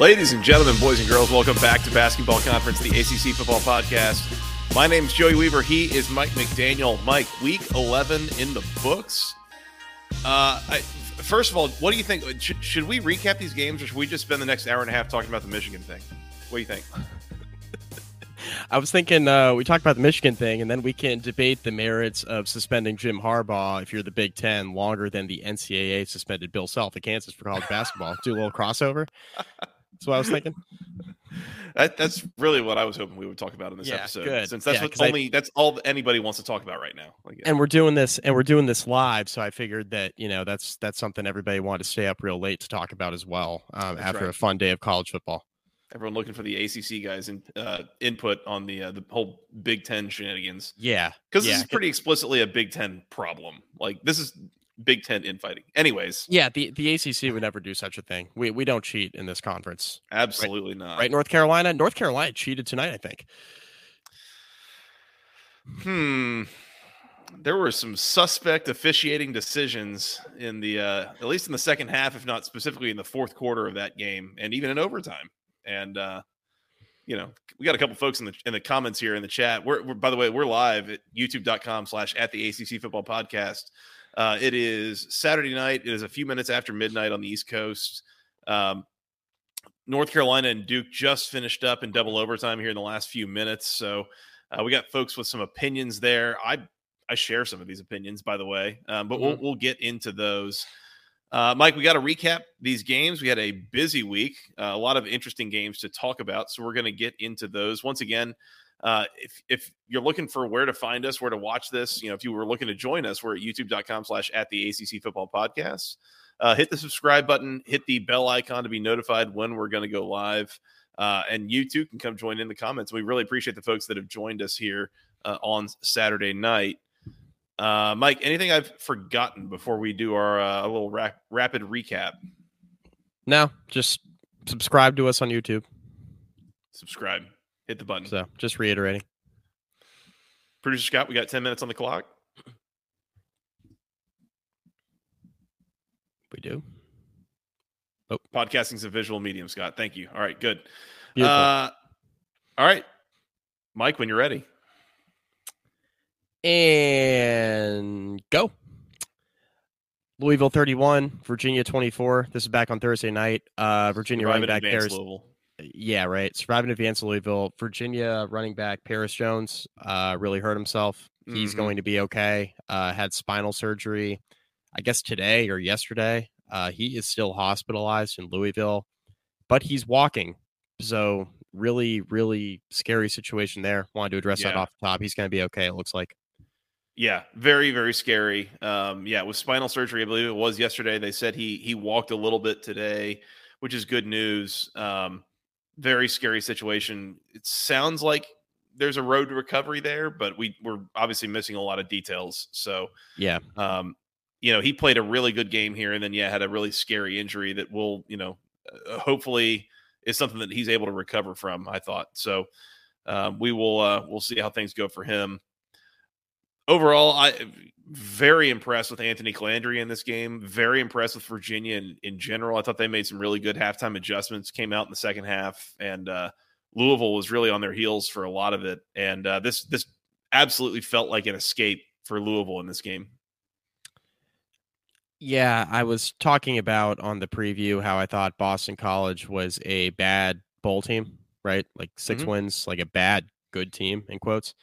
Ladies and gentlemen, boys and girls, welcome back to Basketball Conference, the ACC Football Podcast. My name is Joey Weaver. He is Mike McDaniel. Mike, week 11 in the books. Uh, I, first of all, what do you think? Should, should we recap these games or should we just spend the next hour and a half talking about the Michigan thing? What do you think? I was thinking uh, we talked about the Michigan thing, and then we can debate the merits of suspending Jim Harbaugh if you're the Big Ten longer than the NCAA suspended Bill Self at Kansas for college basketball. Do a little crossover. That's what I was thinking. That, that's really what I was hoping we would talk about in this Yeah, episode, good. since that's Yeah, what 'cause I- only that's all anybody wants to talk about right now. Like, And we're doing this, and we're doing this live, so I figured that you know that's that's something everybody wanted to stay up real late to talk about as well um, after right. a fun day of college football. everyone looking for the ACC guys in, uh, input on the uh, the whole Big Ten shenanigans Yeah, because yeah, this is pretty explicitly a Big Ten problem. Like this is Big Ten infighting. Anyways, yeah. The the ACC would never do such a thing. We we don't cheat in this conference, absolutely not. right? North Carolina, North Carolina cheated tonight, I think. Hmm. There were some suspect officiating decisions in the uh at least in the second half, if not specifically in the fourth quarter of that game, and even in overtime. And uh, you know, we got a couple folks in the in the comments here in the chat. We're, we're by the way, we're live at youtube.com slash at the ACC football podcast. Uh, it is Saturday night. It is a few minutes after midnight on the East Coast. Um, North Carolina and Duke just finished up in double overtime here in the last few minutes. So uh, we got folks with some opinions there. I I share some of these opinions, by the way, um, but we'll we'll get into those. Uh, Mike, we got to recap these games. We had a busy week, uh, a lot of interesting games to talk about. So we're going to get into those once again. Uh, if if you're looking for where to find us, where to watch this, you know, if you were looking to join us, we're at youtube.com slash at the ACC football podcast. Uh, hit the subscribe button, hit the bell icon to be notified when we're going to go live. Uh, and you too can come join in the comments. We really appreciate the folks that have joined us here uh, on Saturday night. Uh, Mike, anything I've forgotten before we do our uh, a little rap- rapid recap? No, just subscribe to us on YouTube. Subscribe, hit the button. So just reiterating. Producer Scott, we got 10 minutes on the clock. We do. Oh. Podcasting's a visual medium, Scott. Thank you. All right, good. Uh, all right, Mike, when you're ready. and go. Louisville 31, Virginia 24. This is back on Thursday night. Uh, Virginia running back advance Paris. Louisville. Yeah, right. Surviving advance Louisville. Virginia running back Perris Jones uh, really hurt himself. He's Mhm. going to be okay. Uh, had spinal surgery, I guess today or yesterday. Uh, he is still hospitalized in Louisville, but he's walking. So really, really scary situation there. Wanted to address that off the top. He's going to be okay. It looks like. Yeah, very very scary. Um, yeah, with spinal surgery, I believe it was yesterday. They said he he walked a little bit today, which is good news. Um, very scary situation. It sounds like there's a road to recovery there, but we we're obviously missing a lot of details. So, Yeah. um, you know, he played a really good game here, and then yeah, had a really scary injury that will you know uh, hopefully is something that he's able to recover from. I thought so. Um, we will uh, we'll see how things go for him overall, I very impressed with Anthony Colandrea in this game. Very impressed with Virginia in, in general. I thought they made some really good halftime adjustments. Came out in the second half, and uh, Louisville was really on their heels for a lot of it. And uh, this this absolutely felt like an escape for Louisville in this game. Yeah, I was talking about on the preview how I thought Boston College was a bad bowl team, right? Like 6 Mhm. wins, like a bad good team in quotes.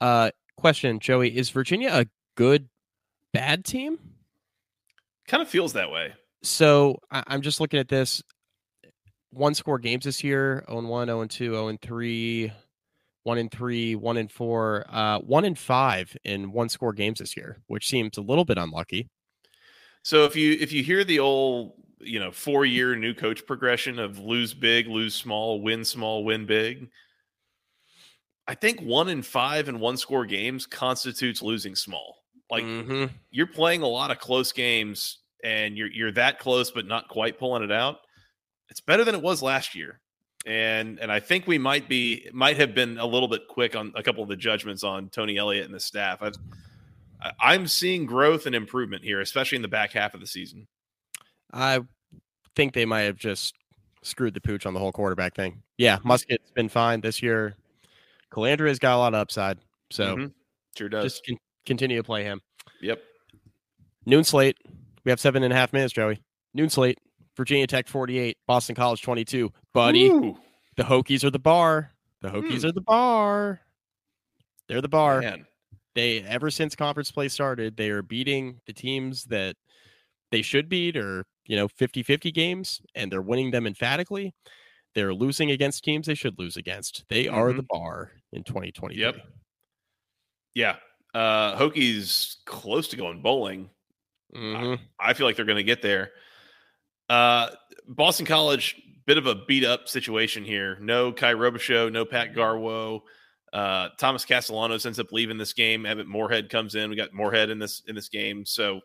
Uh question, Joey, is Virginia a good bad team? Kind of feels that way. So I, I'm just looking at this. One score games this year, 0 and 1, 0 and 2, 0 and 3, 1 and 3, 1 and 4, uh, 1 and 5 in one score games this year, which seems a little bit unlucky. So if you if you hear the old you know four year new coach progression of lose big, lose small, win small, win big, I think one in five and one score games constitutes losing small. Like Mhm. you're playing a lot of close games and you're you're that close but not quite pulling it out. It's better than it was last year. And and I think we might be might have been a little bit quick on a couple of the judgments on Tony Elliott and the staff. I've, I'm seeing growth and improvement here, especially in the back half of the season. I think they might have just screwed the pooch on the whole quarterback thing. Yeah, Muskett's been fine this year. Colandrea's got a lot of upside, so Mhm. Sure does. just con- continue to play him. yep. Noon slate. We have seven and a half minutes, Joey. Noon slate. Virginia Tech 48, Boston College 22. Buddy, Ooh, the Hokies are the bar. The Hokies Hmm. are the bar. They're the bar. man. They ever since conference play started, they are beating the teams that they should beat or, you know, 50-50 games and they're winning them emphatically. They're losing against teams they should lose against. They are the bar in 2020. Yep. Yeah. Uh Hokies close to going bowling. Mhm. I feel like they're going to get there. Uh, Boston College, bit of a beat up situation here. No Kye Robichaux, no Pat Garwo. Uh, Thomas Castellanos ends up leaving this game. Emmett Morehead comes in. We got Morehead in this in this game. So,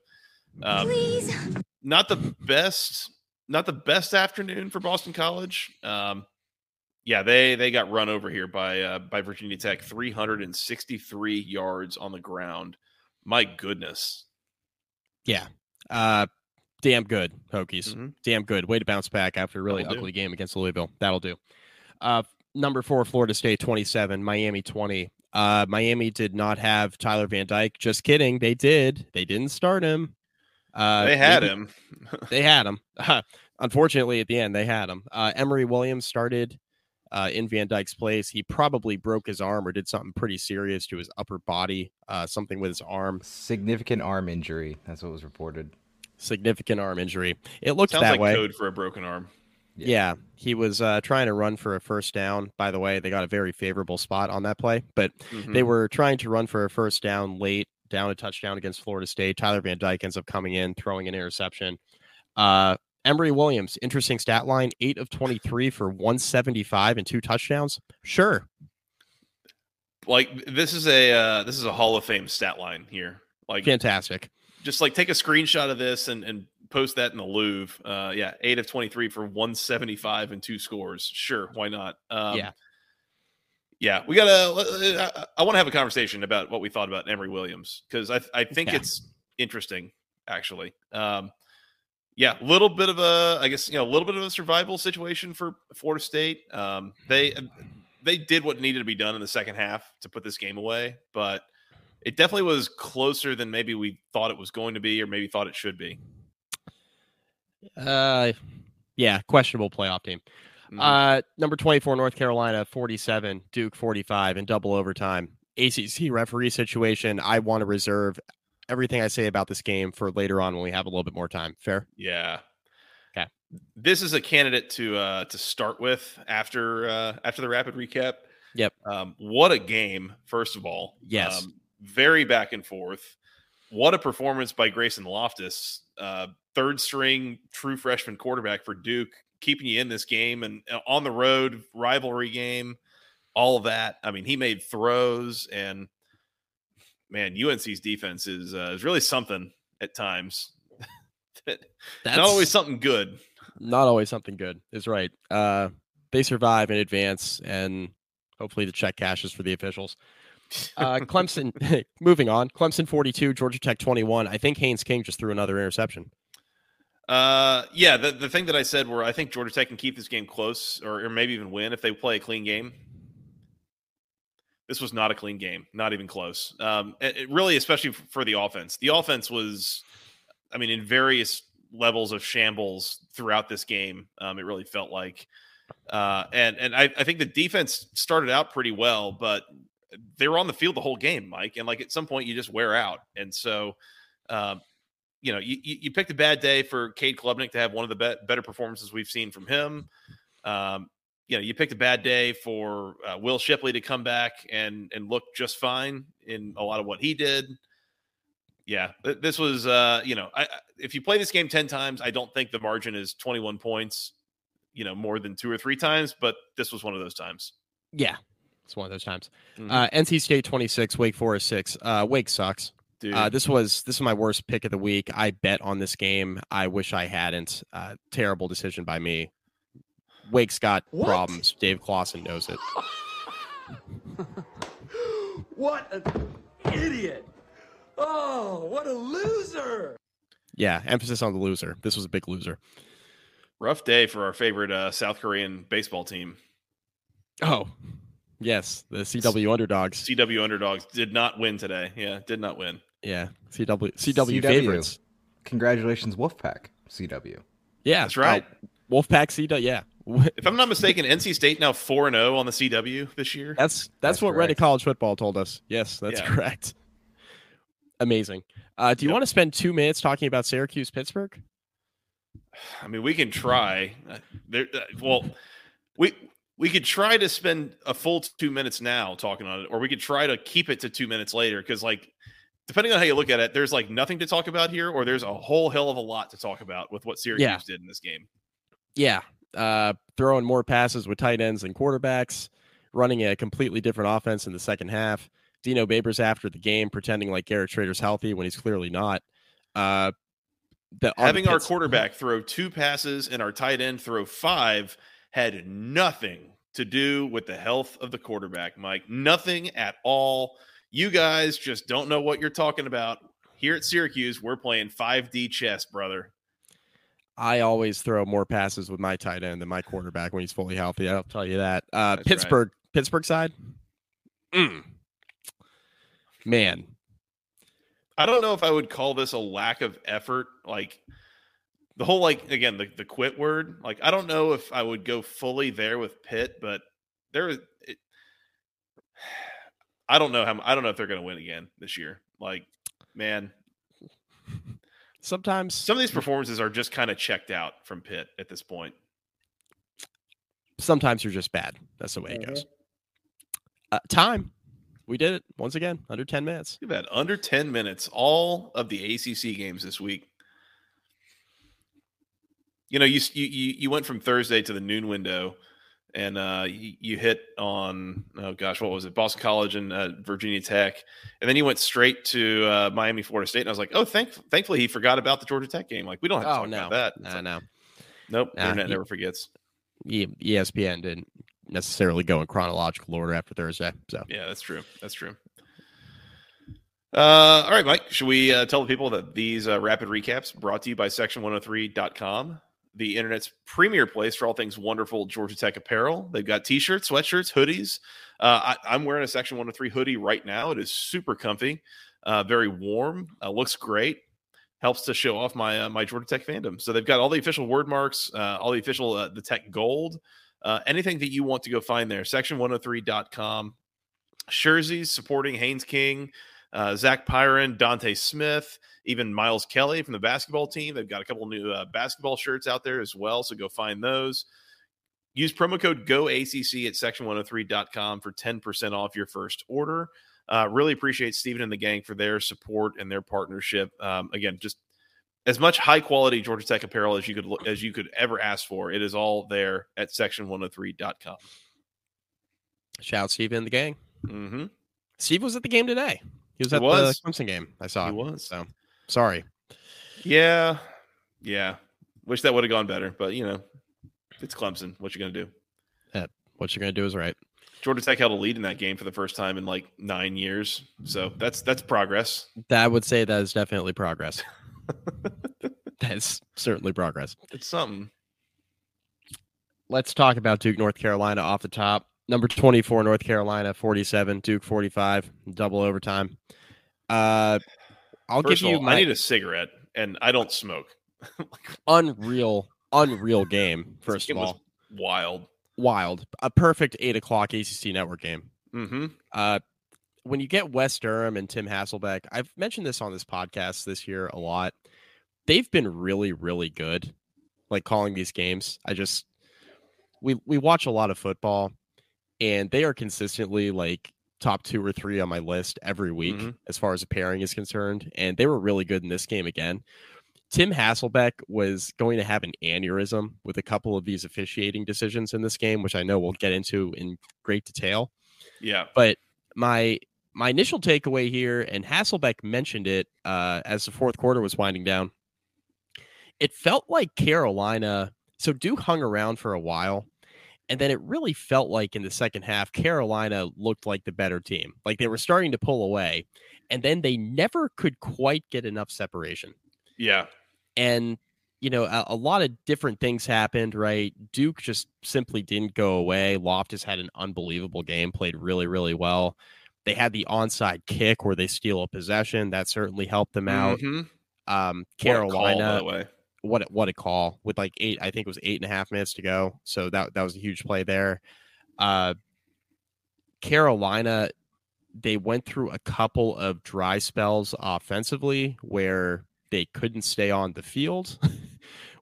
um, Please. not the best, not the best afternoon for Boston College. Um, yeah, they they got run over here by uh, by Virginia Tech, 363 yards on the ground. My goodness. Yeah. Uh damn good, Hokies. Mhm. Damn good. Way to bounce back after a really That'll do. ugly game against Louisville. That'll do. Uh number four, Florida State 27, Miami 20. Uh Miami did not have Tyler Van Dyke. Just kidding. They did. They didn't start him. Uh they had maybe- him. They had him. Unfortunately, at the end, they had him. Uh, Emory Williams started uh, in Van Dyke's place. He probably broke his arm or did something pretty serious to his upper body, uh, something with his arm, Significant arm injury. That's what was reported. significant arm injury. It looked Sounds that like way. code for a broken arm. Yeah. Yeah, he was uh, trying to run for a first down. By the way, they got a very favorable spot on that play, but Mm-hmm. they were trying to run for a first down late, down a touchdown against Florida State. Tyler Van Dyke ends up coming in, throwing an interception. Uh, Emory Williams, interesting stat line: eight of twenty-three for one seventy-five and two touchdowns. Sure, like this is a uh, this is a Hall of Fame stat line here. Like fantastic. just like take a screenshot of this and, and post that in the Louvre. Uh, yeah, eight of twenty three for one seventy five and two scores. Sure, why not? Um, Yeah. Yeah. We gotta. I, I want to have a conversation about what we thought about Emory Williams because I I think Yeah. it's interesting actually. Um, yeah, a little bit of a, I guess you know, a little bit of a survival situation for Florida State. Um, they they did what needed to be done in the second half to put this game away, but it definitely was closer than maybe we thought it was going to be, or maybe thought it should be. Uh, yeah, questionable playoff team. Mhm. Uh, number 24, North Carolina, 47, Duke, 45, in double overtime. ACC referee situation. I want to reserve everything I say about this game for later on when we have a little bit more time. Fair? yeah. 'Kay. This is a candidate to uh to start with after uh after the rapid recap. Yep. Um, what a game! First of all, Yes. um, very back and forth. What a performance by Grayson Loftis, uh, third string true freshman quarterback for Duke, keeping you in this game and uh, on the road rivalry game, all of that. I mean, he made throws, and man, UNC's defense is uh, is really something at times. That's Not always something good. not always something good. Is right. Uh, they survive in advance, and hopefully the check cashes for the officials. Uh, Clemson, moving on. Clemson 42, Georgia Tech 21. I think Haynes King just threw another interception. Uh, yeah, the, the thing that I said where I think Georgia Tech can keep this game close or, or maybe even win if they play a clean game. This was not a clean game, not even close. Um, it, it really, especially for the offense. The offense was, I mean, in various levels of shambles throughout this game. Um, it really felt like, uh, and and I, I think the defense started out pretty well, but they were on the field the whole game, Mike. And like at some point, you just wear out, and so. Um, you know, you, you picked a bad day for Cade Klubnik to have one of the be- better performances we've seen from him. Um, you know, you picked a bad day for uh, Will Shipley to come back and and look just fine in a lot of what he did. Yeah, th- this was uh, you know, I, if you play this game ten times, I don't think the margin is twenty one points. You know, more than two or three times, but this was one of those times. Yeah, it's one of those times. Mhm. Uh, NC State 26, Wake Forest 6. Uh, Wake sucks. Dude, Uh, this was this is my worst pick of the week. I bet on this game. I wish I hadn't. Uh, terrible decision by me. Wake's got What? problems. Dave Clawson knows it. What an idiot! Oh, what a loser! Yeah, emphasis on the loser. This was a big loser. Rough day for our favorite uh, South Korean baseball team. Oh, yes, the CW underdogs. CW underdogs did not win today. Yeah, did not win. Yeah, CW CW, CW. favorites. Congratulations, Wolfpack CW. Yeah, That's right. uh, Wolfpack CW. Yeah, If I'm not mistaken, NC State now four and zero on the CW this year. That's that's, That's what correct. Reddit College Football told us. Yes, that's Yeah. correct. Amazing. Uh, do you Yep. want to spend two minutes talking about Syracuse Pittsburgh? I mean, we can try. Uh, There, uh, well, we we could try to spend a full two minutes now talking on it, or we could try to keep it to two minutes later. Because, like, depending on how you look at it, there's like nothing to talk about here, or there's a whole hell of a lot to talk about with what Syracuse Yeah. did in this game. Yeah, uh, throwing more passes with tight ends and quarterbacks, running a completely different offense in the second half. Dino Babers after the game pretending like Garrett Shrader's healthy when he's clearly not. Uh, the on the Having our quarterback throw two passes and our tight end throw five had nothing to do with the health of the quarterback, Mike. Nothing at all. You guys just don't know what you're talking about. Here at Syracuse, we're playing 5D chess, brother. I always throw more passes with my tight end than my quarterback when he's fully healthy. I'll tell you that. Uh, That's right. Pittsburgh, Pittsburgh side, Mm. man, I don't know if I would call this a lack of effort. Like the whole like again the the quit word. Like I don't know if I would go fully there with Pitt, but there is. It, I don't know how. I don't know if they're going to win again this year. Like, man, sometimes some of these performances are just kind of checked out from Pitt at this point. sometimes you're just bad. That's the way it goes. Uh, time, we did it once again under ten minutes. We've had under ten minutes all of the ACC games this week. You know, you you you went from Thursday to the noon window, and uh, you, you hit on oh gosh, what was it? Boston College and uh, Virginia Tech, and then you went straight to uh, Miami, Florida State. And I was like, oh, thank thankfully he forgot about the Georgia Tech game. Like we don't have to Oh talk no, about that. It's no, like, no. Nope, Nah, internet he- never forgets. ESPN didn't necessarily go in chronological order after Thursday. So Yeah, that's true. That's true. Uh, all right, Mike, should we uh, tell the people that these uh, rapid recaps brought to you by section103.com, the internet's premier place for all things wonderful Georgia Tech apparel? They've got t shirts, sweatshirts, hoodies. Uh, I, I'm wearing a Section 103 hoodie right now. It is super comfy, uh, very warm, uh, looks great. Helps to show off my uh, my Georgia Tech fandom. So they've got all the official word marks, uh, all the official uh, the Tech gold, anything that you want to go find there. Section103.com. Jerseys supporting Haynes King, Zach Pyron, Dontae Smith, even Miles Kelly from the basketball team. They've got a couple new uh, basketball shirts out there as well. So go find those. Use promo code GOACC at section103.com for 10% off your first order. Uh, really appreciate Stephen and the gang for their support and their partnership. Um, again, just as much high quality Georgia Tech apparel as you could look, as you could ever ask for. It is all there at section103.com. shout out Steve and the gang. Mm-hmm. Steve was at the game today. He was He at was. the Clemson game. I saw. He was. So sorry. Yeah, yeah. Wish that would have gone better, but you know, it's Clemson. What you gonna do? What you're gonna do is right. Georgia Tech held a lead in that game for the first time in like nine years, so that's that's progress. That would say that is definitely progress. That's certainly progress. It's something. Let's talk about Duke, North Carolina off the top. Number 24, North Carolina, 47, Duke 45, double overtime. Uh, I'll First give of you all, my I need a cigarette, and I don't smoke. unreal, unreal game. First of game was all, wild. wild, a perfect eight o'clock ACC network game. Mm-hmm. Uh, when you get Wes Durham and Tim Hasselbeck, I've mentioned this on this podcast this year a lot. They've been really, really good, like calling these games. I just we we watch a lot of football, and they are consistently like top two or three on my list every week Mhm. as far as a pairing is concerned. And they were really good in this game again. Tim Hasselbeck was going to have an aneurysm with a couple of these officiating decisions in this game, which I know we'll get into in great detail Yeah. but my my initial takeaway here, and Hasselbeck mentioned it uh, as the fourth quarter was winding down. It felt like Carolina. So Duke hung around for a while, and then it really felt like in the second half, Carolina looked like the better team. Like they were starting to pull away, and then they never could quite get enough separation. Yeah. And you know, a, a, lot of different things happened, right? Duke just simply didn't go away. Loftis had an unbelievable game, played really, really well. They had the onside kick where they steal a possession. That certainly helped them out. Mm-hmm. Um, Carolina, what a, call, what a, what a call with like eight, I think it was eight and a half minutes to go. So that that was a huge play there. Uh, Carolina, they went through a couple of dry spells offensively where they couldn't stay on the field.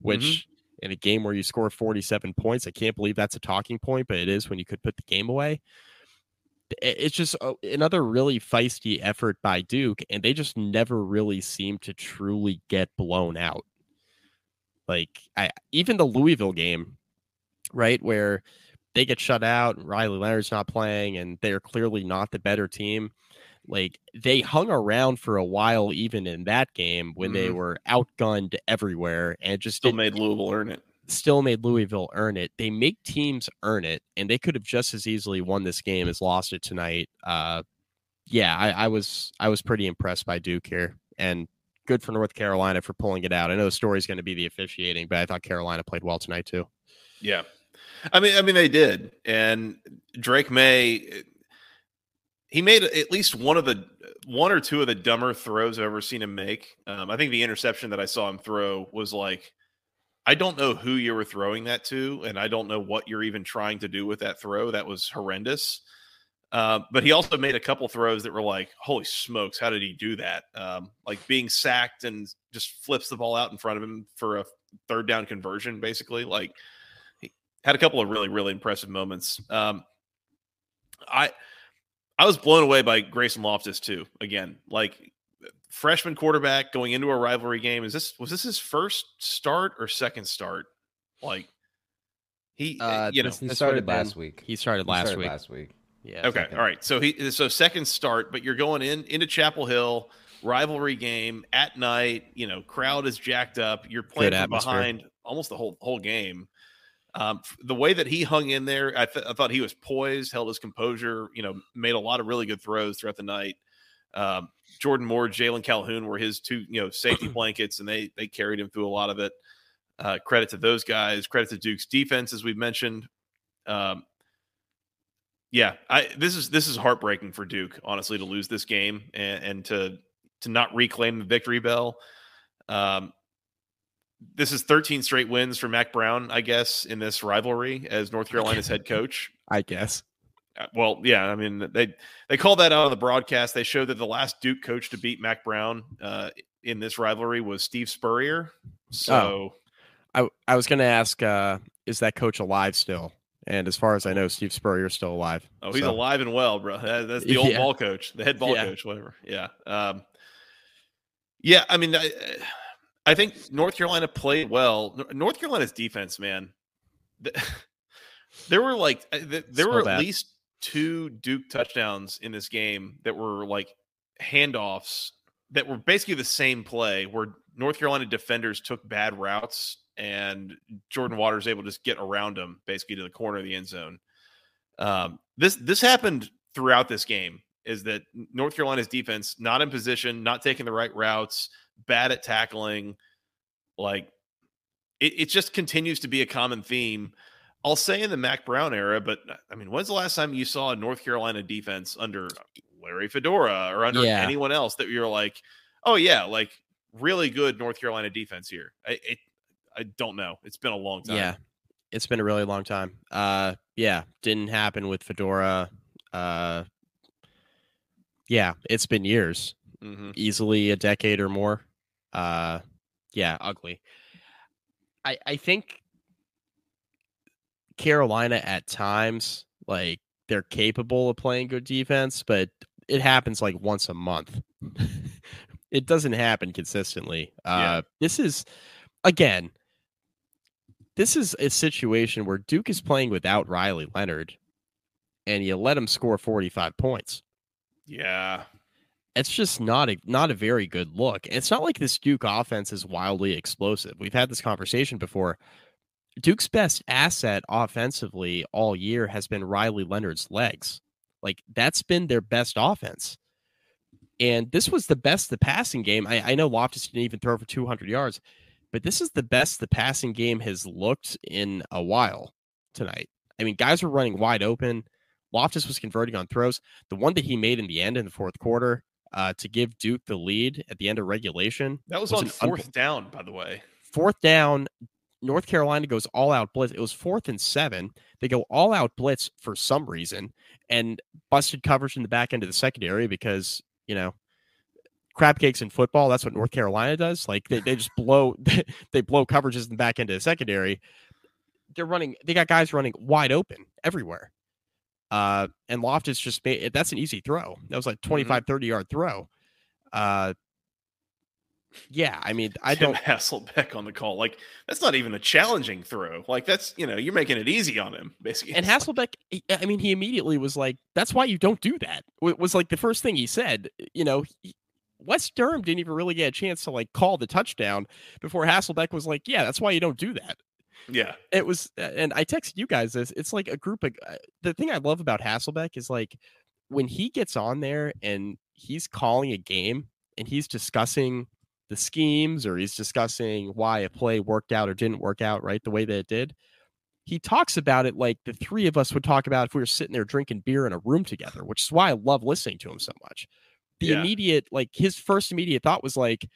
which mm-hmm. in a game where you score 47 points, I can't believe that's a talking point, but it is when you could put the game away. It's just uh, another really feisty effort by Duke, and they just never really seem to truly get blown out. Like I, even the Louisville game, right, where they get shut out, Riley Leonard's not playing, and they're clearly not the better team like they hung around for a while even in that game when mm-hmm. they were outgunned everywhere and just still made Louisville earn it. Still made Louisville earn it. They make teams earn it, and they could have just as easily won this game as lost it tonight. Uh, yeah, I, I was I was pretty impressed by Duke here, and good for North Carolina for pulling it out. I know the story's going to be the officiating, but I thought Carolina played well tonight too. Yeah, I mean, I mean they did, and Drake Maye, he made at least one of the one or two of the dumber throws I've ever seen him make. Um, I think the interception that I saw him throw was like, I don't know who you were throwing that to, and I don't know what you're even trying to do with that throw. That was horrendous. Uh, but he also made a couple throws that were like, holy smokes, how did he do that? Um, like being sacked and just flips the ball out in front of him for a third down conversion, basically. Like, he had a couple of really, really impressive moments. Um, I I was blown away by Grayson Loftis too. Again, like freshman quarterback going into a rivalry game. Is this was this his first start or second start? Like he, uh, you know, he started last week. He started last he started week. Last week. Yeah. Okay. Second. All right. So he so second start, but you're going in into Chapel Hill rivalry game at night. You know, crowd is jacked up. You're playing from behind almost the whole whole game. Um, the way that he hung in there, I, th- I, thought he was poised, held his composure. You know, made a lot of really good throws throughout the night. Um, Jordan Moore, Jalon Calhoun were his two, you know, safety blankets, and they they carried him through a lot of it. Uh, credit to those guys. Credit to Duke's defense, as we've mentioned. Um, yeah, I this is this is heartbreaking for Duke, honestly, to lose this game and, and to to not reclaim the victory bell. Um, this is 13 straight wins for Mack Brown, I guess, in this rivalry as North Carolina's head coach. I guess. Uh, well, yeah, I mean they they called that out on the broadcast. They showed that the last Duke coach to beat Mack Brown uh, in this rivalry was Steve Spurrier. So, oh. I I was going to ask, uh, is that coach alive still? And as far as I know, Steve Spurrier is still alive. Oh, he's so. alive and well, bro. That, that's the old yeah. ball coach, the head ball yeah. coach, whatever. Yeah. Um, yeah, I mean, I, I think North Carolina played well. North Carolina's defense, man. There were like there so were at bad. least two Duke touchdowns in this game that were like handoffs that were basically the same play where North Carolina defenders took bad routes and Jordan Waters able to just get around them basically to the corner of the end zone. Um, this this happened throughout this game. Is that North Carolina's defense not in position, not taking the right routes, bad at tackling. Like it, it just continues to be a common theme. I'll say in the Mack Brown era, but I mean, when's the last time you saw a North Carolina defense under Larry Fedora or under yeah. anyone else that you're like, oh yeah, like really good North Carolina defense here? I it, I don't know. It's been a long time. Yeah, it's been a really long time. Uh, yeah, didn't happen with Fedora. Uh, yeah, it's been years, mm-hmm. easily a decade or more. Uh, yeah, ugly. I I think Carolina at times like they're capable of playing good defense, but it happens like once a month. it doesn't happen consistently. Uh, yeah. This is again. This is a situation where Duke is playing without Riley Leonard, and you let him score forty-five points. Yeah, it's just not a not a very good look. It's not like this Duke offense is wildly explosive. We've had this conversation before. Duke's best asset offensively all year has been Riley Leonard's legs. Like that's been their best offense. And this was the best the passing game. I, I know Loftis didn't even throw for 200 yards. But this is the best the passing game has looked in a while tonight. I mean, guys were running wide open. Loftis was converting on throws. The one that he made in the end in the fourth quarter uh, to give Duke the lead at the end of regulation. That was, was on fourth down, by the way. Fourth down, North Carolina goes all out blitz. It was fourth and seven. They go all out blitz for some reason and busted coverage in the back end of the secondary because, you know, crab cakes in football, that's what North Carolina does. Like they, they just blow they blow coverages in the back end of the secondary. They're running they got guys running wide open everywhere. Uh and Loftis just made that's an easy throw. That was like 25, 30 yard throw. Uh yeah, I mean, I Tim don't Hasselbeck on the call. Like that's not even a challenging throw. Like that's you know you're making it easy on him basically. And Hasselbeck, I mean, he immediately was like, "That's why you don't do that." wa- Was like the first thing he said. You know, he- Wes Durham didn't even really get a chance to like call the touchdown before Hasselbeck was like, "Yeah, that's why you don't do that." yeah, It was, and I texted you guys this. It's like a group of. uh, The thing I love about Hasselbeck is like when he gets on there and he's calling a game and he's discussing the schemes or he's discussing why a play worked out or didn't work out right the way that it did he talks about it like the three of us would talk about if we were sitting there drinking beer in a room together which is why i love listening to him so much the Yeah. immediate like his first immediate thought was like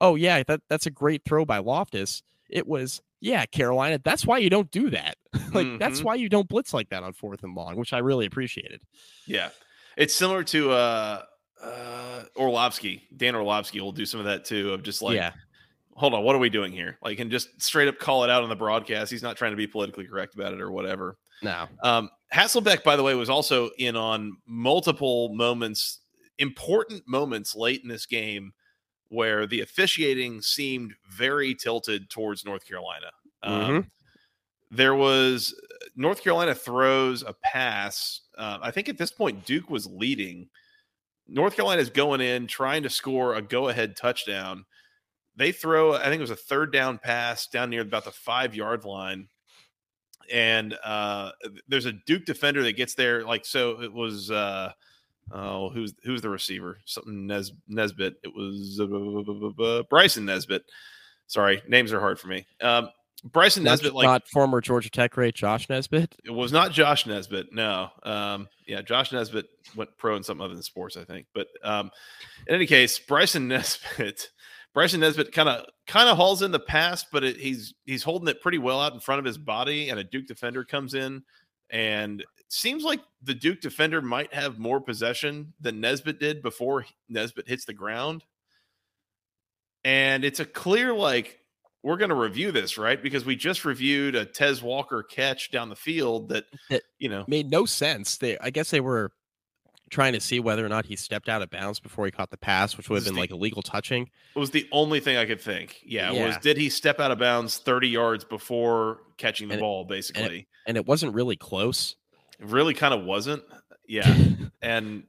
oh yeah that, that's a great throw by loftis it was yeah carolina that's why you don't do that like that's Mhm. why you don't blitz like that on fourth and long which i really appreciated yeah. It's similar to uh uh Orlovsky. Dan Orlovsky will do some of that too. Of just like, yeah hold on, what are we doing here? Like, and just straight up call it out on the broadcast. He's not trying to be politically correct about it or whatever. no Um, Hasselbeck, by the way, was also in on multiple moments, important moments late in this game where the officiating seemed very tilted towards North Carolina. Um, There was North Carolina throws a pass. Uh, I think at this point, Duke was leading. North Carolina is going in, trying to score a go ahead touchdown. They throw, I think it was a third down pass down near about the five yard line and uh there's a Duke defender that gets there. Like so, it was uh oh who's who's the receiver? Something Nes Nesbit. It was uh, Bryson Nesbit. Sorry, names are hard for me. Um, Bryson not, Nesbit, like not former georgia tech great josh nesbitt it was not Josh Nesbitt. No. Um, yeah, Josh Nesbitt went pro in something other than sports, I think. But um, in any case, Bryson Nesbit, Bryson Nesbit kind of kind of hauls in the pass, but it, he's he's holding it pretty well out in front of his body, and a Duke defender comes in, and seems like the Duke defender might have more possession than Nesbit did before Nesbit hits the ground. And it's a clear like we're going to review this, right? Because we just reviewed a Tez Walker catch down the field that, That- you know, made no sense. They, I guess, they were trying to see whether or not he stepped out of bounds before he caught the pass, which would have been the- like illegal touching. It was the only thing I could think. Yeah, was Yeah. did he step out of bounds 30 yards before catching the And it- ball, basically? and it wasn't really close. It really kind of wasn't. Yeah. and,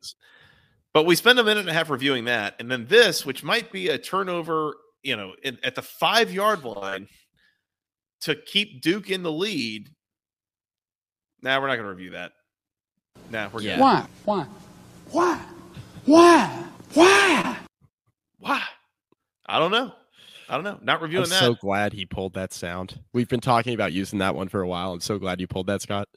but we spend a minute and a half reviewing that. And then this, which might be a turnover, you know, in, at the five yard line to keep Duke in the lead. Now we're not going to review that. Nah, we're Yeah. good. Why? Why? Why? Why? Why? Why? I don't know. I don't know. Not reviewing I'm reviewing that. so glad he pulled that sound. We've been talking about using that one for a while. I'm so glad you pulled that, Scott.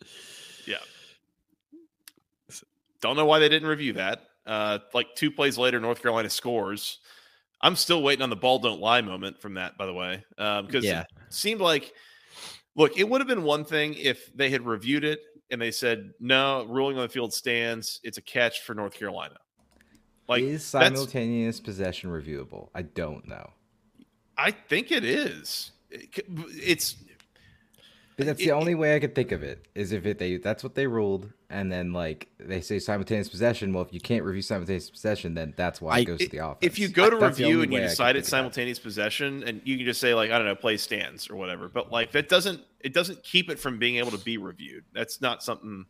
Don't know why they didn't review that. Uh, like two plays later, North Carolina scores. I'm still waiting on the ball don't lie moment from that, by the way, because Yeah. it seemed like, look, it would have been one thing if they had reviewed it and they said, no, ruling on the field stands. It's a catch for North Carolina. Like is simultaneous possession reviewable? I don't know. I think it is. It's that's It- the it- only way I could think of it. Is if it they that's what they ruled, and then like they say simultaneous possession. Well, if you can't review simultaneous possession, then that's why I- it goes to the offense. if you go to That's review and you way I could decide it's of that. simultaneous possession and you can just say like i don't know play stands or whatever but like that doesn't it doesn't keep it from being able to be reviewed that's not something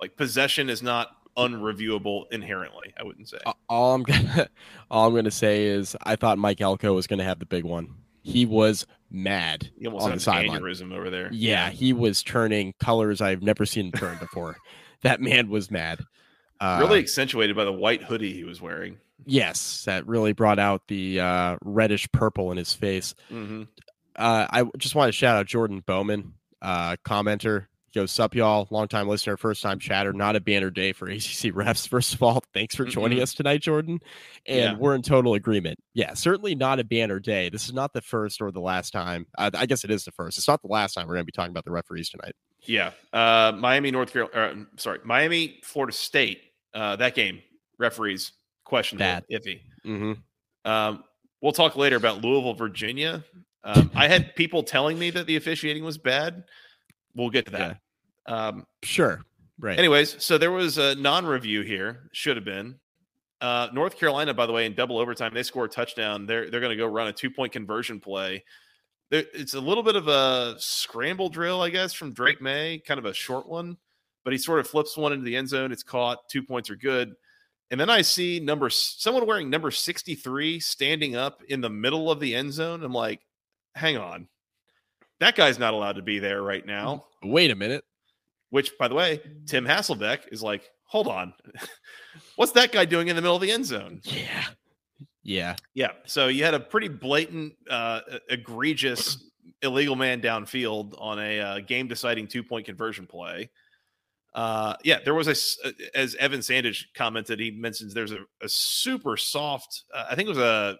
like possession is not unreviewable inherently i wouldn't say A- All I'm gonna, all I'm gonna say is I thought Mike Elko was gonna have the big one. He was mad you almost on had the sideline. aneurysm over there Yeah, he was turning colors I've never seen him turn before. that man was mad. Uh, really accentuated by the white hoodie he was wearing Yes, that really brought out the uh, reddish purple in his face. hmm Uh, I just want to shout out Jordan Bowman, uh, commenter. Goes, Sup, y'all. Long-time listener, first time chatter. Not a banner day for ACC refs. First of all, thanks for joining Mm-mm. us tonight, Jordan. And Yeah. we're in total agreement. Yeah, certainly not a banner day. This is not the first or the last time. Uh, I guess it is the first. It's not the last time we're going to be talking about the referees tonight. Yeah. Uh, Miami, North Carolina. Uh, sorry, Miami, Florida State. Uh, that game, referees questionable, that. iffy. Mm-hmm. Um, we'll talk later about Louisville, Virginia. Um, I had people telling me that the officiating was bad. We'll get to that. Um, Sure. Right. anyways, so there was a non-review here. Should have been. Uh, North Carolina, by the way, in double overtime, they score a touchdown. They're they're going to go run a two-point conversion play. There, it's a little bit of a scramble drill, I guess, from Drake Maye, kind of a short one, but he sort of flips one into the end zone. It's caught. Two points are good. And then I see number someone wearing number 63 standing up in the middle of the end zone. I'm like, hang on. That guy's not allowed to be there right now. Wait a minute. Which, by the way, Tim Hasselbeck is like, hold on. What's that guy doing in the middle of the end zone? Yeah. Yeah. Yeah. So you had a pretty blatant, uh, egregious illegal man downfield on a uh, game deciding two point conversion play. Uh, yeah, there was a, uh, as Evan Sandage commented, he mentions there's a, a super soft, uh, I think it was a,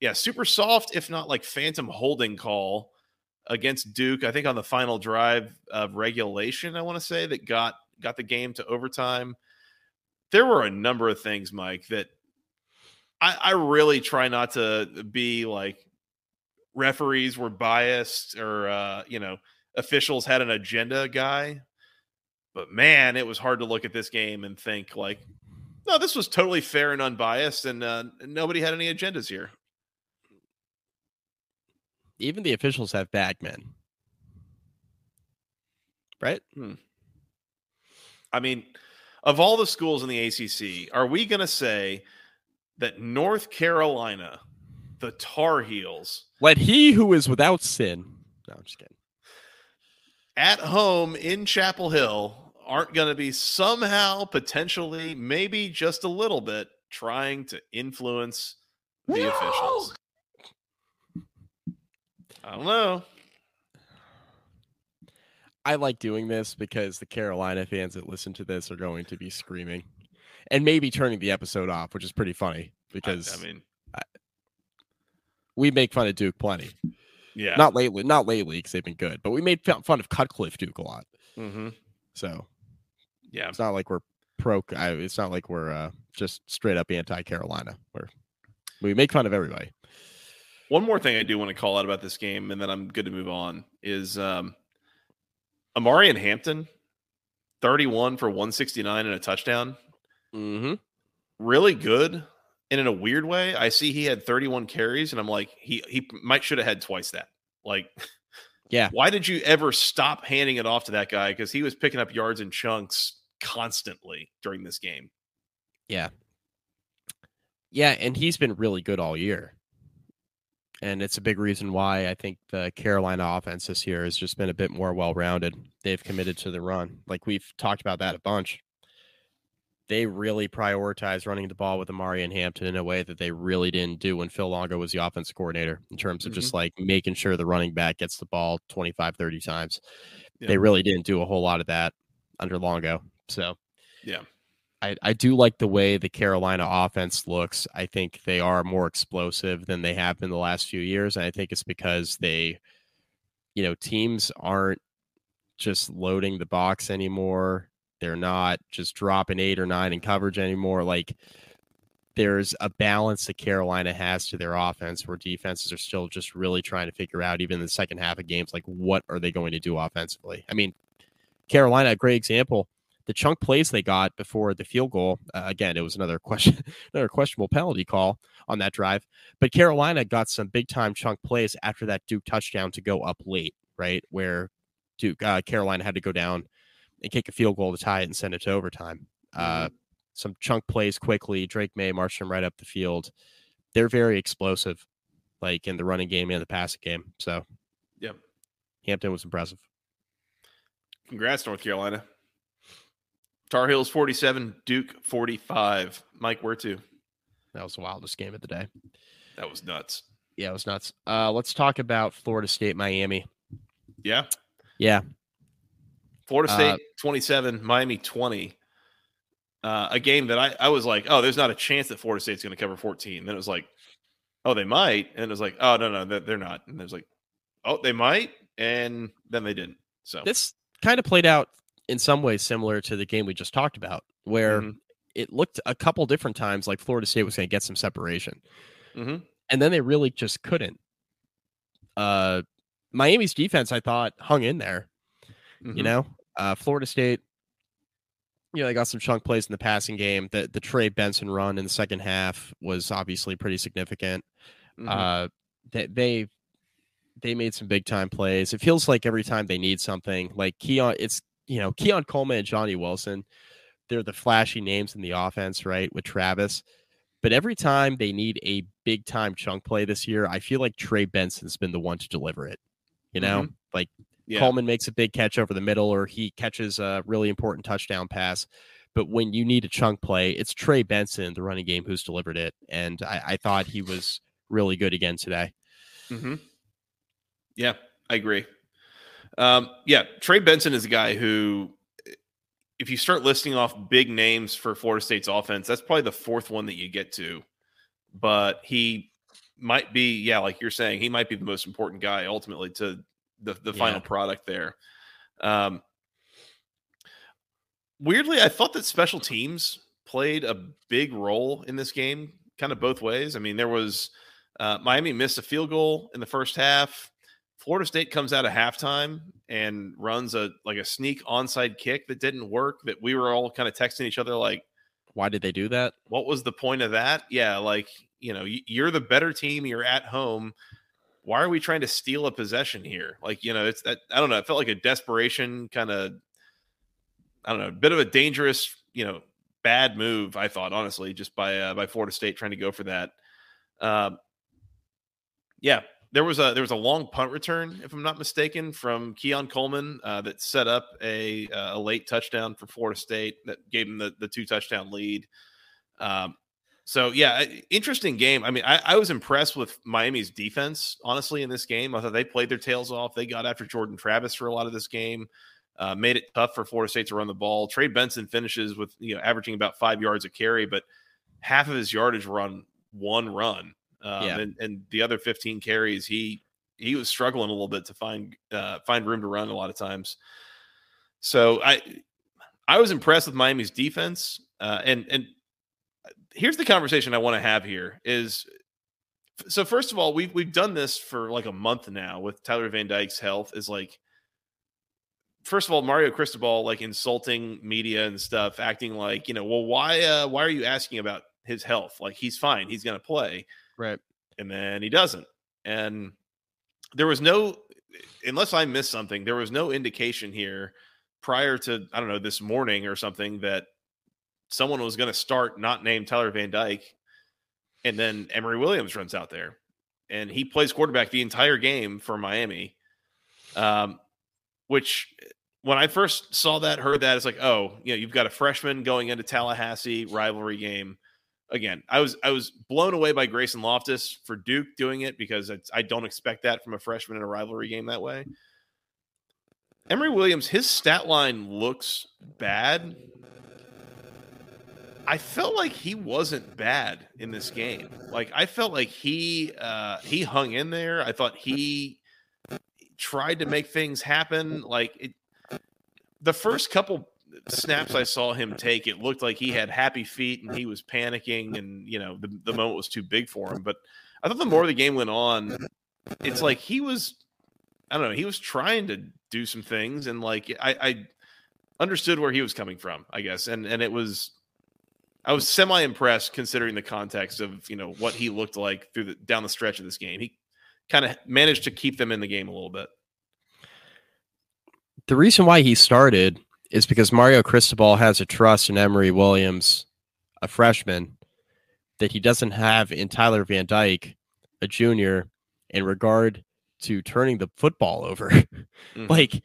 yeah, super soft, if not like phantom holding call against Duke. I think on the final drive of regulation, I want to say that got got the game to overtime. There were a number of things, Mike, that I, I really try not to be like referees were biased or uh, you know officials had an agenda guy. But man, it was hard to look at this game and think like, no, this was totally fair and unbiased, and uh, nobody had any agendas here. Even the officials have bag men. Right? Hmm. I mean, of all the schools in the ACC, are we going to say that North Carolina, the Tar Heels, Let he who is without sin. No, I'm just kidding. at home in Chapel Hill aren't going to be somehow, potentially, maybe just a little bit trying to influence the officials? I don't know. I like doing this because the Carolina fans that listen to this are going to be screaming and maybe turning the episode off, which is pretty funny because I mean, we make fun of Duke plenty. yeah. Not lately, not lately because they've been good, but we made fun of Cutcliffe Duke a lot. hmm So Yeah. it's not like we're pro. I, it's not like we're uh, just straight up anti Carolina. We're we make fun of everybody. One more thing I do want to call out about this game, and then I'm good to move on, is um, Omarion Hampton, 31 for 169 and a touchdown. Mm-hmm. Really good. And in a weird way, I see he had 31 carries, and I'm like, he he might should have had twice that. Like, Yeah. why did you ever stop handing it off to that guy? Because he was picking up yards in chunks constantly during this game. Yeah. Yeah, and he's been really good all year. And it's a big reason why I think the Carolina offense this year has just been a bit more well rounded. They've committed to the run. Like we've talked about that a bunch. They really prioritize running the ball with Omarion Hampton in a way that they really didn't do when Phil Longo was the offense coordinator in terms of just mm-hmm. like making sure the running back gets the ball 25, 30 times. Yeah. They really didn't do a whole lot of that under Longo. So Yeah. I, I do like the way the Carolina offense looks. I think they are more explosive than they have been the last few years. And I think it's because they, you know, teams aren't just loading the box anymore. They're not just dropping eight or nine in coverage anymore. Like there's a balance that Carolina has to their offense where defenses are still just really trying to figure out, even in the second half of games, like what are they going to do offensively? I mean, Carolina, a great example the chunk plays they got before the field goal. Uh, again, it was another question, another questionable penalty call on that drive. But Carolina got some big time chunk plays after that Duke touchdown to go up late, right? Where Duke uh, Carolina had to go down and kick a field goal to tie it and send it to overtime. Uh, some chunk plays quickly. Drake Maye marched them right up the field. They're very explosive, like in the running game and the passing game. So, Yep. Hampton was impressive. Congrats, North Carolina. Tar Heels 47, Duke 45. Mike, where to? That was the wildest game of the day. That was nuts. Yeah, it was nuts. Uh, let's talk about Florida State, Miami. Yeah. Yeah, Florida Uh, State 27, Miami 20. Uh, a game that I, I was like, oh, there's not a chance that Florida State's going to cover 14. Then it was like, oh, they might. And it was like, oh, no, no, they're not. And it was like, oh, they might. And then they didn't. So, this kind of played out in some ways similar to the game we just talked about, where Mhm. it looked a couple different times like Florida State was going to get some separation, Mhm. and then they really just couldn't. Uh, Miami's defense, I thought, hung in there. You Mhm. know, uh, Florida State. You know, they got some chunk plays in the passing game. The the Trey Benson run in the second half was obviously pretty significant. Mhm. Uh, they, they they made some big time plays. It feels like every time they need something, like Keon, it's you know Keon Coleman and Johnny Wilson, they're the flashy names in the offense, right? With Travis, but every time they need a big time chunk play this year, I feel like Trey Benson's been the one to deliver it. You know, like yeah. Coleman makes a big catch over the middle, or he catches a really important touchdown pass. But when you need a chunk play, it's Trey Benson, the running game, who's delivered it. And I, I thought he was really good again today. hmm Yeah, I agree. Um, yeah, Trey Benson is a guy who, if you start listing off big names for Florida State's offense, that's probably the fourth one that you get to. But he might be, yeah, like you're saying, he might be the most important guy ultimately to the the final product there. Um, weirdly, I thought that special teams played a big role in this game, kind of both ways. I mean, there was uh, Miami missed a field goal in the first half. Florida State comes out of halftime and runs a like a sneak onside kick that didn't work. That we were all kind of texting each other like, Why did they do that? "What was the point of that?" Yeah, like you know, you're the better team. You're at home. Why are we trying to steal a possession here? Like you know, it's that I don't know. It felt like a desperation kind of. I don't know, a bit of a dangerous, you know, bad move. I thought honestly, just by uh, by Florida State trying to go for that. Um, yeah, there was a there was a long punt return, if I'm not mistaken, from Keon Coleman uh, that set up a uh, a late touchdown for Florida State that gave them the the two touchdown lead. Um, so yeah, interesting game. I mean, I, I was impressed with Miami's defense, honestly, in this game. I thought they played their tails off. They got after Jordan Travis for a lot of this game. Uh, made it tough for Florida State to run the ball. Trey Benson finishes with you know averaging about five yards a carry, but half of his yardage were on one run, um, Yeah. and and the other 15 carries he he was struggling a little bit to find uh, find room to run a lot of times. So I I was impressed with Miami's defense, uh, and and here's the conversation I want to have here is so first of all we've we've done this for like a month now with Tyler Van Dyke's health is like first of all Mario Cristobal like insulting media and stuff acting like you know well why uh why are you asking about his health like he's fine he's going to play Right. and then he doesn't and there was no unless I missed something there was no indication here prior to I don't know this morning or something that someone was going to start not named Tyler Van Dyke, and then Emory Williams runs out there, and he plays quarterback the entire game for Miami. Um, which when I first saw that, heard that, it's like, oh, you know, you've got a freshman going into Tallahassee rivalry game. Again, I was I was blown away by Grayson Loftis for Duke doing it because I don't expect that from a freshman in a rivalry game that way. Emory Williams, his stat line looks bad. I felt like he wasn't bad in this game. Like I felt like he uh he hung in there. I thought he tried to make things happen. Like it the first couple snaps I saw him take, it looked like he had happy feet and he was panicking and you know the, the moment was too big for him. But I thought the more the game went on, it's like he was I don't know, he was trying to do some things and like I, I understood where he was coming from, I guess. And and it was I was semi impressed considering the context of you know what he looked like through the down the stretch of this game. He kind of managed to keep them in the game a little bit. The reason why he started is because Mario Cristobal has a trust in Emory Williams, a freshman, that he doesn't have in Tyler Van Dyke, a junior, in regard to turning the football over. Mhm. like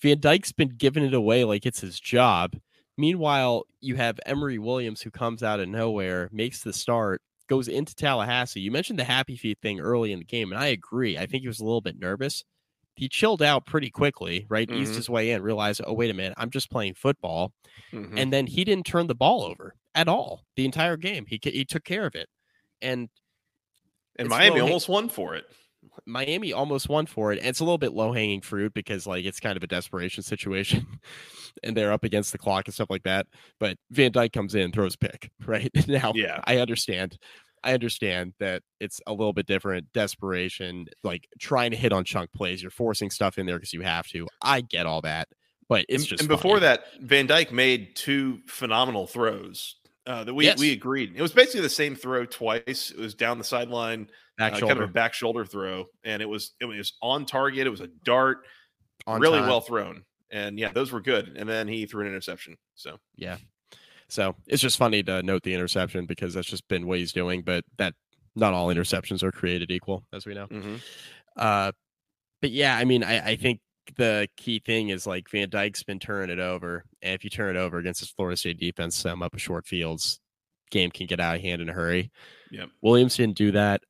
Van Dyke's been giving it away like it's his job. Meanwhile, you have Emory Williams who comes out of nowhere, makes the start, goes into Tallahassee. You mentioned the happy feet thing early in the game, and I agree. I think he was a little bit nervous. He chilled out pretty quickly, right? Eased Mhm. his way in, realized, oh, wait a minute, I'm just playing football. Mhm. And then he didn't turn the ball over at all the entire game. He, he took care of it. And and Miami almost won for it. Miami almost won for it. And it's a little bit low hanging fruit because like it's kind of a desperation situation and they're up against the clock and stuff like that. But Van Dyke comes in, throws pick, right? now Yeah. I understand. I understand that it's a little bit different. Desperation, like trying to hit on chunk plays. You're forcing stuff in there because you have to. I get all that. But it's and, just and before funny. that, Van Dyke made two phenomenal throws uh, that we Yes. we agreed. It was basically the same throw twice. It was down the sideline, back uh, kind of a back shoulder throw, and it was it was on target. It was a dart, on really time. well thrown, and yeah, those were good. And then he threw an interception. So Yeah. So it's just funny to note the interception because that's just been what he's doing, but that not all interceptions are created equal, as we know. mhm. Uh, but yeah, I mean, I, I think the key thing is like Van Dyke's been turning it over, and if you turn it over against this Florida State defense, some up a short fields, game can get out of hand in a hurry. Yep. Williams didn't do that.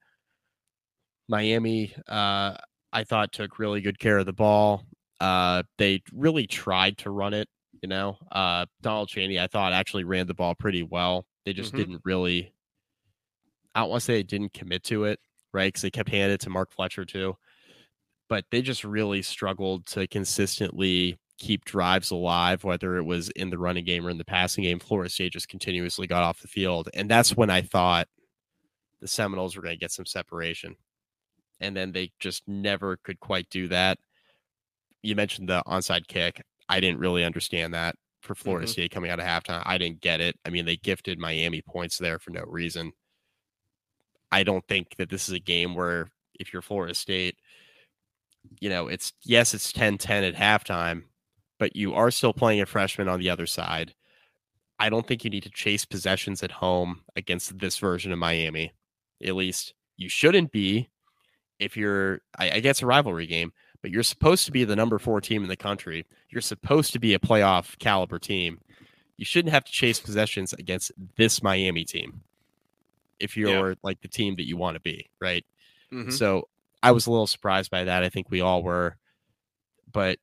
Miami, uh, I thought took really good care of the ball. Uh, they really tried to run it. You know, uh, Donald Chaney, I thought actually ran the ball pretty well. They just Mhm. didn't really. I don't want to say they didn't commit to it, right? Because they kept handing it to Mark Fletcher too, but they just really struggled to consistently keep drives alive, whether it was in the running game or in the passing game. Florida State just continuously got off the field, and that's when I thought the Seminoles were going to get some separation, and then they just never could quite do that. You mentioned the onside kick. I didn't really understand that for Florida Mhm. State coming out of halftime. I didn't get it. I mean, they gifted Miami points there for no reason. I don't think that this is a game where if you're Florida State, you know, it's yes, it's 10-10 at halftime, but you are still playing a freshman on the other side. I don't think you need to chase possessions at home against this version of Miami. At least you shouldn't be if you're I, I guess a rivalry game, but you're supposed to be the number four team in the country. You're supposed to be a playoff caliber team. You shouldn't have to chase possessions against this Miami team if you're like the team that you want to be, right? Mhm. So I was a little surprised by that. I think we all were. But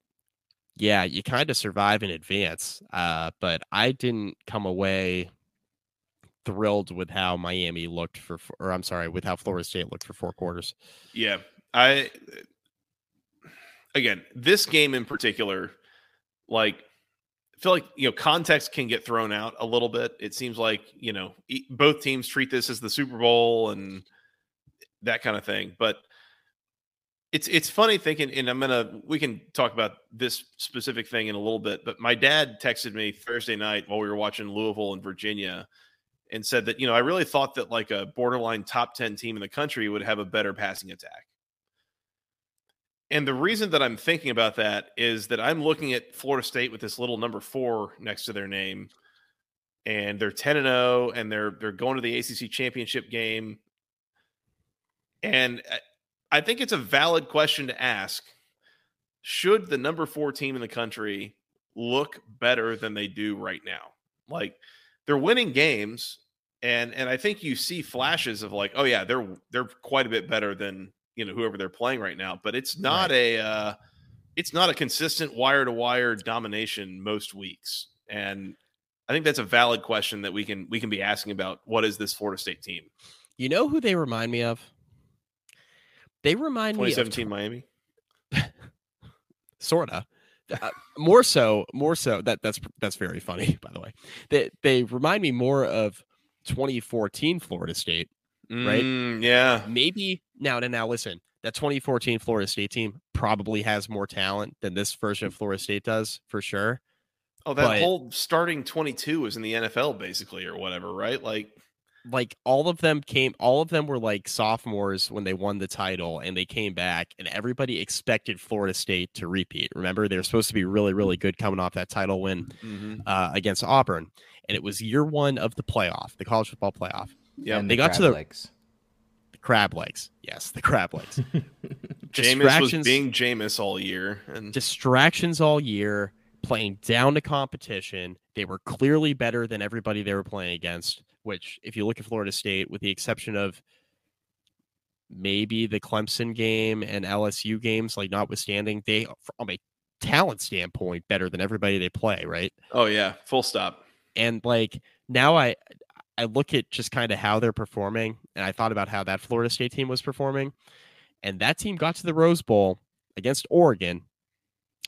yeah, you kind of survive in advance. Uh, but I didn't come away thrilled with how Miami looked for, or I'm sorry, with how Florida State looked for four quarters. Yeah, I again this game in particular, like I feel like you know context can get thrown out a little bit. It seems like you know both teams treat this as the Super Bowl and that kind of thing, but. It's it's funny thinking, and I'm gonna we can talk about this specific thing in a little bit. But my dad texted me Thursday night while we were watching Louisville and Virginia, and said that you know I really thought that like a borderline top ten team in the country would have a better passing attack. And the reason that I'm thinking about that is that I'm looking at Florida State with this little number four next to their name, and they're 10 and 0, and they're they're going to the ACC championship game. And I- I think it's a valid question to ask: Should the number four team in the country look better than they do right now? Like they're winning games, and and I think you see flashes of like, oh yeah, they're they're quite a bit better than you know whoever they're playing right now. But it's not a uh, it's not a consistent wire to wire domination most weeks, and I think that's a valid question that we can we can be asking about. What is this Florida State team? You know who they remind me of? They remind me of 2017 Miami. sorta uh, more so more so that that's that's very funny by the way they they remind me more of 2014 florida state Right? Mm, yeah. maybe now now now listen that 2014 florida state team probably has more talent than this version of florida state does for sure Oh, that But- whole starting 22 was in the NFL basically, or whatever, right? Like, like all of them came all of them were like sophomores when they won the title and they came back and everybody expected florida state to repeat remember they were supposed to be really really good coming off that title win uh, against auburn and it was year one of the playoff the college football playoff yeah, they the got to the- legs. crab legs yes the crab legs Jameis was being Jameis all year, and distractions all year playing down to competition. They were clearly better than everybody they were playing against, which, if you look at Florida State, with the exception of maybe the Clemson game and LSU games, like notwithstanding, they, from a talent standpoint, better than everybody they play, right? Oh yeah, full stop. And like now I I look at just kind of how they're performing, and I thought about how that Florida State team was performing, and that team got to the Rose Bowl against Oregon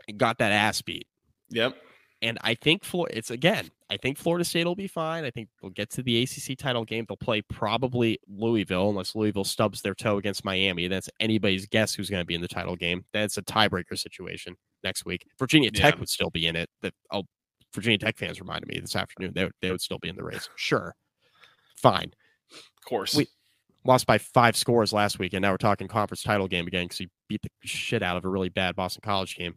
and got that ass beat. Yep. And I think Flor- it's again, I think Florida State will be fine. I think they'll get to the ACC title game. They'll play probably Louisville unless Louisville stubs their toe against Miami. That's anybody's guess who's going to be in the title game. That's a tiebreaker situation next week. Virginia Tech Yeah. would still be in it. That oh, Virginia Tech fans reminded me this afternoon they would, they would still be in the race. Sure, fine. Of course. We- Lost by five scores last week, and now we're talking conference title game again because he beat the shit out of a really bad Boston College game.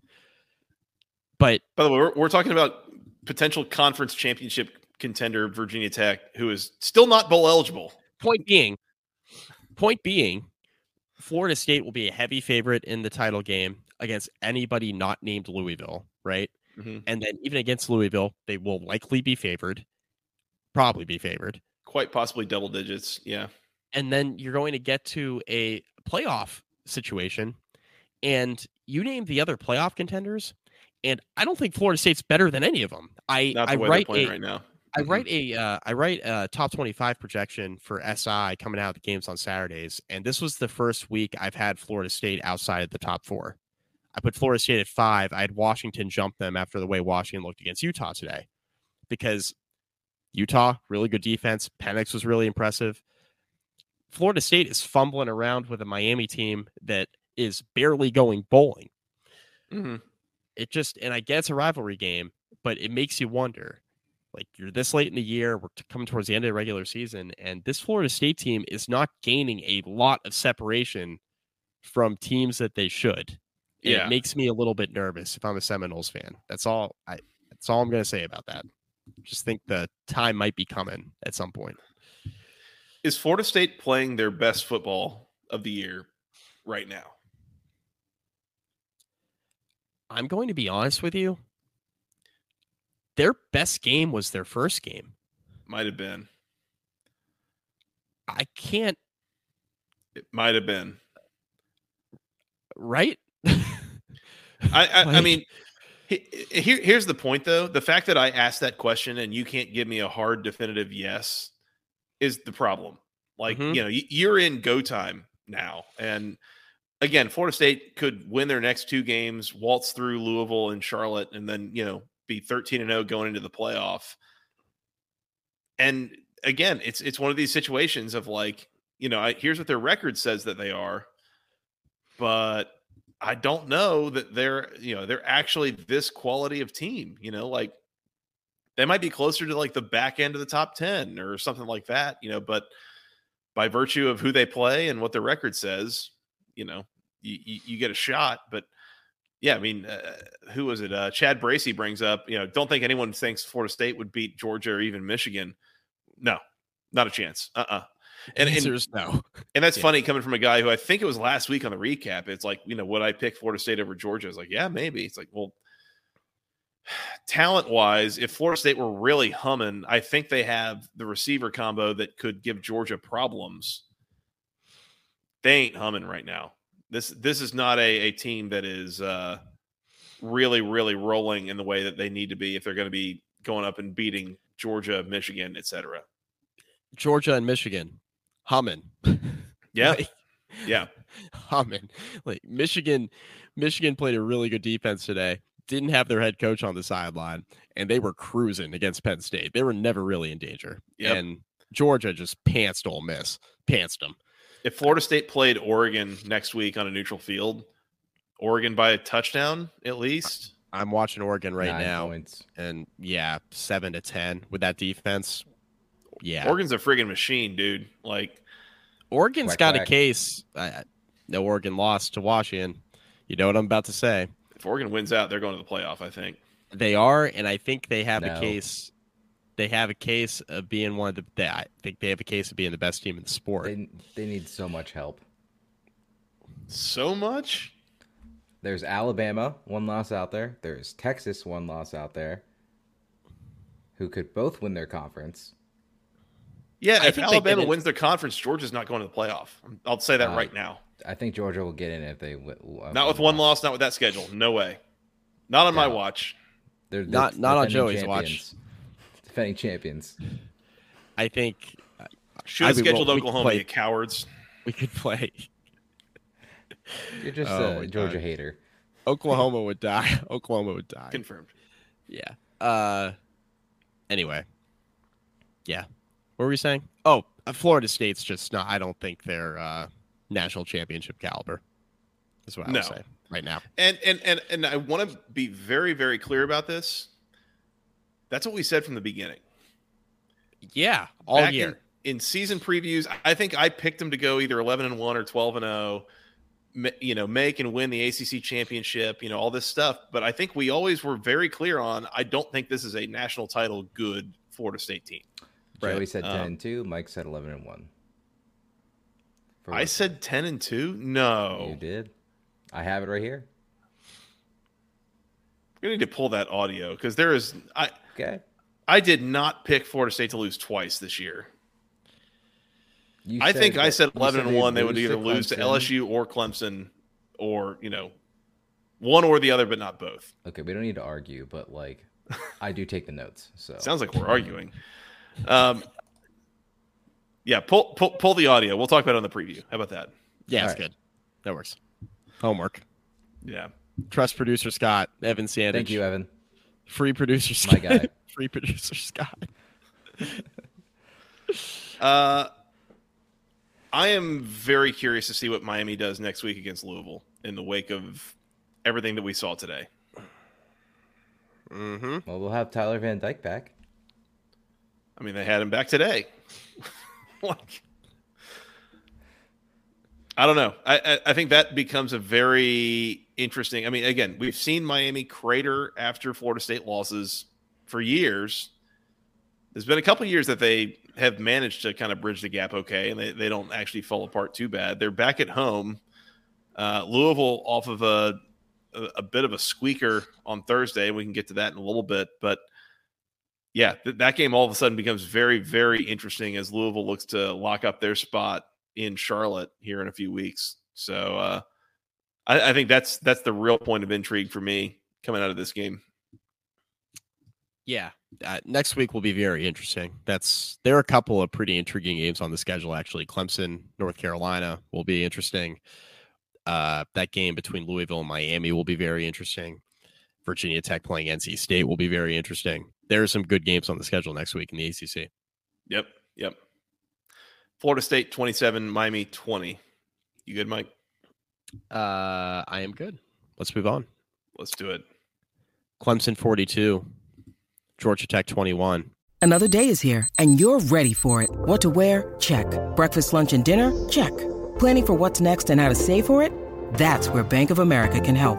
But By the way, we're, we're talking about potential conference championship contender Virginia Tech, who is still not bowl eligible. point being, point being, Florida State will be a heavy favorite in the title game against anybody not named Louisville, right? Mhm. And then even against Louisville, they will likely be favored, probably be favored. Quite possibly double digits. Yeah. And then you're going to get to a playoff situation, and you name the other playoff contenders, and I don't think Florida State's better than any of them. I I write a, right now. I Mhm. write a uh, I write a top 25 projection for SI coming out of the games on Saturdays, and this was the first week I've had Florida State outside of the top four. I put Florida State at five. I had Washington jump them after the way Washington looked against Utah today, because Utah really good defense. Penix was really impressive. Florida State is fumbling around with a Miami team that is barely going bowling Mhm. it just and I get it's a rivalry game, but it makes you wonder. Like you're this late in the year, we're coming towards the end of the regular season, and this Florida State team is not gaining a lot of separation from teams that they should. Yeah. it makes me a little bit nervous if I'm a Seminoles fan. That's all I. That's all I'm going to say about that. Just think the time might be coming at some point. Is Florida State playing their best football of the year right now? I'm going to be honest with you. Their best game was their first game. Might have been. I can't. It might have been. Right? I I, I mean, here here's the point though. The fact that I asked that question and you can't give me a hard definitive yes is the problem. Like Mhm. you know, you're in go time now, and again, Florida State could win their next two games, waltz through Louisville and Charlotte, and then you know be 13 and 0 going into the playoff. And again, it's it's one of these situations of like, you know, I, here's what their record says that they are, but I don't know that they're, you know, they're actually this quality of team, you know, like they might be closer to like the back end of the top 10 or something like that, you know, but by virtue of who they play and what their record says, you know, you, you, you get a shot, but yeah, I mean, uh, who was it? Uh, Chad Bracey brings up, you know, don't think anyone thinks Florida State would beat Georgia or even Michigan. No, not a chance. Uh uh And, and, Answers no. and that's Yeah. funny coming from a guy who I think it was last week on the recap. It's like, you know, would I pick Florida State over Georgia? It's like, yeah, maybe. It's like, well, talent wise, if Florida State were really humming, I think they have the receiver combo that could give Georgia problems. They ain't humming right now. This this is not a, a team that is uh, really, really rolling in the way that they need to be if they're going to be going up and beating Georgia, Michigan, etc. Georgia and Michigan, humming. Yeah, Like, yeah. humming. Like Michigan, Michigan played a really good defense today. Didn't have their head coach on the sideline, and they were cruising against Penn State. They were never really in danger. Yep. And Georgia just pantsed Ole Miss, pantsed them. If Florida State played Oregon next week on a neutral field, Oregon by a touchdown at least. I'm watching Oregon right Nine now, Points. and yeah, seven to ten with that defense. Yeah, Oregon's a friggin' machine, dude. Like, Oregon's Quack, got a case. I, no, Oregon lost to Washington. You know what I'm about to say. if Oregon wins out, they're going to the playoff. I think. They are, and I think they have a case. They have a case of being one of the. They, I think they have a case of being the best team in the sport. They they need so much help. So much. There's Alabama, one loss out there. There's Texas, one loss out there. Who could both win their conference. Yeah, I if think Alabama wins their conference, Georgia's not going to the playoff. I'll say that Uh, right now. I think Georgia will get in if they w- w- Not with one loss, not with that schedule. No way. Not on my watch. They're the Not- not on defending Joey's watch. Defending champions. I think Should I have scheduled well, Oklahoma, play- you cowards. we could play. You're just Oh a Georgia God. hater. Oklahoma would die. Oklahoma would die. Confirmed. Yeah. Uh. Anyway. Yeah. What were we saying? Oh, uh, Florida State's just not. I don't think they're uh, national championship caliber. That's what I No. would say right now. And and and and I want to be very very clear about this. That's what we said from the beginning. Yeah, all Back year. in, in season previews, I think I picked them to go either 11 and 1 or 12 and 0. You know, make and win the ACC championship, you know, all this stuff. But I think we always were very clear on I don't think this is a national title good Florida State team. Right. Joey said 10 Um, and 2. Mike said 11 and 1. For I what- said 10 and 2. No. You did. I have it right here. We need to pull that audio because there is I Okay. I did not pick Florida State to lose twice this year. You I think I said you 11 and 1 they would either lose to LSU or Clemson or, you know, one or the other but not both. Okay, we don't need to argue, but like, I do take the notes. So Sounds like we're arguing. Um, yeah, pull, pull pull the audio. We'll talk about it on the preview. How about that? Yeah, that's All right. good. That works. Homework. Yeah. Trust producer Scott. Evan Sandage. thank you, Evan. Free producer Scott. My Scott. guy. Free producer Scott. Uh, I am very curious to see what Miami does next week against Louisville in the wake of everything that we saw today. Mm-hmm. Well, we'll have Tyler Van Dyke back. I mean, they had him back today. like, I don't know. I, I think that becomes a very interesting. I mean, again, we've seen Miami crater after Florida State losses for years. There's been a couple years that they have managed to kind of bridge the gap okay, and they, they don't actually fall apart too bad. They're back at home. Uh, Louisville off of a, a a bit of a squeaker on Thursday. We can get to that in a little bit, but yeah, th- that game all of a sudden becomes very, very interesting as Louisville looks to lock up their spot in Charlotte here in a few weeks. So uh, I, I think that's that's the real point of intrigue for me coming out of this game. Yeah. Uh, next week will be very interesting. That's there are a couple of pretty intriguing games on the schedule. Actually, Clemson, North Carolina will be interesting. Uh, that game between Louisville and Miami will be very interesting. Virginia Tech playing NC State will be very interesting. There are some good games on the schedule next week in the ACC. Yep, yep. Florida State twenty seven, Miami twenty. You good, Mike? Uh, I am good. Let's move on. Let's do it. Clemson 42, Georgia Tech 21. Another day is here, and you're ready for it. What to wear? Check. Breakfast, lunch, and dinner? Check. Planning for what's next and how to save for it? That's where Bank of America can help.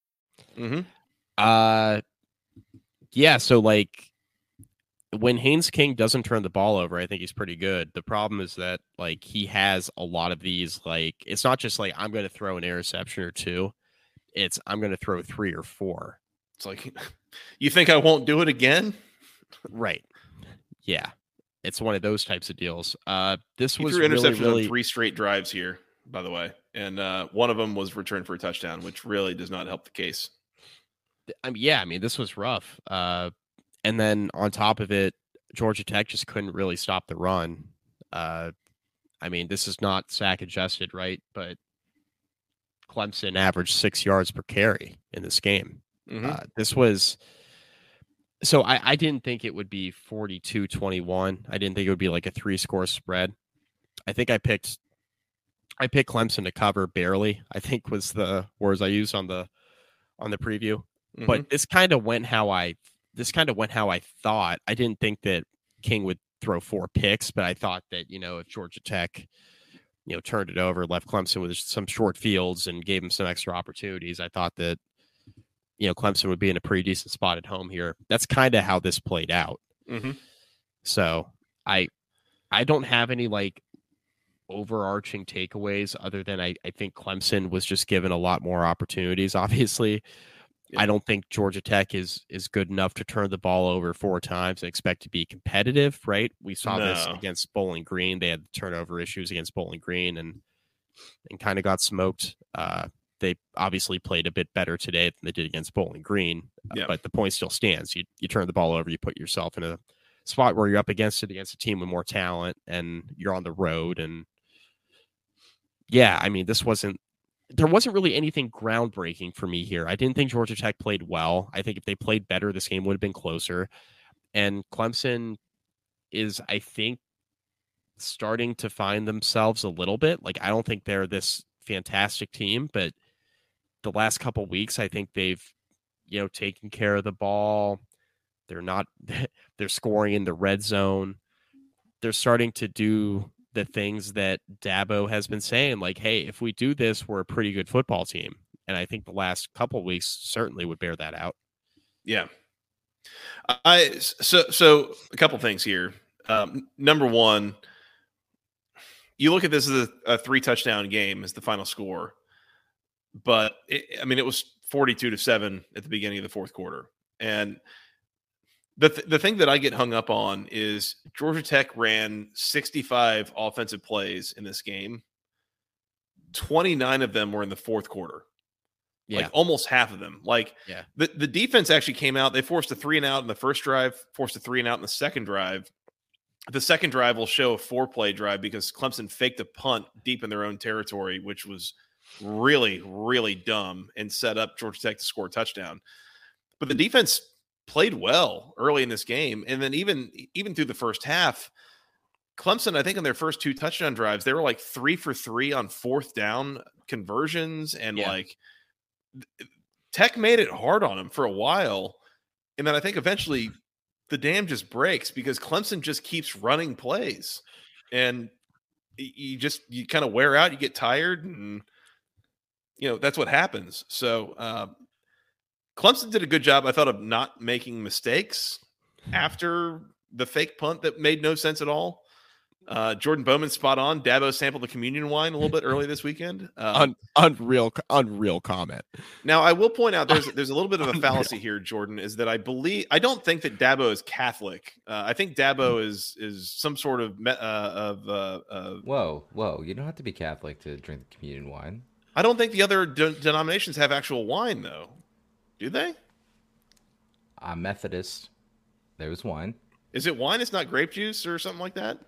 Mm-hmm. Uh, yeah. So like, when Haynes King doesn't turn the ball over, I think he's pretty good. The problem is that like he has a lot of these. Like, it's not just like I'm going to throw an interception or two. It's I'm going to throw three or four. It's like, you think I won't do it again? Right. Yeah. It's one of those types of deals. Uh, this He was threw really, really on three straight drives here, by the way, and uh, one of them was returned for a touchdown, which really does not help the case. I mean, yeah, I mean, this was rough. Uh, and then on top of it, Georgia Tech just couldn't really stop the run. Uh, I mean, this is not sack adjusted, right? But Clemson averaged six yards per carry in this game. Mhm. Uh, this was so I, I didn't think it would be 42 21. I didn't think it would be like a three score spread. I think I picked I picked Clemson to cover barely, I think was the words I used on the on the preview. Mhm. But this kind of went how I this kind of went how I thought. I didn't think that King would throw four picks, but I thought that, you know, if Georgia Tech, you know, turned it over, left Clemson with some short fields and gave him some extra opportunities, I thought that, you know, Clemson would be in a pretty decent spot at home here. That's kind of how this played out. Mhm. So I I don't have any like overarching takeaways other than I, I think Clemson was just given a lot more opportunities, obviously. Yeah. I don't think Georgia Tech is is good enough to turn the ball over four times and expect to be competitive, right? We saw this against Bowling Green. They had the turnover issues against Bowling Green and and kind of got smoked. Uh, they obviously played a bit better today than they did against Bowling Green, uh, Yeah. but the point still stands. You you turn the ball over, you put yourself in a spot where you're up against it against a team with more talent, and you're on the road. And yeah, I mean, this wasn't there wasn't really anything groundbreaking for me here. I didn't think Georgia Tech played well. I think if they played better, this game would have been closer. And Clemson is, I think, starting to find themselves a little bit. Like I don't think they're this fantastic team, but the last couple weeks, I think they've, you know, taken care of the ball. They're not they're scoring in the red zone. They're starting to do the things that Dabo has been saying, like, hey, if we do this, we're a pretty good football team. And I think the last couple weeks certainly would bear that out. Yeah. I so so a couple things here. Um, number one, you look at this as a, a three touchdown game as the final score, but it, I mean it was forty two to seven at the beginning of the fourth quarter, and the th- the thing that I get hung up on is Georgia Tech ran sixty five offensive plays in this game. Twenty nine of them were in the fourth quarter Yeah. like almost half of them. Like Yeah. the, the defense actually came out. They forced a three and out in the first drive, forced a three and out in the second drive. The second drive will show a four play drive because Clemson faked a punt deep in their own territory, which was really, really dumb and set up Georgia Tech to score a touchdown. But the defense played well early in this game. And then even even through the first half, Clemson, I think in their first two touchdown drives, they were like three for three on fourth down conversions and Yeah. like Tech made it hard on him for a while. And then I think eventually the dam just breaks because Clemson just keeps running plays. And you just you kind of wear out, you get tired, and you know, that's what happens. So uh, Clemson did a good job, I thought, of not making mistakes after the fake punt that made no sense at all. Uh, Jordan Bowman spot on. Dabo sampled the communion wine a little bit early this weekend. Uh, Un- unreal, unreal comment. now, I will point out there's there's a little bit of a fallacy here, Jordan, is that I believe I don't think that Dabo is Catholic. Uh, I think Dabo is is some sort of me, uh, of uh, uh, Whoa, whoa! You don't have to be Catholic to drink the communion wine. I don't think the other de- denominations have actual wine though. Do they? I'm Methodist. There's wine. Is it wine? It's not grape juice or something like that.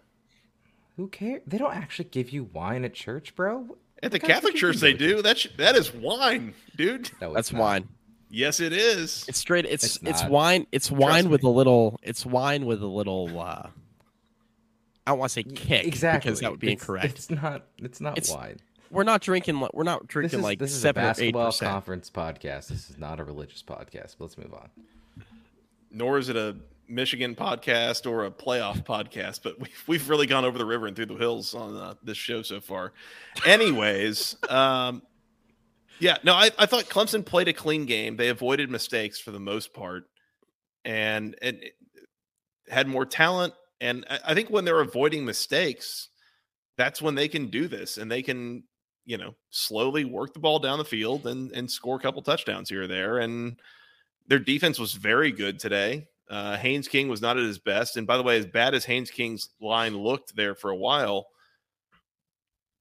Who cares? They don't actually give you wine at church, bro. At the What kind of Catholic Church, they do. That sh- that is wine, dude. No, That's not. wine. Yes, it is. It's straight. It's It's it's, wine. It's wine me. with a little. It's wine with a little. uh I don't want to say kick Exactly. because that would be It's- incorrect. It's not. It's not It's wine. We're not drinking. li- We're not This drinking is like this is a seven or eight basketball percent. conference podcast. This is not a religious podcast. But let's move on. Nor is it a Michigan podcast or a playoff podcast, but we've, we've really gone over the river and through the hills on uh, this show so far. Anyways, um, yeah, no, I, I thought Clemson played a clean game. They avoided mistakes for the most part, and and it had more talent. And I, I think when they're avoiding mistakes, that's when they can do this, and they can, you know, slowly work the ball down the field and and score a couple touchdowns here or there. And their defense was very good today. Uh, Haynes King was not at his best, and by the way, as bad as Haynes King's line looked there for a while,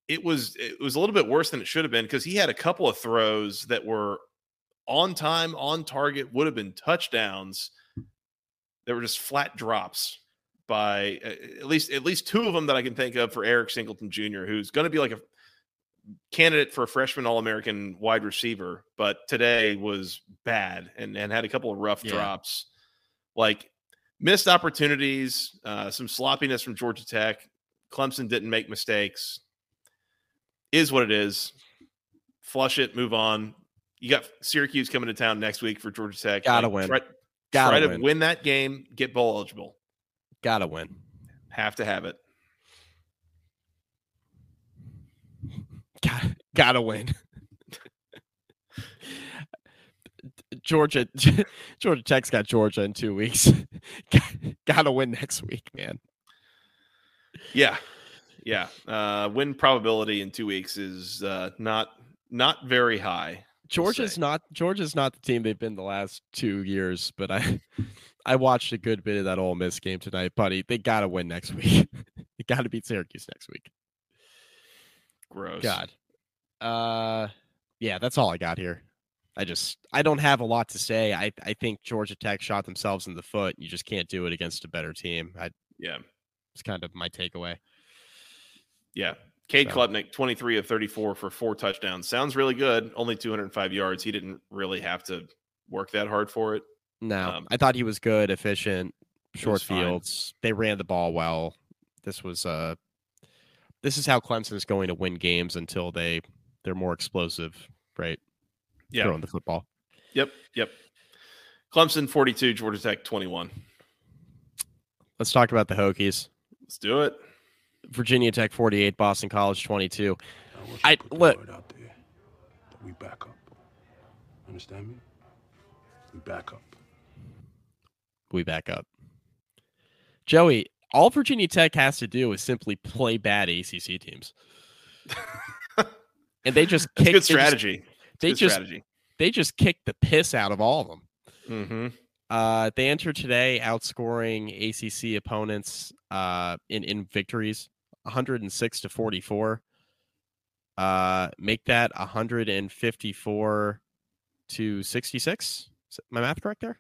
it was it was a little bit worse than it should have been because he had a couple of throws that were on time, on target, would have been touchdowns. They were just flat drops by at least at least two of them that I can think of for Eric Singleton Jr., who's going to be like a candidate for a freshman All American wide receiver, but today was bad and, and had a couple of rough Yeah. drops, like missed opportunities, uh, some sloppiness from Georgia Tech. Clemson didn't make mistakes. Is what it is. Flush it, move on. You got Syracuse coming to town next week for Georgia Tech. Gotta win. Try, Gotta try to win. win that game, get bowl eligible. Gotta win. Have to have it. Gotta, win. Georgia, Georgia Tech's got Georgia in two weeks. gotta win next week, man. Yeah, yeah. Uh, win probability in two weeks is uh, not not very high. Georgia's not Georgia's not the team they've been the last two years, but I I watched a good bit of that Ole Miss game tonight, buddy. They gotta win next week. they gotta beat Syracuse next week. Gross. God. Uh yeah, that's all I got here. I just I don't have a lot to say. I I think Georgia Tech shot themselves in the foot. You just can't do it against a better team. I Yeah, it's kind of my takeaway. yeah. Cade So- twenty three of thirty four for four touchdowns. Sounds really good. Only two hundred five yards. He didn't really have to work that hard for it. No, Um, I thought he was good, efficient, short was fine. fields. They ran the ball well. This was uh this is how Clemson is going to win games until they they're more explosive, right? Yeah. Throwing the football. Yep. Yep. Clemson forty two, Georgia Tech twenty one. Let's talk about the Hokies. Let's do it. Virginia Tech 48, Boston College 22. I, I- put the look. word out there that we back up. Understand me? We back up. We back up. Joey, all Virginia Tech has to do is simply play bad ACC teams. and they just That's kick good they just- strategy. They just, strategy. they just kicked the piss out of all of them. Mm-hmm. Uh, they entered today outscoring ACC opponents uh, in in victories, 106 to 44. Uh, make that 154 to 66. Is my math correct there?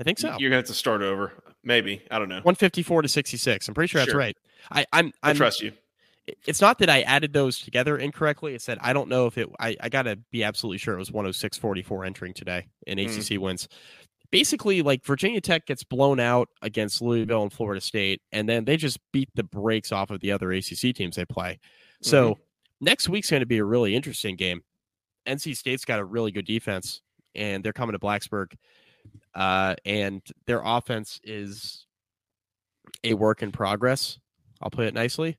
I think so. You're gonna have to start over. Maybe. I don't know. 154 to 66. I'm pretty sure that's Sure. right. I, I'm, I I'm trust you. It's not that I added those together incorrectly. It's said I don't know if it. I, I got to be absolutely sure it was 106-44 entering today in Mm. ACC wins. Basically, like Virginia Tech gets blown out against Louisville and Florida State, and then they just beat the brakes off of the other ACC teams they play. So Mm-hmm. next week's going to be a really interesting game. NC State's got a really good defense, and they're coming to Blacksburg, uh, and their offense is a work in progress. I'll put it nicely.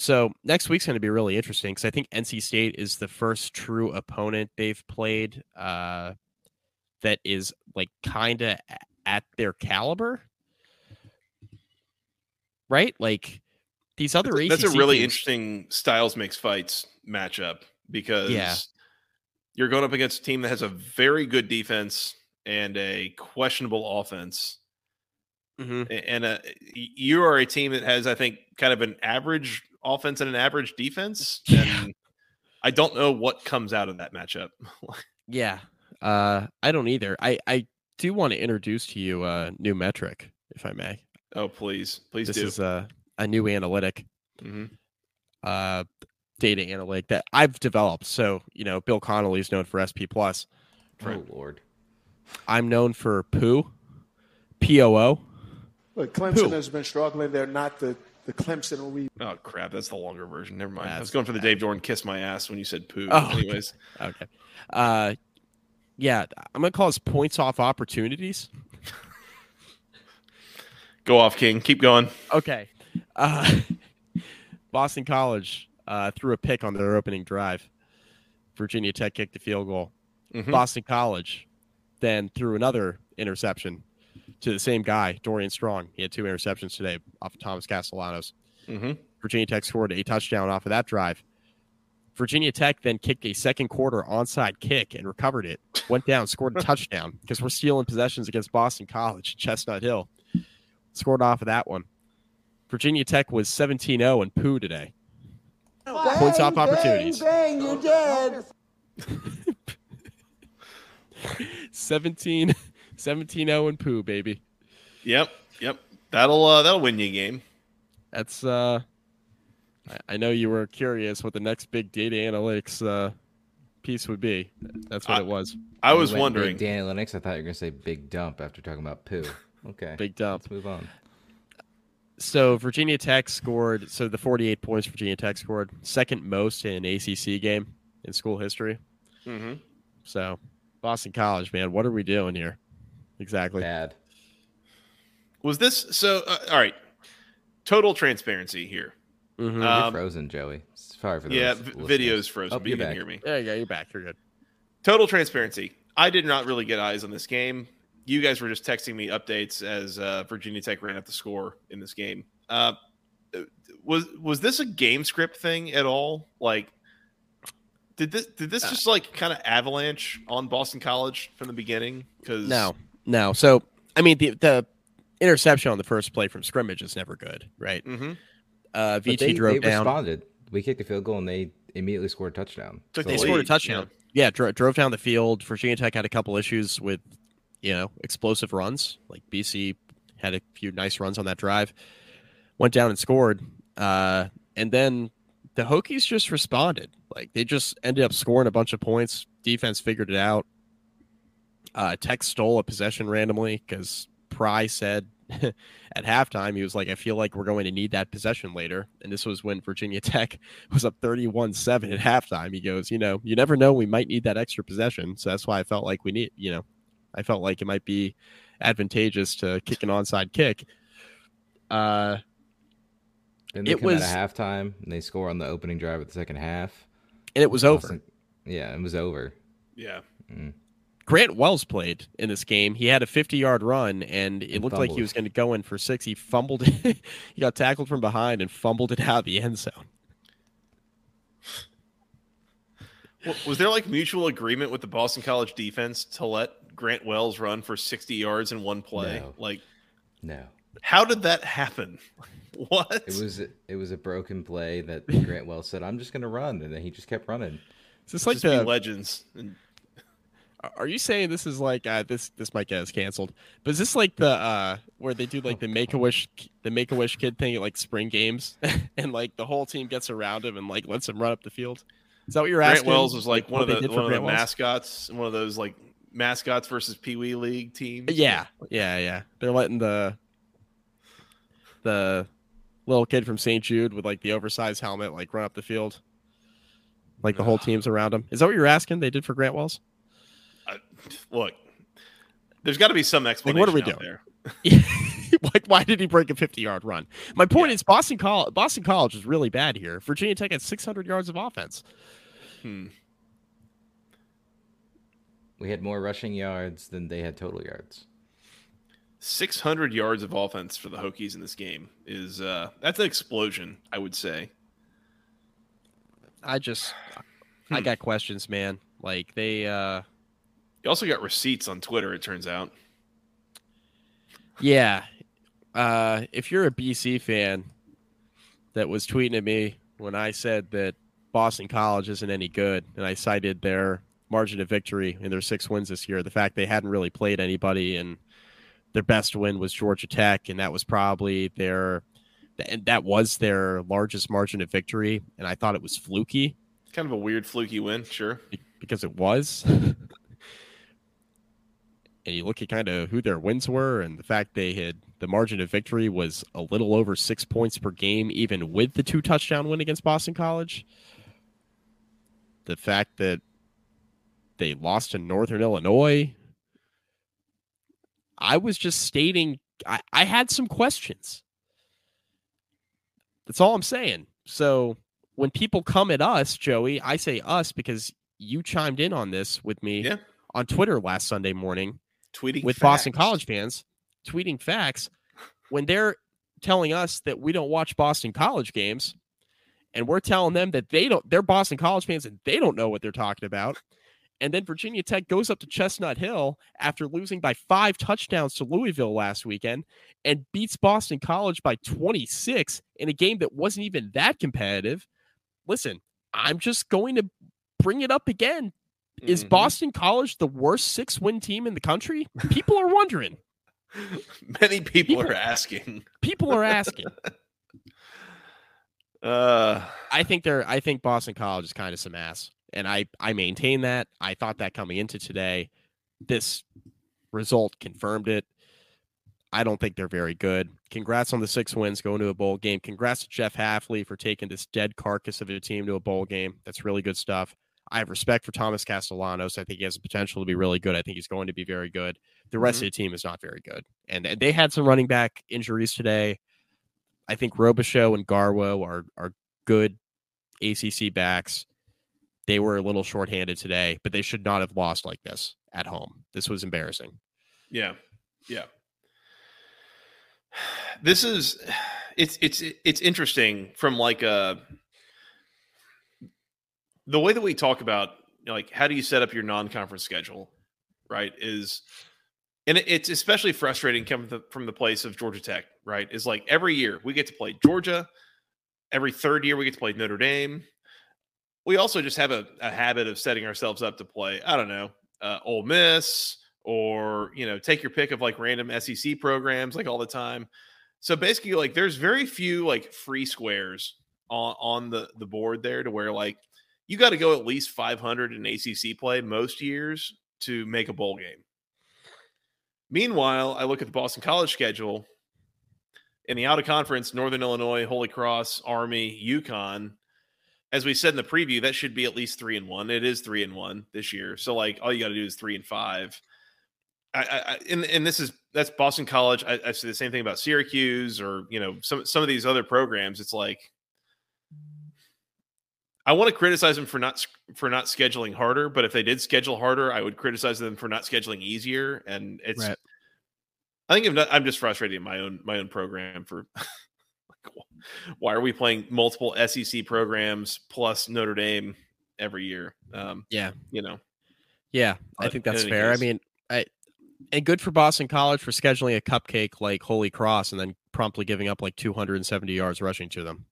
So next week's going to be really interesting because I think NC State is the first true opponent they've played uh, that is like kind of at their caliber, right? Like these other That's a really teams- interesting styles makes fights matchup because Yeah. you're going up against a team that has a very good defense and a questionable offense. Mhm. And uh, you are a team that has, I think, kind of an average offense and an average defense. And I don't know what comes out of that matchup. Yeah, uh, I don't either. I I do want to introduce to you a new metric, if I may. oh, please, please this do. is a a new analytic. hmm uh, data analytic that I've developed. So, you know, Bill Connolly is known for SP Plus. Oh lord. I'm known for poo, P O O. Look, Clemson Who? has been struggling. They're not the, the Clemson we Oh crap, that's the longer version. Never mind. I was going for the Dave Jordan kiss my ass when you said poo. Oh, okay. Anyways, Okay. Uh, yeah, I'm gonna call this points off opportunities. go off, King. Keep going. Okay. Uh, Boston College uh, threw a pick on their opening drive. Virginia Tech kicked the field goal. Mhm. Boston College then threw another interception to the same guy, Dorian Strong. He had two interceptions today off of Thomas Castellanos. Mhm. Virginia Tech scored a touchdown off of that drive. Virginia Tech then kicked a second quarter onside kick and recovered it. Went down, scored a touchdown because we're stealing possessions against Boston College, Chestnut Hill. Scored off of that one. Virginia Tech was 17 0 and poo today. Points off opportunities. 17 17 0 and poo, baby. Yep. Yep, that'll uh, that'll win you a game. That's uh, I- I know you were curious what the next big data analytics uh piece would be. That's what I- it was. I was wondering. Big analytics. I thought you were gonna say big dump after talking about poo. Okay. Big dump. Let's move on. So Virginia Tech scored. So the 48 points Virginia Tech scored, second most in an ACC game in school history. hmm So Boston College, man, what are we doing here? Exactly. Bad. Was this so? Uh, all right. Total transparency here. Mhm. You're Um, frozen, Joey. Sorry for the yeah, v- video's frozen. Oh, but you you're can hear me. Yeah, yeah. You're back. You're good. Total transparency. I did not really get eyes on this game. You guys were just texting me updates as uh, Virginia Tech ran up the score in this game. Uh, was was this a game script thing at all? Like, did this did Uh, this just like kind of avalanche on Boston College from the beginning? Because No, no. So I mean, the the interception on the first play from scrimmage is never good, right? Mm-hmm. Uh, But VT they, drove they down. responded. We kicked a field goal and they immediately scored a touchdown. Took They the scored a lead, touchdown. Yeah, dro- drove down the field. Virginia Tech had a couple issues with, you know, explosive runs. Like BC had a few nice runs on that drive. Went down and scored. Uh, and then the Hokies just responded. Like they just ended up scoring a bunch of points. Defense figured it out. Uh, Tech stole a possession randomly because Pry said at halftime he was like, "I feel like we're going to need that possession later." And this was when Virginia Tech was up 31-7 at halftime. He goes, "You know, you never know. We might need that extra possession." So that's why I felt like we need, you know, I felt like it might be advantageous to kick an onside kick. Uh, Then they It come was- out of halftime and they score on the opening drive of the second half. and it was over. Yeah, it was over. yeah, Grant Wells played in this game. He had a 50 yard run and it And looked like he was going to go in for six. He fumbled it. he got tackled from behind and fumbled it out of the end zone. Wa- was there like mutual agreement with the Boston College defense to let Grant Wells run for sixty yards in one play? No. Like, No, how did that happen? What? it was it was a broken play that Grant Wells said, "I'm just gonna run," and then he just kept running. It's this like just the legends. And Are you saying this is like uh, this? This might get us canceled, but is this like the uh where they do like the Make a Wish, the Make a Wish kid thing at like spring games, and like the whole team gets around him and like lets him run up the field? Is that what you're asking? Grant? Wells was like one of the one of the Wells? mascots, one of those like mascots versus Pee Wee League teams. Yeah, yeah, yeah. They're letting the the little kid from St. Jude with like the oversized helmet like run up the field, like the whole team's around him. Is that what you're asking? They did for Grant Wells? I, look, there's got to be some explanation. what are we out doing? there. like, why did he break a 50 yard run? My point is, Boston College, Boston College is really bad here. Virginia Tech had 600 yards of offense. Hmm. We had more rushing yards than they had total yards. 600 yards of offense for the Hokies in this game is uh that's an explosion, I would say. I just, I Hmm. got questions, man. Like they, uh You also got receipts on Twitter, it turns out. yeah. Uh, if you're a BC fan that was tweeting at me when I said that Boston College isn't any good, and I cited their margin of victory in their six wins this year, the fact they hadn't really played anybody, and their best win was Georgia Tech, and that was probably their, and that was their largest margin of victory, and I thought it was fluky Kind of a weird fluky win, sure. because it was. and you look at kind of who their wins were and the fact they had the margin of victory was a little over six points per game, even with the two touchdown win against Boston College. The fact that they lost to Northern Illinois. I was just stating I, I had some questions. That's all I'm saying. So when people come at us, Joey, I say us because you chimed in on this with me Yeah. on Twitter last Sunday morning Tweeting with Boston. College fans tweeting facts when they're telling us that we don't watch Boston College games and we're telling them that they don't they're Boston College fans and they don't know what they're talking about. And then Virginia Tech goes up to Chestnut Hill after losing by 5 touchdowns to Louisville last weekend and beats Boston College by 26 in a game that wasn't even that competitive. Listen, I'm just going to bring it up again. Is Mhm. Boston College the worst six win team in the country? People are wondering. Many people are asking. People are asking. Uh, I think they're. I think Boston College is kind of some ass, and I I maintain that. I thought that coming into today. This result confirmed it. I don't think they're very good. Congrats on the six wins going to a bowl game. Congrats to Jeff Hafley for taking this dead carcass of a team to a bowl game. That's really good stuff. I have respect for Thomas Castellanos. I think he has the potential to be really good. I think he's going to be very good. The rest Mhm. of the team is not very good. And, and they had some running back injuries today. I think Robichaux and Garwo are are good ACC backs. They were a little shorthanded today, but they should not have lost like this at home. This was embarrassing. yeah, yeah. This is it's it's it's interesting from like uh the way that we talk about like how do you set up your non-conference schedule, right? Is and it- it's especially frustrating coming from the, from the place of Georgia Tech, right? Is like every year we get to play Georgia, every third year we get to play Notre Dame. We also just have a, a habit of setting ourselves up to play, I don't know, uh, Ole Miss or, you know, take your pick of like random SEC programs like all the time. So basically, like there's very few like free squares on, on the, the board there to where like you got to go at least 500 in ACC play most years to make a bowl game. Meanwhile, I look at the Boston College schedule in the out of conference, Northern Illinois, Holy Cross, Army, UConn. As we said in the preview, that should be at least three and one. It is three and one this year. So like all you got to do is three and five. I, I, I and, and this is that's Boston College. I, I say the same thing about Syracuse or you know some some of these other programs. It's like I want to criticize them for not for not scheduling harder, but if they did schedule harder, I would criticize them for not scheduling easier. And it's Right. I think I'm, not, I'm just frustrated in my own my own program for like, why are we playing multiple SEC programs plus Notre Dame every year? Um, Yeah. you know, Yeah, I think that's fair. I mean, I and good for Boston College for scheduling a cupcake like Holy Cross and then promptly giving up like 270 yards rushing to them.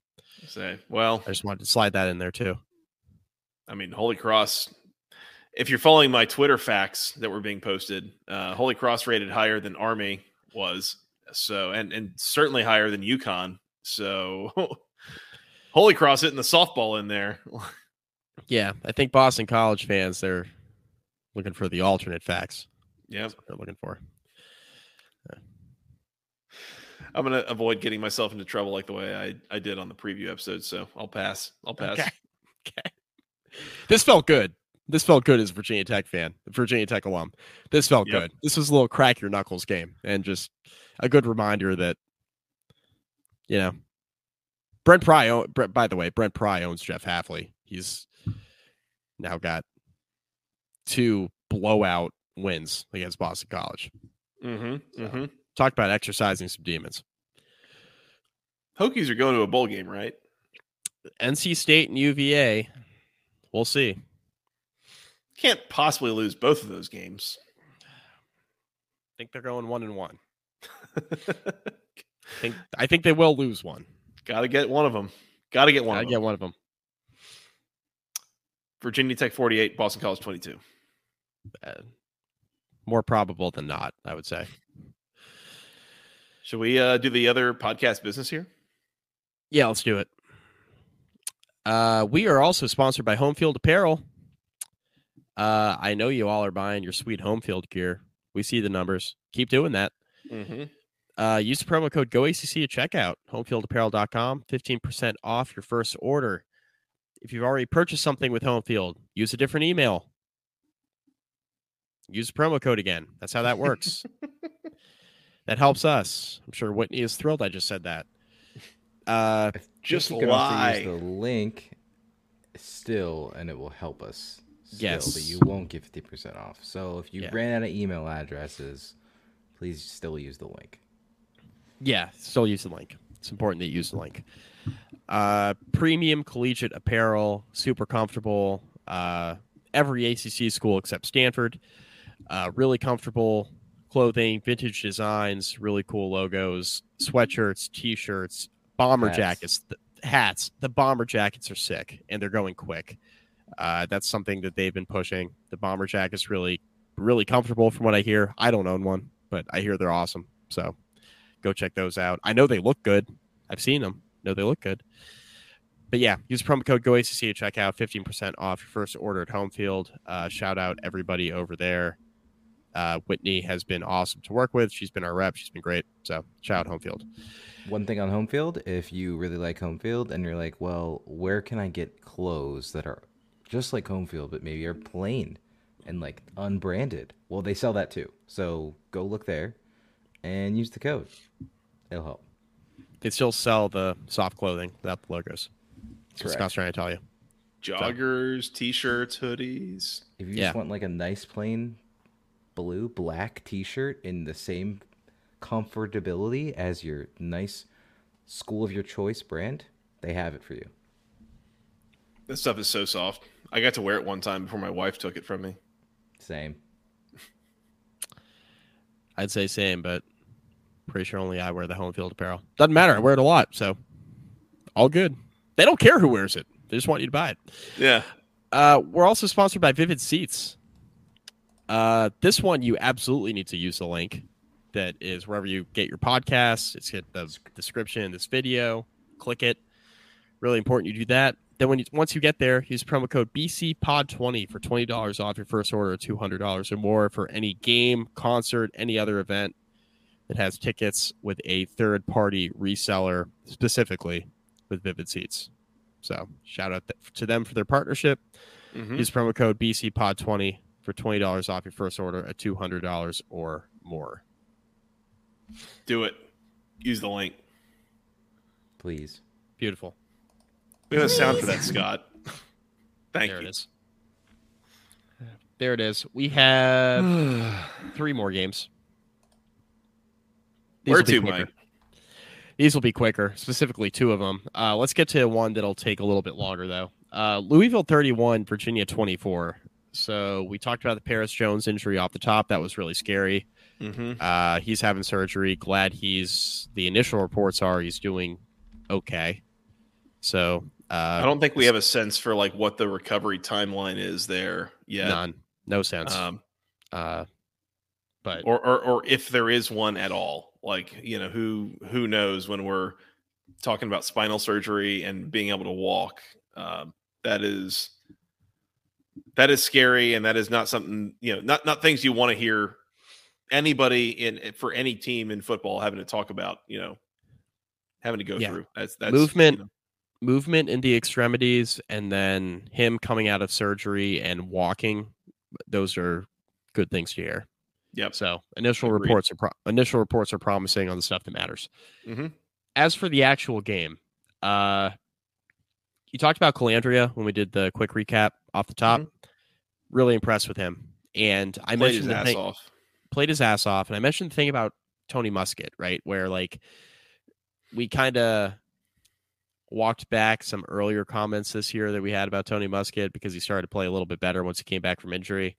Say well, I just wanted to slide that in there too. I mean, Holy Cross. If you're following my Twitter facts that were being posted, uh, Holy Cross rated higher than Army was, so and and certainly higher than UConn. So Holy Cross hitting the softball in there. Yeah, I think Boston College fans they're looking for the alternate facts. Yeah, they're looking for. I'm gonna avoid getting myself into trouble like the way I, I did on the preview episode. So I'll pass. I'll pass. Okay. Okay. This felt good. This felt good as a Virginia Tech fan, Virginia Tech alum. This felt Yep. good. This was a little crack your knuckles game and just a good reminder that, you know, Brent Pry, by the way, Brent Pry owns Jeff Hafley. He's now got two blowout wins against Boston College. Mm-hmm. Mm-hmm. Talk about exercising some demons. Hokies are going to a bowl game, right? NC State and UVA. We'll see. Can't possibly lose both of those games. I think they're going one and one. I think I think they will lose one. Got to get one of them. Got to get one of them. get one of them. Virginia Tech 48, Boston College 22. Uh, more probable than not, I would say. Should we uh, do the other podcast business here? Yeah, let's do it. Uh, we are also sponsored by Home Field Apparel. Uh, I know you all are buying your sweet home field gear. We see the numbers. Keep doing that. Mm-hmm. Uh, use the promo code GOACC at checkout, homefieldapparel.com, 15% off your first order. If you've already purchased something with Home Field, use a different email. Use the promo code again. That's how that works. that helps us. I'm sure Whitney is thrilled I just said that. Uh, Just you can also use the link still, and it will help us. Still, Yes. but you won't get fifty percent off. So if you Yeah. ran out of email addresses, please still use the link. Yeah, still use the link. It's important that you use the link. Uh, premium collegiate apparel, super comfortable. Uh, every ACC school except Stanford. Uh, really comfortable clothing, vintage designs, really cool logos, sweatshirts, t-shirts, bomber Hats. jackets, th- hats. The bomber jackets are sick and they're going quick. Uh, that's something that they've been pushing. The bomber jacket's really, really comfortable from what I hear. I don't own one. but I hear they're awesome. So go check those out. I know they look good. I've seen them. Know they look good. But yeah, use promo code GoACC at checkout, fifteen percent off your first order at Home Field. Uh, shout out everybody over there. Uh, Whitney has been awesome to work with. She's been our rep. She's been great. So shout out Home Field. One thing on home field, if you really like home field and you're like, well, where can I get clothes that are just like home field, but maybe are plain and like unbranded? Well, they sell that too. So go look there and use the code. It'll help. They still sell the soft clothing without the logos. That's what Scott's trying to tell you. Joggers, t-shirts, hoodies. If you Yeah. just want like a nice plain blue black t-shirt in the same comfortability as your nice school of your choice brand, they have it for you. This stuff is so soft. I got to wear it one time before my wife took it from me. Same. I'd say same, but pretty sure only I wear the home field apparel. Doesn't matter. I wear it a lot, so all good. They don't care who wears it. They just want you to buy it. Yeah. Uh, we're also sponsored by Vivid Seats. Uh, this one you absolutely need to use the link that is wherever you get your podcasts. It's got the description in this video. Click it. Really important you do that. Then when you, once you get there, use promo code BCPod20 for twenty dollars off your first order two hundred dollars or more for any game, concert, any other event that has tickets with a third party reseller, specifically with Vivid Seats. So shout out to them for their partnership. Mhm. Use promo code BCPod20 for twenty dollars off your first order at two hundred dollars or more. Do it. Use the link. Please. Beautiful. We have a sound for that, Scott. Thank there you. it is. There it is. We have three more games. These Where will be to, quicker. Mike? These will be quicker, specifically two of them. Uh, let's get to one that'll take a little bit longer, though. Uh, Louisville 31, Virginia 24. So we talked about the Perris Jones injury off the top. That was really scary. hmm Uh, he's having surgery. Glad he's. The initial reports are he's doing okay. So uh, I don't think we have a sense for like what the recovery timeline is there yet. none, no sense. Um, uh, but or, or or if there is one at all. Like you know who who knows when we're talking about spinal surgery and being able to walk. Um, that is that is scary, and that is not something you know not not things you want to hear anybody in for any team in football having to talk about. You know, having to go Yeah. through. That's that's Movement. you know, movement in the extremities, and then him coming out of surgery and walking. Those are good things to hear. Yep. So initial Agreed. reports are pro- initial reports are promising on the stuff that matters. Mhm. As for the actual game, uh, you talked about Colandrea when we did the quick recap off the top. Really impressed with him, and I played mentioned his ass thing, off. played his ass off, and I mentioned the thing about Tony Muskett, right? Where like we kind of walked back some earlier comments this year that we had about Tony Muskett because he started to play a little bit better once he came back from injury.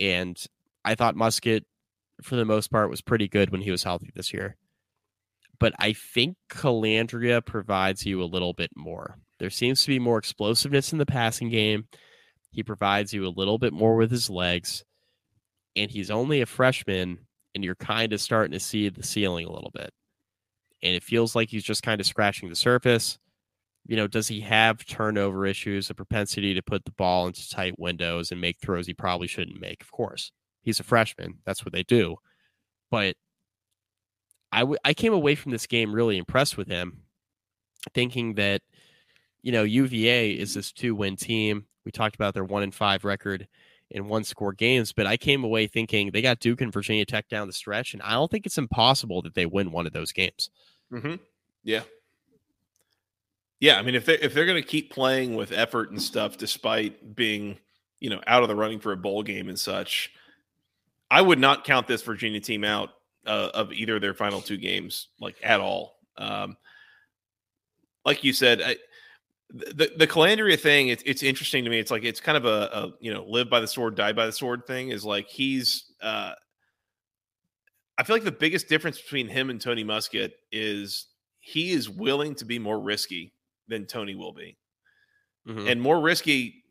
And I thought Muskett, for the most part, was pretty good when he was healthy this year. But I think Colandrea provides you a little bit more. There seems to be more explosiveness in the passing game. He provides you a little bit more with his legs. And he's only a freshman, and you're kind of starting to see the ceiling a little bit. And it feels like he's just kind of scratching the surface you know, does he have turnover issues, a propensity to put the ball into tight windows and make throws he probably shouldn't make? Of course, he's a freshman. That's what they do. But I, w- I came away from this game really impressed with him, thinking that, you know, UVA is this two win team. We talked about their one and five record in one score games, but I came away thinking they got Duke and Virginia Tech down the stretch, and I don't think it's impossible that they win one of those games. hmm Yeah. Yeah, I mean, if they if they're going to keep playing with effort and stuff, despite being you know out of the running for a bowl game and such, I would not count this Virginia team out uh, of either of their final two games, like at all. Um, like you said, I, the the Colandrea thing, it's it's interesting to me. It's like it's kind of a, a you know live by the sword, die by the sword thing. Is like he's. Uh, I feel like the biggest difference between him and Tony Muskett is he is willing to be more risky than Tony will be. Mhm. And more risky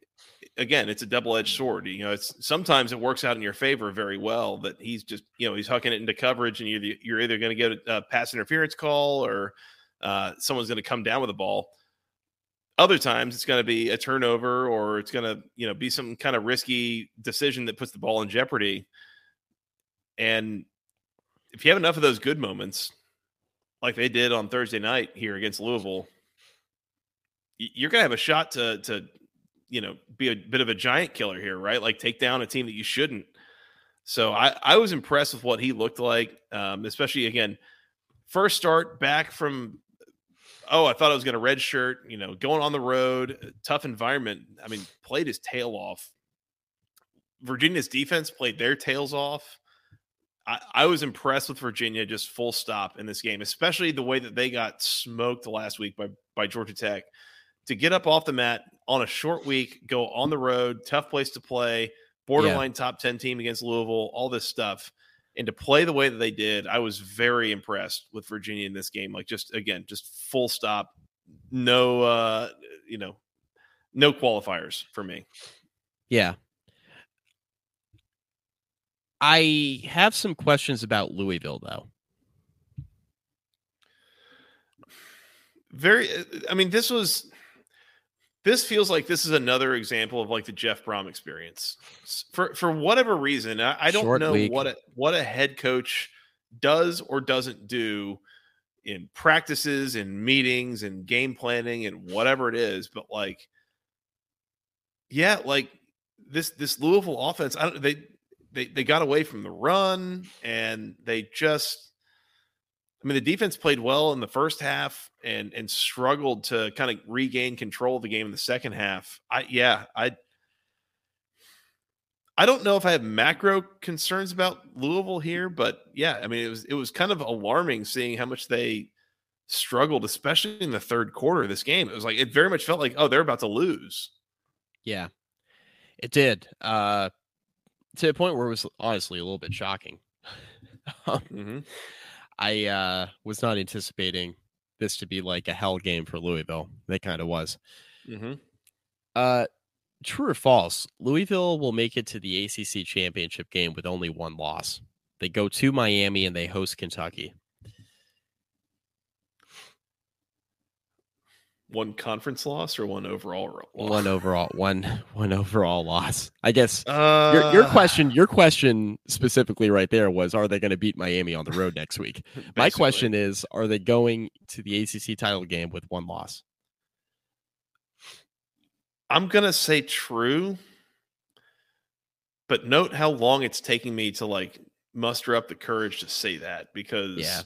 again, it's a double edged sword. You know, it's sometimes it works out in your favor very well that he's just you know he's hucking it into coverage, and you're you're either going to get a pass interference call or uh, someone's going to come down with the ball. Other times it's going to be a turnover or it's going to you know be some kind of risky decision that puts the ball in jeopardy. And if you have enough of those good moments, like they did on Thursday night here against Louisville, you're going to have a shot to to you know be a bit of a giant killer here, right? Like take down a team that you shouldn't. So I I was impressed with what he looked like, um, especially again first start back from. Oh, I thought I was going to red shirt. You know, going on the road, uh, tough environment. I mean, played his tail off. Virginia's defense played their tails off. I, I, was impressed with Virginia just full stop in this game, especially the way that they got smoked last week by by Georgia Tech. To get up off the mat on a short week, go on the road, tough place to play, borderline yeah. top 10 team against Louisville, all this stuff. And to play the way that they did, I was very impressed with Virginia in this game. Like just again, just full stop, no uh, you know, no qualifiers for me. Yeah. I have some questions about Louisville though. Very uh, I mean this was this feels like this is another example of like the Jeff Brohm experience. For for whatever reason, I, I don't Short know week. what a, what a head coach does or doesn't do in practices and meetings and game planning and whatever it is, but like yeah, like this this Louisville offense, I don't they they they got away from the run and they just I mean, the defense played well in the first half and and struggled to kind of regain control of the game in the second half. I yeah, I I don't know if I have macro concerns about Louisville here, but yeah, I mean it was it was kind of alarming seeing how much they struggled, especially in the third quarter of this game. It was like it very much felt like, oh, they're about to lose. Yeah. It did. Uh to the point where it was honestly a little bit shocking. mm-hmm. I uh, was not anticipating this to be like a hell game for Louisville. They kind of was. Mm-hmm. Uh, true or false? Louisville will make it to the ACC championship game with only one loss. They go to Miami and they host Kentucky. One conference loss or one overall loss? One overall one one overall loss. I guess uh, your, your uh. question your question specifically right there was are they going to beat Miami on the road next week? My question is are they going to the ACC title game with one loss? I'm going to say true. But note how long it's taking me to like muster up the courage to say that because yeah.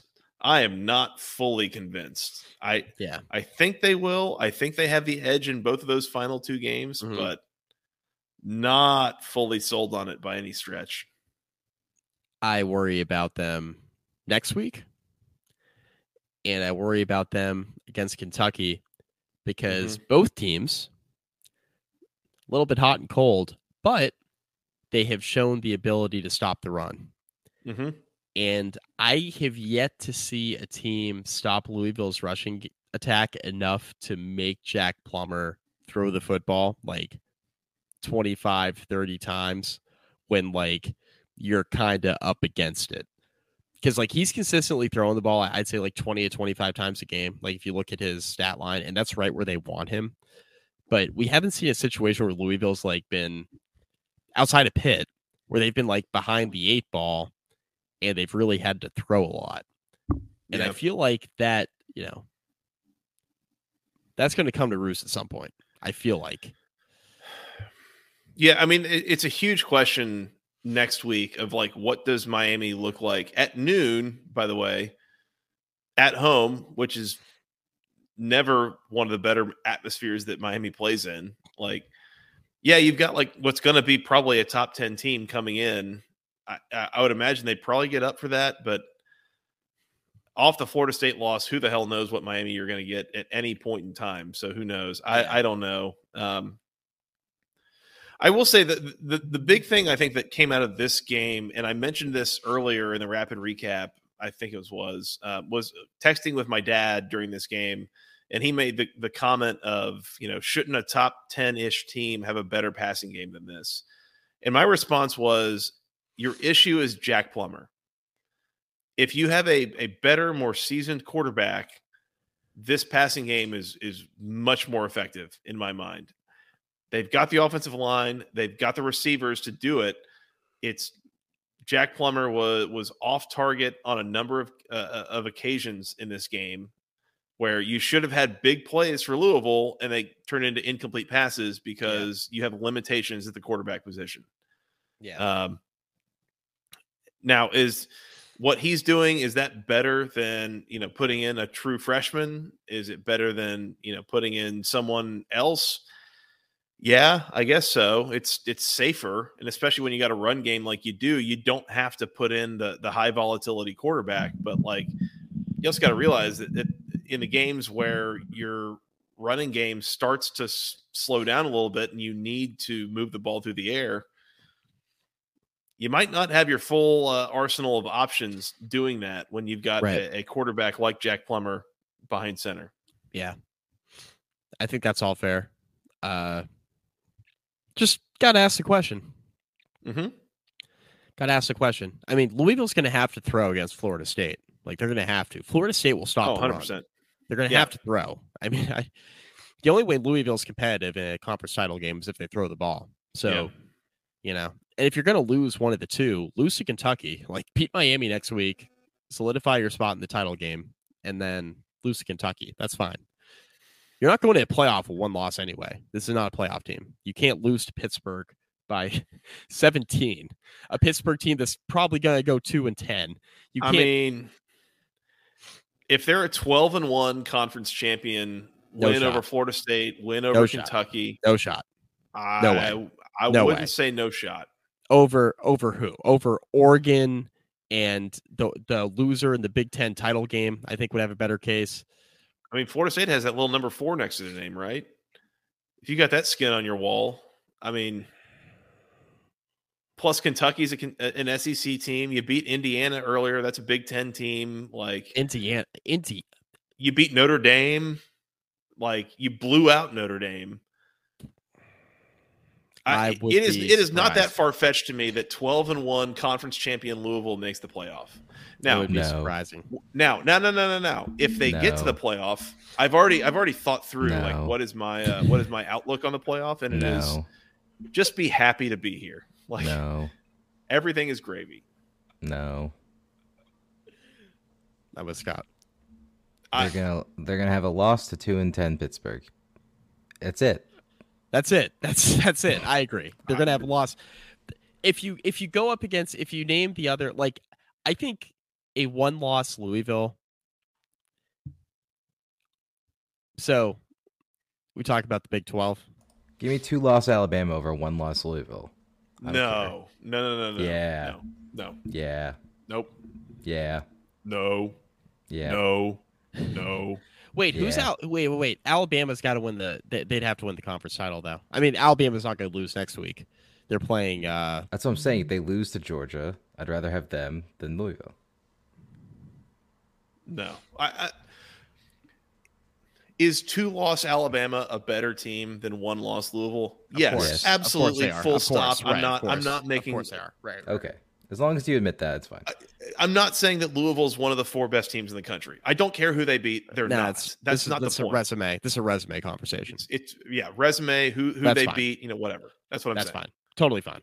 I am not fully convinced. I yeah. I think they will. I think they have the edge in both of those final two games, mm-hmm. but not fully sold on it by any stretch. I worry about them next week. And I worry about them against Kentucky because mm-hmm. both teams a little bit hot and cold, but they have shown the ability to stop the run. Mm-hmm. And I have yet to see a team stop Louisville's rushing attack enough to make Jack Plummer throw the football like 25, 30 times when like you're kind of up against it. Because like he's consistently throwing the ball, I'd say like 20 to 25 times a game. Like if you look at his stat line, and that's right where they want him. But we haven't seen a situation where Louisville's like been outside of Pitt, where they've been like behind the eight ball and they've really had to throw a lot. And I feel like that, you know, that's going to come to roost at some point. I feel like. Yeah, I mean, it's a huge question next week of like, what does Miami look like at noon? By the way, at home, which is never one of the better atmospheres that Miami plays in. Like, yeah, you've got like what's going to be probably a top ten team coming in I, I would imagine they'd probably get up for that, but off the Florida State loss, who the hell knows what Miami you're going to get at any point in time? So who knows? I, I don't know. Um, I will say that the, the big thing I think that came out of this game, and I mentioned this earlier in the rapid recap, I think it was was uh, was texting with my dad during this game, and he made the, the comment of, you know, shouldn't a top 10 ish team have a better passing game than this? And my response was, your issue is Jack Plummer. If you have a, a better, more seasoned quarterback, this passing game is is much more effective in my mind. They've got the offensive line, they've got the receivers to do it. It's Jack Plummer was was off target on a number of uh, of occasions in this game where you should have had big plays for Louisville and they turn into incomplete passes because yeah. you have limitations at the quarterback position. Yeah. Um, now is what he's doing is that better than you know putting in a true freshman? Is it better than you know putting in someone else? Yeah, I guess so. It's it's safer, and especially when you got a run game like you do, you don't have to put in the the high volatility quarterback. But like, you also got to realize that, that in the games where your running game starts to s- slow down a little bit, and you need to move the ball through the air, you might not have your full uh, arsenal of options doing that when you've got right. a, a, quarterback like Jack Plummer behind center. Yeah, I think that's all fair. Uh, just got to ask the question. Mm-hmm. Got to ask the question. I mean, Louisville's going to have to throw against Florida State. Like they're going to have to. Florida State will stop. Oh, 100 percent. They're going to yeah. have to throw. I mean, I, the only way Louisville's competitive in a conference title game is if they throw the ball. So, yeah. you know, and if you're going to lose one of the two, lose to Kentucky, like beat Miami next week, solidify your spot in the title game, and then lose to Kentucky. That's fine. You're not going to a playoff with one loss anyway. This is not a playoff team. You can't lose to Pittsburgh by 17. A Pittsburgh team that's probably going to go 2 and 10. You can't I mean if they're a 12 and 1 conference champion, no win shot. over Florida State, win over no Kentucky. Shot. No shot. I, no way. I, I no wouldn't way. say no shot over over who? Over Oregon and the the loser in the Big Ten title game. I think would have a better case. I mean, Florida State has that little number four next to the name, right? If you got that skin on your wall, I mean, plus Kentucky's a, an SEC team. You beat Indiana earlier. That's a Big Ten team. Like Indiana, Indy. You beat Notre Dame. Like you blew out Notre Dame. I, it is it is not that far fetched to me that twelve and one conference champion Louisville makes the playoff. Now, would be no. surprising. Now, now, no, no, no, no. If they no. get to the playoff, I've already I've already thought through no. like what is my uh, what is my outlook on the playoff, and it is just be happy to be here. Like no, everything is gravy. No, that was Scott. They're gonna they're gonna have a loss to two and ten Pittsburgh. That's it. That's it. That's that's it. I agree. They're gonna have a loss. If you if you go up against if you name the other like I think a one loss Louisville. So we talk about the Big Twelve. Give me two loss Alabama over one loss Louisville. No. no, no, no, no, Yeah. No. No. Yeah. Nope. Yeah. No. Yeah. No. No. Wait, yeah. who's out? Wait, wait, wait. Alabama's got to win the. They'd have to win the conference title, though. I mean, Alabama's not going to lose next week. They're playing. uh That's what I'm saying. If they lose to Georgia, I'd rather have them than Louisville. No, I, I is two loss Alabama a better team than one loss Louisville? Of yes, course. absolutely. Full stop. Right, I'm not. I'm not making. Of course they are. Right. right. Okay. As long as you admit that, it's fine. I, am not saying that Louisville is one of the four best teams in the country. I don't care who they beat. They're no, not. That's is, not that's the point. A resume. This is a resume conversation. It's, it's yeah, resume. Who who that's they fine. beat. You know, whatever. That's what I'm that's saying. fine. Totally fine.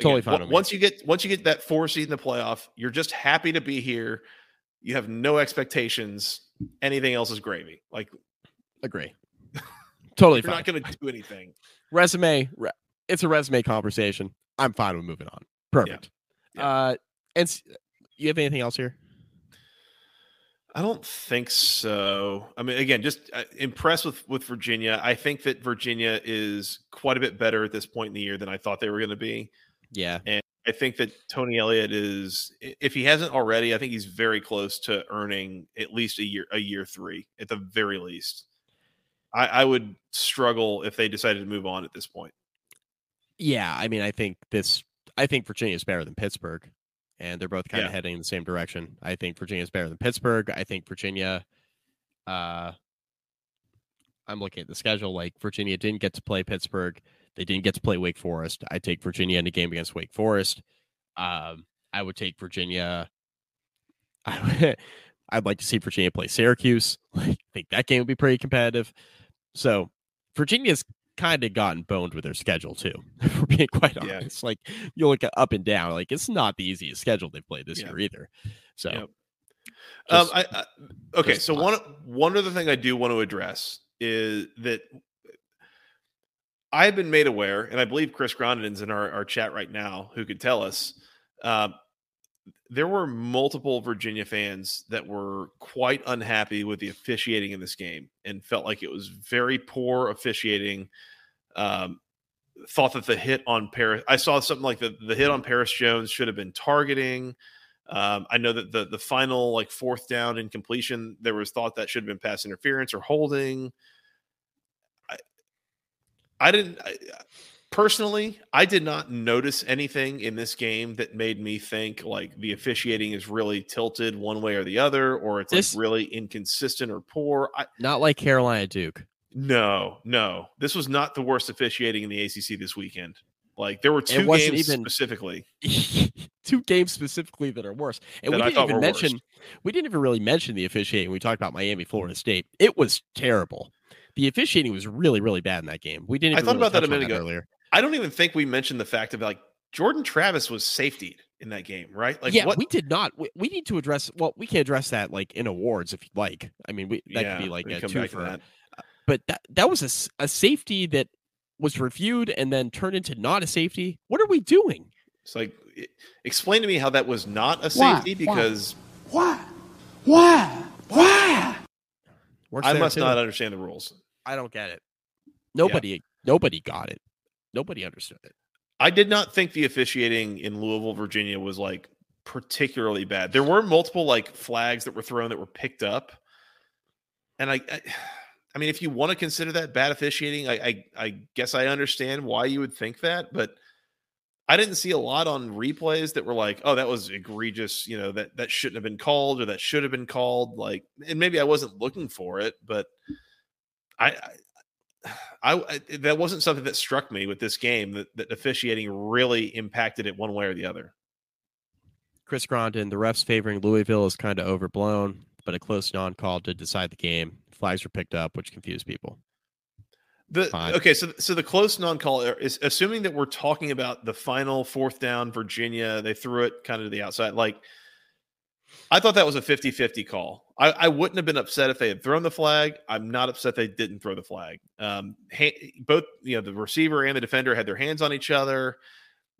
Totally Again, fine. once you get once you get that four seed in the playoff, you're just happy to be here. You have no expectations. Anything else is gravy. Like, agree. Totally. you're fine. not going to do anything. Resume. Re- it's a resume conversation. I'm fine with moving on. Perfect. Yeah. Uh, and you have anything else here? I don't think so. I mean, again, just uh, impressed with with Virginia. I think that Virginia is quite a bit better at this point in the year than I thought they were going to be. Yeah, and I think that Tony Elliott is, if he hasn't already, I think he's very close to earning at least a year a year three at the very least. I, I would struggle if they decided to move on at this point. Yeah, I mean, I think this. I think Virginia is better than Pittsburgh and they're both kind yeah. of heading in the same direction. I think Virginia is better than Pittsburgh. I think Virginia uh, I'm looking at the schedule. Like Virginia didn't get to play Pittsburgh. They didn't get to play Wake Forest. I take Virginia in a game against Wake Forest. Um, I would take Virginia. I, I'd like to see Virginia play Syracuse. Like, I think that game would be pretty competitive. So Virginia's kind of gotten boned with their schedule too. For being quite Yeah. honest, like you look up and down, like it's not the easiest schedule they've played this Yeah. year either. So Yep. just- um, I, I, okay, so one one other thing I do want to address is that I've been made aware, and I believe Chris Grondin's in our, our chat right now, who could tell us. Um, there were multiple Virginia fans that were quite unhappy with the officiating in this game and felt like it was very poor officiating. Um, thought that the hit on Perris, I saw something like the, the hit on Perris Jones should have been targeting. Um, I know that the the final like fourth down in completion, there was thought that should have been pass interference or holding. I, I didn't personally. I did not notice anything in this game that made me think like the officiating is really tilted one way or the other, or it's This- like really inconsistent or poor. I, not like Carolina Duke. no, no, this was not the worst officiating in the ACC this weekend. Like there were two games even- specifically. two games specifically that are worse. And we didn't even mention worst. we didn't even really mention the officiating. We talked about Miami, Florida State. It was terrible. The officiating was really, really bad in that game. We didn't. I thought really about that a minute ago. earlier. I don't even think we mentioned the fact of like Jordan Travis was safetied in that game, right? Like yeah, what? we did not. We, we need to address. Well, we can address that like in awards if you'd like. I mean, we that yeah, could be like we a two for. that. Uh, but that that was a, a safety that was reviewed and then turned into not a safety. What are we doing? It's like explain to me how that was not a safety Why? because Why? Why? Why? Works I must too. not understand the rules. I don't get it. Nobody. Nobody got it. Nobody understood it. I did not think the officiating in Louisville, Virginia was like particularly bad. There were multiple like flags that were thrown that were picked up. And I I, I mean if you want to consider that bad officiating, I, I I guess I understand why you would think that, but I didn't see a lot on replays that were like, "Oh, that was egregious," you know, that that shouldn't have been called or that should have been called like and maybe I wasn't looking for it, but I, I I, that wasn't something that struck me with this game that, that officiating really impacted it one way or the other. Chris Grondin, the refs favoring Louisville is kind of overblown, but a close non-call did decide the game. Flags were picked up, which confused people. The Fine. okay, so so the close non-call er, is assuming that we're talking about the final fourth down Virginia, they threw it kind of to the outside. Like I thought that was a 50-50 call. I, I wouldn't have been upset if they had thrown the flag. I'm not upset they didn't throw the flag. Um, ha- both you know the receiver and the defender had their hands on each other.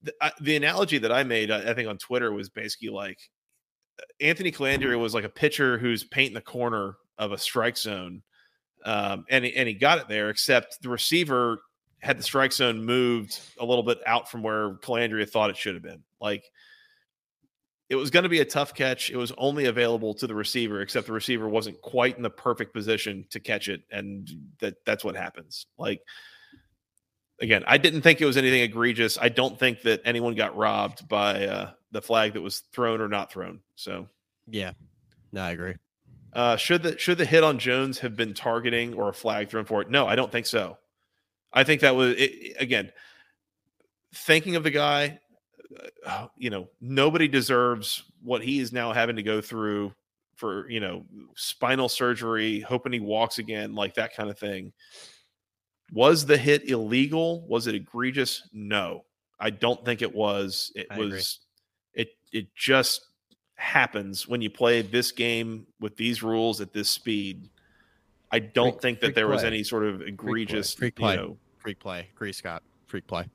The, I, the analogy that I made, I, I think on Twitter, was basically like Anthony Colandrea was like a pitcher who's painting the corner of a strike zone, um, and and he got it there. Except the receiver had the strike zone moved a little bit out from where Colandrea thought it should have been. Like it was going to be a tough catch. It was only available to the receiver, except the receiver wasn't quite in the perfect position to catch it, and that that's what happens. Like again, I didn't think it was anything egregious. I don't think that anyone got robbed by uh, the flag that was thrown or not thrown. So, Yeah, no, I agree. uh, should the should the hit on Jones have been targeting or a flag thrown for it? No, I don't think so. I think that was it, again thinking of the guy. Uh, You know, nobody deserves what he is now having to go through for you know spinal surgery, hoping he walks again, like that kind of thing. Was the hit illegal? Was it egregious? No, I don't think it was. It I agree. was. It it just happens when you play this game with these rules at this speed. I don't Freak- think that freak there was any sort of egregious, Freak you play. know, Freak play. Agree, Scott. Freak play.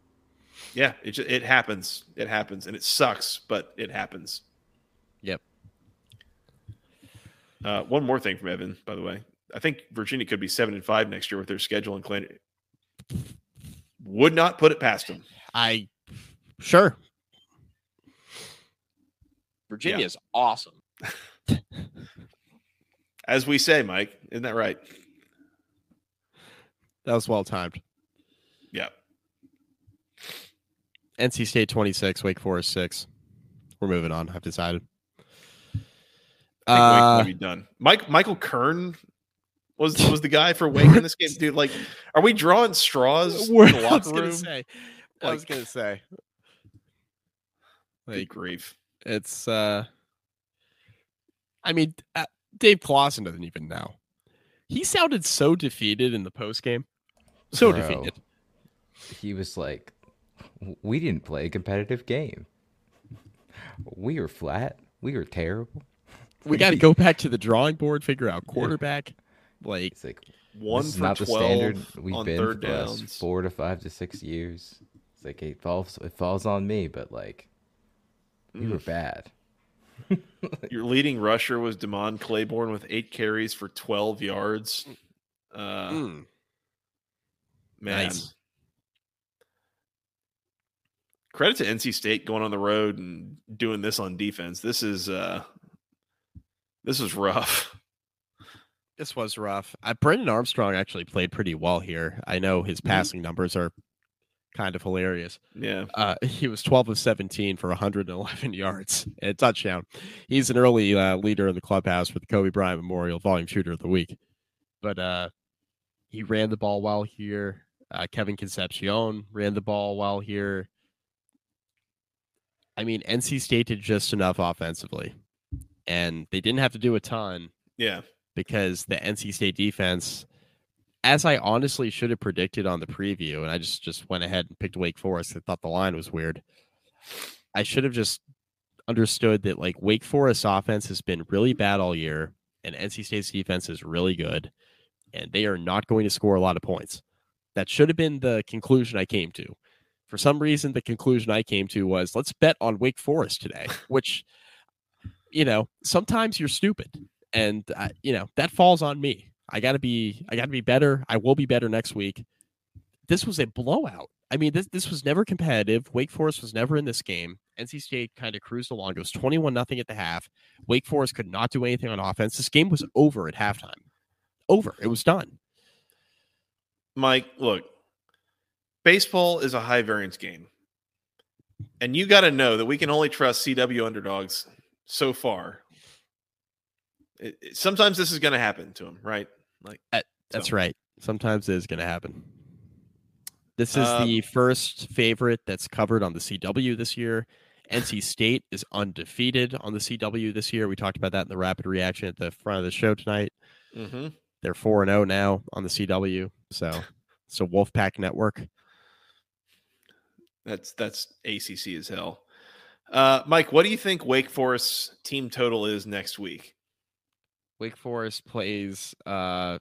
Yeah, it ju- it happens. It happens, and it sucks, but it happens. Yep. Uh, one more thing from Evan, by the way. I think Virginia could be seven and five next year with their schedule and Clan. Would not put it past them. I sure. Virginia is awesome. As we say, Mike, isn't that right? That was well timed. Yeah. NC State 26, Wake Forest 6. We're moving on. I've decided. I think Wake Uh, might be done. Mike Michael Kern Was was the guy for Wake in this game, dude? Like, are we drawing straws in Where- the I was locker gonna room? say. I was gonna say. Good Like grief! it's uh I mean uh, Dave Clawson doesn't even know. He sounded so defeated in the post game. So Bro. defeated. He was like, "We didn't play a competitive game. We were flat. We were terrible." We got to go back to the drawing board, figure out quarterback. Like It's like One this is for not the twelve standard we've on been third for the last downs. four to five to six years. It's like it falls it falls on me, but like we Mm. were bad. Your leading rusher was Demond Claiborne with eight carries for twelve yards. Uh, mm, man, Nice. Credit to NC State going on the road and doing this on defense. This is uh, this is rough. this was rough. Uh, Brennan Armstrong actually played pretty well here. I know his passing numbers are kind of hilarious. Yeah, Uh, he was 12 of 17 for 111 yards and a touchdown. He's an early uh, leader in the clubhouse for the Kobe Bryant Memorial Volume Shooter of the Week. But uh, he ran the ball well here. Uh, Kevin Concepcion ran the ball well here. I mean, NC State did just enough offensively, and they didn't have to do a ton yeah. because the NC State defense, as I honestly should have predicted on the preview, and I just just went ahead and picked Wake Forest. I thought the line was weird. I should have just understood that like Wake Forest offense has been really bad all year, and NC State's defense is really good, and they are not going to score a lot of points. That should have been the conclusion I came to. For some reason, the conclusion I came to was let's bet on Wake Forest today, which, you know, sometimes you're stupid and uh, you know that falls on me. I gotta be, I gotta be better. I will be better next week. This was a blowout. I mean, this this was never competitive. Wake Forest was never in this game. NC State kind of cruised along. It was twenty-one nothing at the half. Wake Forest could not do anything on offense. This game was over at halftime. Over. It was done. Mike, look, baseball is a high variance game. And you got to know that we can only trust CW underdogs so far. It- it- sometimes this is going to happen to them, right? Like, That's So- right. Sometimes it is going to happen. This is Uh, the first favorite that's covered on the CW this year. NC State is undefeated on the CW this year. We talked about that in the rapid reaction at the front of the show tonight. hmm They're 4 and 0 now on the CW. So, so Wolfpack Network. That's that's ACC as hell. Uh, Mike, what do you think Wake Forest's team total is next week? Wake Forest plays uh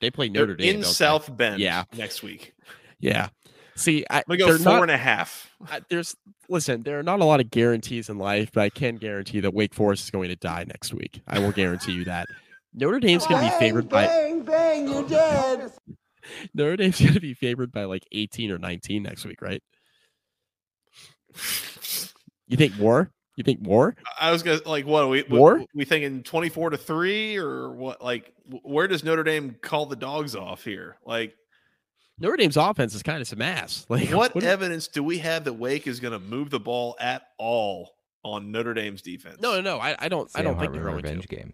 they play They're Notre Dame in don't they? South Bend Yeah. next week. Yeah. See, I, I'm gonna go they're four not- and a half. I, there's listen, there are not a lot of guarantees in life, but I can guarantee that Wake Forest is going to die next week. I will guarantee you that. Notre Dame's going to be favored by Bang, bang, you're dead. Notre Dame's going to be favored by like 18 or 19 next week, right? You think more? You think more? I was gonna like what are we War? we, we thinking twenty four to three or what? Like where does Notre Dame call the dogs off here? Like Notre Dame's offense is kind of some ass. Like what, what- evidence do we have that Wake is going to move the ball at all on Notre Dame's defense? No, no, no. I, I don't. I don't think Hartman they're going revenge to. game.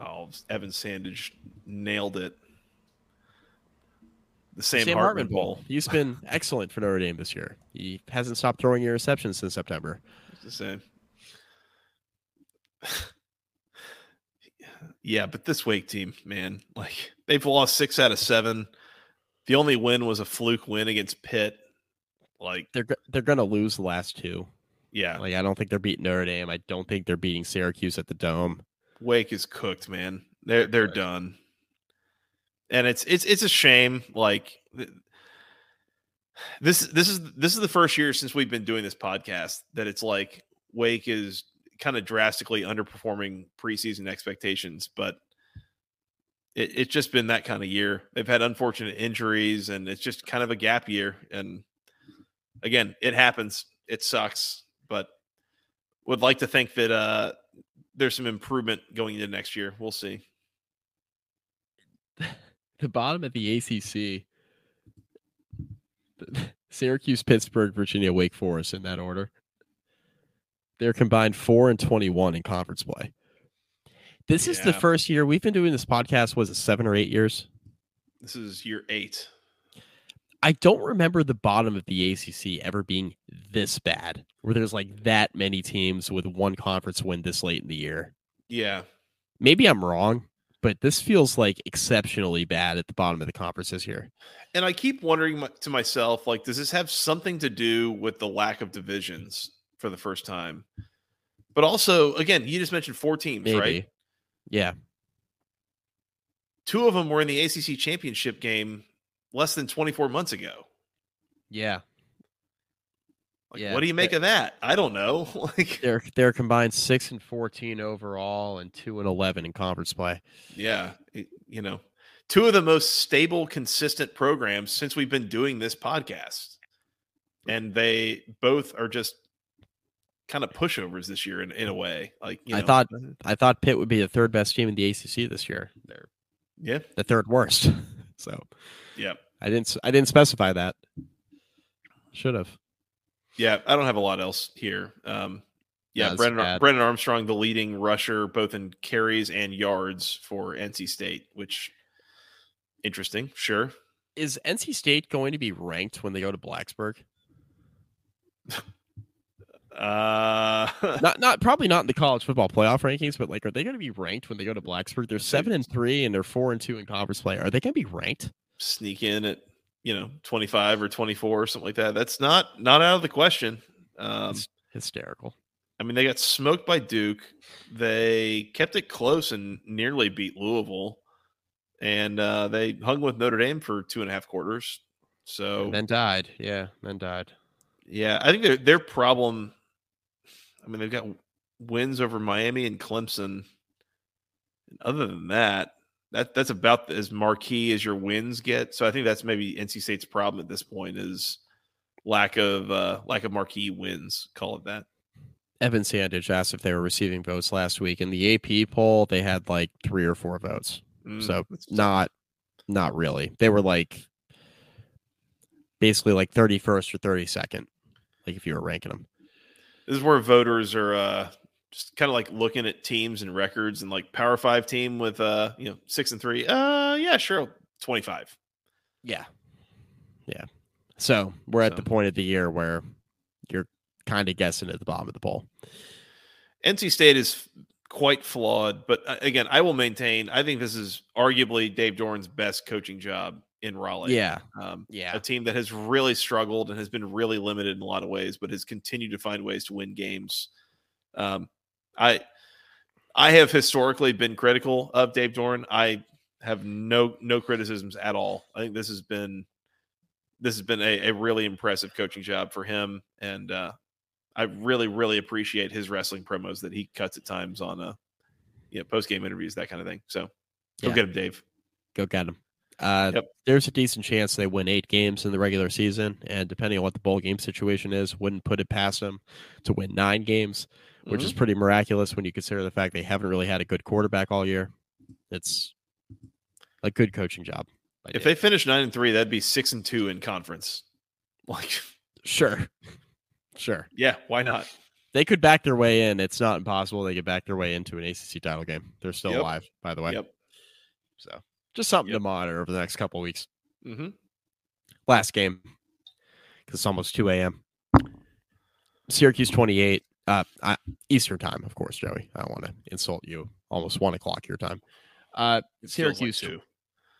Oh, Evan Sandage nailed it. The Sam, Sam Hartman, Hartman Bowl. Bowl. He's been excellent for Notre Dame this year. He hasn't stopped throwing interceptions since September. It's the same. yeah, but this Wake team, man, like they've lost six out of seven. The only win was a fluke win against Pitt. Like, They're they're going to lose the last two. yeah, Like I don't think they're beating Notre Dame. I don't think they're beating Syracuse at the Dome. Wake is cooked, man. They're they're Right. done. And it's it's it's a shame. Like this this is this is the first year since we've been doing this podcast that it's like Wake is kind of drastically underperforming preseason expectations, but it, it's just been that kind of year. They've had unfortunate injuries, and it's just kind of a gap year. And again, it happens. It sucks, but would like to think that uh there's some improvement going into next year. We'll see. The bottom of the ACC. Syracuse, Pittsburgh, Virginia, Wake Forest in that order. They're combined 4 and 21 in conference play. This is the first year we've been doing this podcast was it 7 or 8 years? This is year eight. I don't remember the bottom of the ACC ever being this bad, where there's like that many teams with one conference win this late in the year. Yeah. Maybe I'm wrong, but this feels like exceptionally bad at the bottom of the conference this year. And I keep wondering to myself, like, does this have something to do with the lack of divisions for the first time? But also, again, you just mentioned four teams, Maybe. right? Yeah. Two of them were in the ACC championship game less than 24 months ago. Yeah. Like, Yeah. what do you make of that? I don't know. like, They're they're combined six and fourteen overall and two and eleven in conference play. yeah, it- you know, two of the most stable, consistent programs since we've been doing this podcast, and they both are just kind of pushovers this year in, in a way. Like, you I thought I thought Pitt would be the third best team in the ACC this year. They're yeah, the third worst. so yeah, I didn't I didn't specify that. Should have. Yeah. I don't have a lot else here. Um, yeah, that's Brennan, bad. Brennan Armstrong, the leading rusher, both in carries and yards for NC State, which interesting. Sure. Is NC State going to be ranked when they go to Blacksburg? Uh, not not probably not in the college football playoff rankings, but like, are they going to be ranked when they go to Blacksburg? They're seven and three, and they're four and two in conference play. Are they going to be ranked? sneak in at you know 25 or 24 or something like that that's not not out of the question um It's hysterical. i mean they got smoked by duke they kept it close and nearly beat louisville and uh they hung with notre dame for two and a half quarters so And then died. Yeah, then died. yeah i think their their problem i mean they've got wins over miami and clemson and other than that that that's about as marquee as your wins get. So I think that's maybe NC State's problem at this point is lack of uh lack of marquee wins. Call it that. Evan Sandage asked if they were receiving votes last week. In the AP poll, they had like three or four votes. Mm, so not not really. They were like basically like 31st or 32nd, like if you were ranking them. this is where voters are uh just kind of like looking at teams and records and like Power Five team with uh you know six and three. Uh yeah, sure, twenty five. Yeah. Yeah. So we're at the point of the year where you're kind of guessing at the bottom of the poll. NC State is quite flawed, but uh, again, I will maintain. I think this is arguably Dave Doeren's best coaching job in Raleigh. Yeah. Um, Yeah. a team that has really struggled and has been really limited in a lot of ways, but has continued to find ways to win games. Um, I I have historically been critical of Dave Doeren. I have no no criticisms at all. I think this has been this has been a, a really impressive coaching job for him, and uh, I really really appreciate his wrestling promos that he cuts at times on uh you know post game interviews that kind of thing. So go Yeah. get him, Dave. Go get him. Uh, Yep. There's a decent chance they win eight games in the regular season, and depending on what the bowl game situation is, wouldn't put it past them to win nine games, which Mm-hmm. is pretty miraculous when you consider the fact they haven't really had a good quarterback all year. It's a good coaching job. If they finish nine and three, that'd be six and two in conference. Like, sure, sure, yeah, why not? they could back their way in. It's not impossible. They could back their way into an ACC title game. They're still Yep. alive, by the way. Yep. So just something Yep. to monitor over the next couple of weeks. Mm-hmm. last game because it's almost 2 a.m. Syracuse 28, uh, I, Eastern time, of course, Joey. I don't want to insult you. Almost one o'clock your time. Uh, Syracuse, two.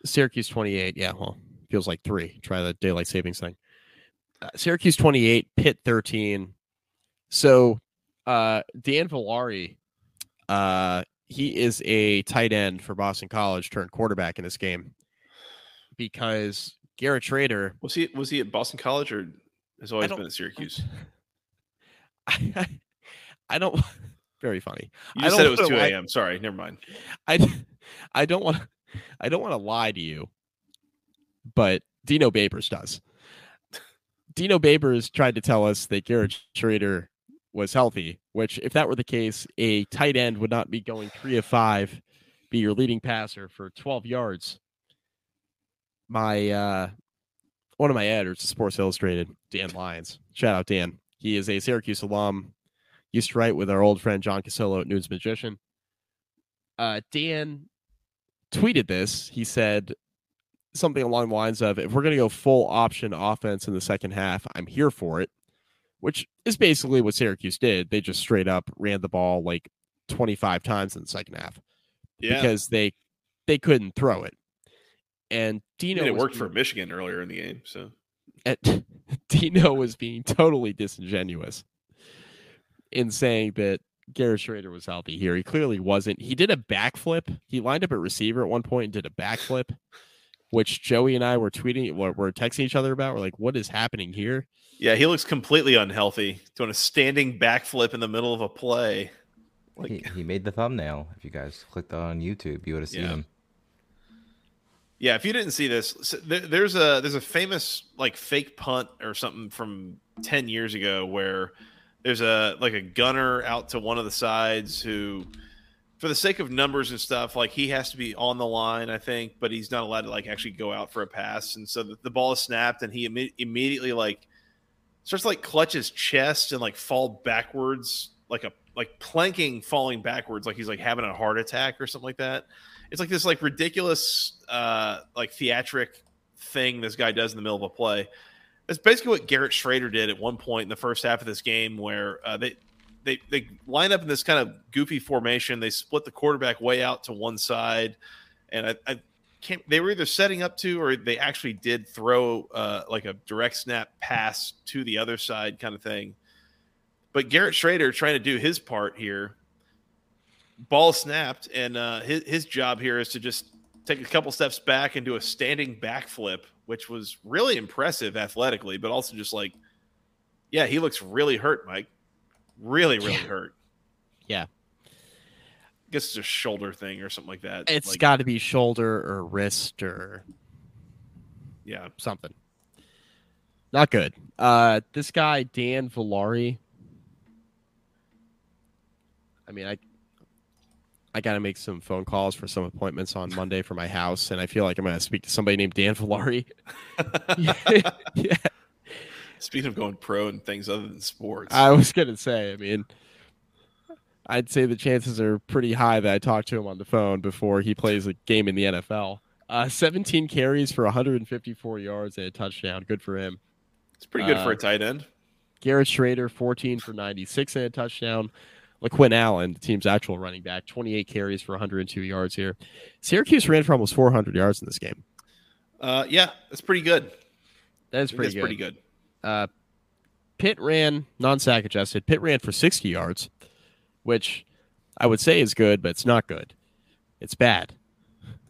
Syracuse 28. Yeah, well, feels like three. Try the daylight savings thing. Uh, Syracuse 28, Pitt 13. So, uh, Dan Villari, uh, he is a tight end for Boston College turned quarterback in this game because Garrett Shrader Was he was he at Boston College or has always been at Syracuse? I, I don't. Very funny. You said it was two a.m. Sorry, never mind. I, I don't want. I don't want to lie to you, but Dino Babers does. Dino Babers tried to tell us that Garrett Shrader was healthy, which, if that were the case, a tight end would not be going three of five, be your leading passer for 12 yards. My uh, one of my editors, Sports Illustrated, Dan Lyons. Shout out Dan. He is a Syracuse alum. Used to write with our old friend John Cassillo at Nunes Magician. Uh, Dan tweeted this. He said, something along the lines of if we're going to go full option offense in the second half, I'm here for it, which is basically what Syracuse did. They just straight up ran the ball like 25 times in the second half Yeah, because they they couldn't throw it. And Dino and it was worked being- for Michigan earlier in the game. So Dino was being totally disingenuous in saying that Garrett Shrader was healthy here. He clearly wasn't. He did a backflip. He lined up at receiver at one point and did a backflip, which Joey and I were tweeting, What we're texting each other about. We're like, what is happening here? yeah, he looks completely unhealthy, doing a standing backflip in the middle of a play. Like, he, he made the thumbnail. If you guys clicked on YouTube, you would have seen Yeah. him. Yeah, if you didn't see this, so there, there's a there's a famous like fake punt or something from ten years ago where there's a like a gunner out to one of the sides who, for the sake of numbers and stuff, like he has to be on the line, I think, but he's not allowed to like actually go out for a pass, and so the, the ball is snapped, and he imme- immediately like starts like clutch his chest and like fall backwards, like a like planking falling backwards, like he's like having a heart attack or something like that it's like this like ridiculous uh like theatric thing this guy does in the middle of a play. That's basically what Garrett Shrader did at one point in the first half of this game, where uh, they they they line up in this kind of goofy formation. They split the quarterback way out to one side, and I, I can't. They were either setting up to, or they actually did throw uh, like a direct snap pass to the other side, kind of thing. But Garrett Shrader trying to do his part here ball snapped, and uh, his his job here is to just take a couple steps back and do a standing backflip, which was really impressive athletically, but also just like, yeah, he looks really hurt, Mike. Really, really Yeah. hurt. Yeah. I guess it's a shoulder thing or something like that. It's like, got to be shoulder or wrist or yeah. something. Not good. Uh, this guy Dan Villari. I mean, I I got to make some phone calls for some appointments on Monday for my house, and I feel like I'm going to speak to somebody named Dan Villari. yeah, yeah, Speaking of going pro and things other than sports, I was going to say. I mean, I'd say the chances are pretty high that I talk to him on the phone before he plays a game in the NFL. Uh, 17 carries for 154 yards and a touchdown. Good for him. it's pretty good for uh, a tight end. Garrett Shrader, 14 for 96 and a touchdown. LeQuint Allen, the team's actual running back, 28 carries for 102 yards here. Syracuse ran for almost 400 yards in this game. Uh, yeah, that's pretty good. That is pretty that's good. pretty good. Uh, Pitt ran non-sack adjusted. Pitt ran for 60 yards, which I would say is good, but it's not good. It's bad.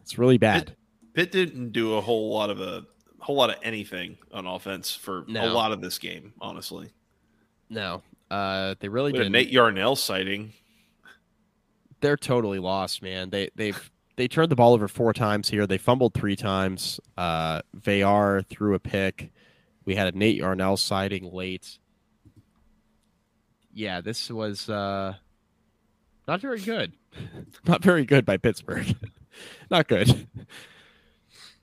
It's really bad. Pitt didn't do a whole lot of a whole lot of anything on offense for a lot of this game, honestly. No, uh, they really didn't. Nate Yarnell sighting. they're totally lost, man. They they've they turned the ball over four times here. They fumbled three times. Uh Vayar threw a pick. We had a Nate Yarnell sighting late. Yeah, this was uh not very good. not very good by Pittsburgh. not good.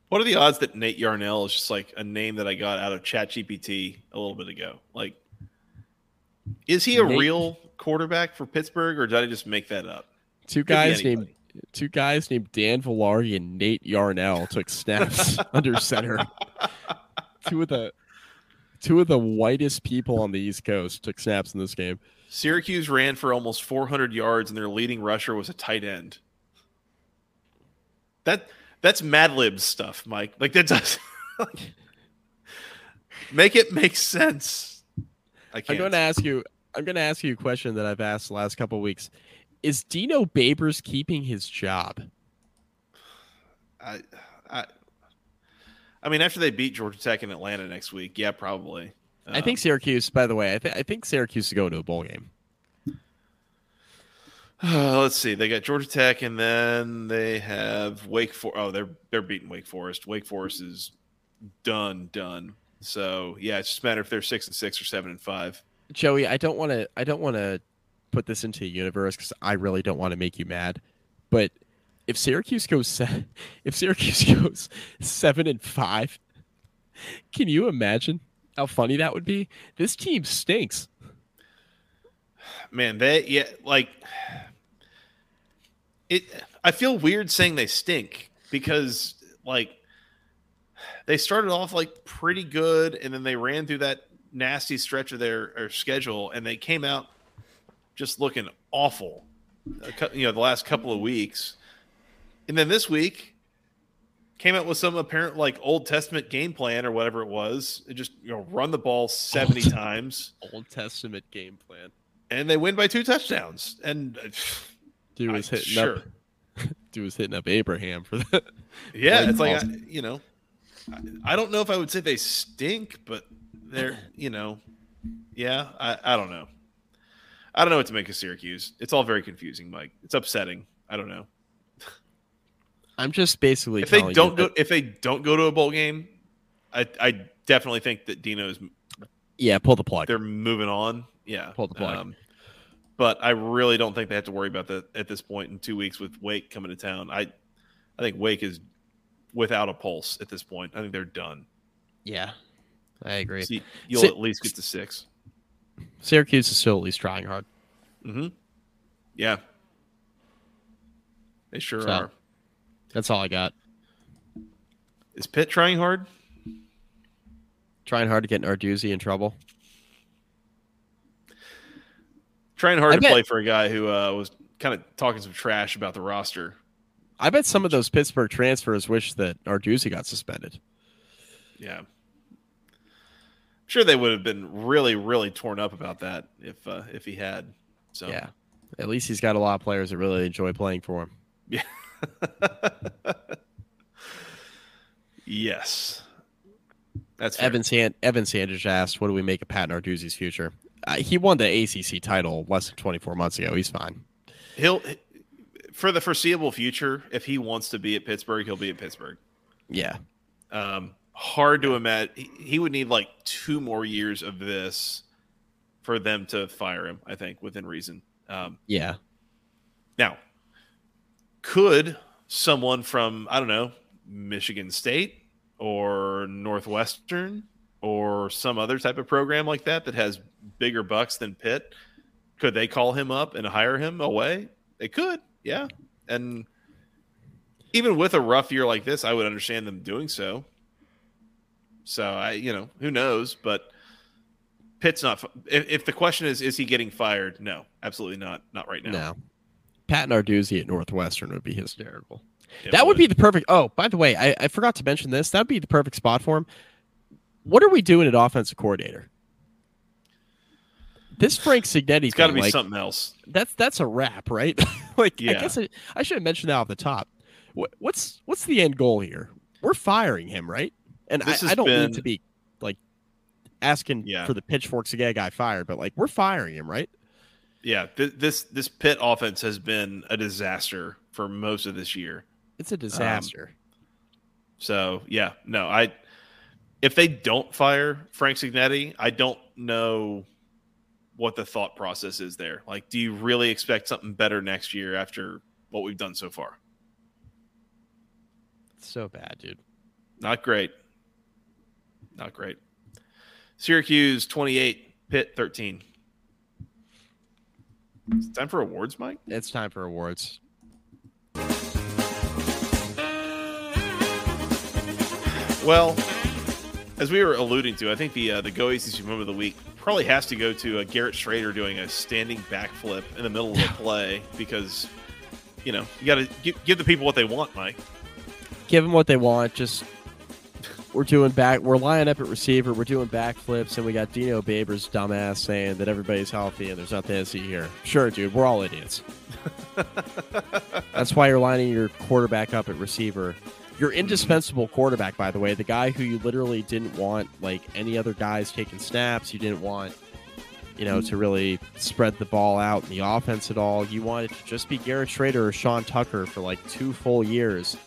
What are the odds that Nate Yarnell is just like a name that I got out of ChatGPT a little bit ago? Like, is he a Nate- real quarterback for Pittsburgh, or did I just make that up? Two guys named two guys named Dan Villari and Nate Yarnell took snaps under center. Two of the two of the whitest people on the East Coast took snaps in this game. Syracuse ran for almost 400 yards, and their leading rusher was a tight end. That that's Mad Libs stuff, Mike. Like that does make it make sense. I I'm going to ask you. I'm going to ask you a question that I've asked the last couple weeks. Is Dino Babers keeping his job? I, I, I mean, after they beat Georgia Tech in Atlanta next week, yeah, probably. I think Syracuse. By the way, I, th- I think Syracuse is going to a bowl game. Uh, let's see. They got Georgia Tech, and then they have Wake Forest. Oh, they're they're beating Wake Forest. Wake Forest is done, done. So yeah, it's just a matter if they're six and six or seven and five. Joey, I don't want to. I don't want to put this into a universe because I really don't want to make you mad. But if Syracuse goes, se- if Syracuse goes seven and five, can you imagine how funny that would be? This team stinks. Man, they yeah, like it. I feel weird saying they stink because like they started off like pretty good, and then they ran through that nasty stretch of their, their schedule, and they came out just looking awful. You know, the last couple of weeks, and then this week came out with some apparent like Old Testament game plan or whatever it was. It just you know run the ball seventy Old- times, Old Testament game plan. and they win by two touchdowns. And uh, Dude I- was hitting sure. up. Dude was hitting up Abraham for that. Yeah, it's like I, you know, I, don't know if I would say they stink, but they're you know, yeah, I, I don't know. I don't know what to make of Syracuse. It's all very confusing, Mike. It's upsetting. I don't know I'm just basically if they don't go if they don't go to a bowl game. I I definitely think that Dino's yeah, pull the plug. they're moving on. Yeah, Pull the plug. Um, but I really don't think they have to worry about that at this point in two weeks with Wake coming to town. I I think Wake is without a pulse at this point. I think they're done. Yeah, I agree. So you'll at least get to six. Syracuse is still at least trying hard. Mm-hmm. Yeah. They sure So- are. That's all I got. Is Pitt trying hard? Trying hard to get Narduzzi in trouble. Trying hard I to bet- play for a guy who uh, was kind of talking some trash about the roster. I bet some of those Pittsburgh transfers wish that Narduzzi got suspended. Yeah. I'm Sure, they would have been really, really torn up about that if uh, if he had. So Yeah, at least he's got a lot of players that really enjoy playing for him. Yeah. yes. That's fair. Evan Sand Evan Sanders asked, "What do we make of Pat Narduzzi's future?" Uh, he won the ACC title less than 24 months ago. He's fine. He'll for the foreseeable future, if he wants to be at Pittsburgh, he'll be at Pittsburgh. Yeah, Um, hard to imagine. He, he would need like two more years of this for them to fire him. I think within reason. Um, yeah. now, could someone from I don't know Michigan State or Northwestern or some other type of program like that that has bigger bucks than Pitt, could they call him up and hire him away? They could, yeah. And even with a rough year like this, I would understand them doing so. So I, you know, who knows? But Pitt's not. If, if the question is, is he getting fired? No, absolutely not. Not right now. No. Pat Narduzzi at Northwestern would be hysterical. It that would be the perfect. Oh, by the way, I, I forgot to mention this. That would be the perfect spot for him. What are we doing at offensive coordinator? This Frank Cignetti It's got to be like, something else. that's that's a wrap, right? like, yeah. I guess I, I should have mentioned that off the top. What, what's what's the end goal here? We're firing him, right? And I, I don't been- need to be like asking Yeah. for the pitchforks to get a guy fired, but like we're firing him, right? Yeah, th- this this Pitt offense has been a disaster for most of this year. It's a um, disaster. So yeah, no, I if they don't fire Frank Cignetti, I don't know what the thought process is there. Like, do you really expect something better next year after what we've done so far? So bad, dude. Not great. Not great. Syracuse 28, Pitt 13. It's time for awards, Mike. It's time for awards. Well, as we were alluding to, I think the uh, the Go ACC Moment of the Week probably has to go to uh, Garrett Shrader doing a standing backflip in the middle of a play because, you know, you got to give, give the people what they want, Mike. Give them what they want. Just we're doing back. We're lining up at receiver. We're doing backflips, and we got Dino Babers dumbass saying that everybody's healthy and there's nothing to see here. Sure, dude. We're all idiots. That's why you're lining your quarterback up at receiver. Your indispensable quarterback, by the way, the guy who you literally didn't want like any other guys taking snaps. You didn't want, you know, to really spread the ball out in the offense at all. You wanted to just be Garrett Shrader or Sean Tucker for like two full years.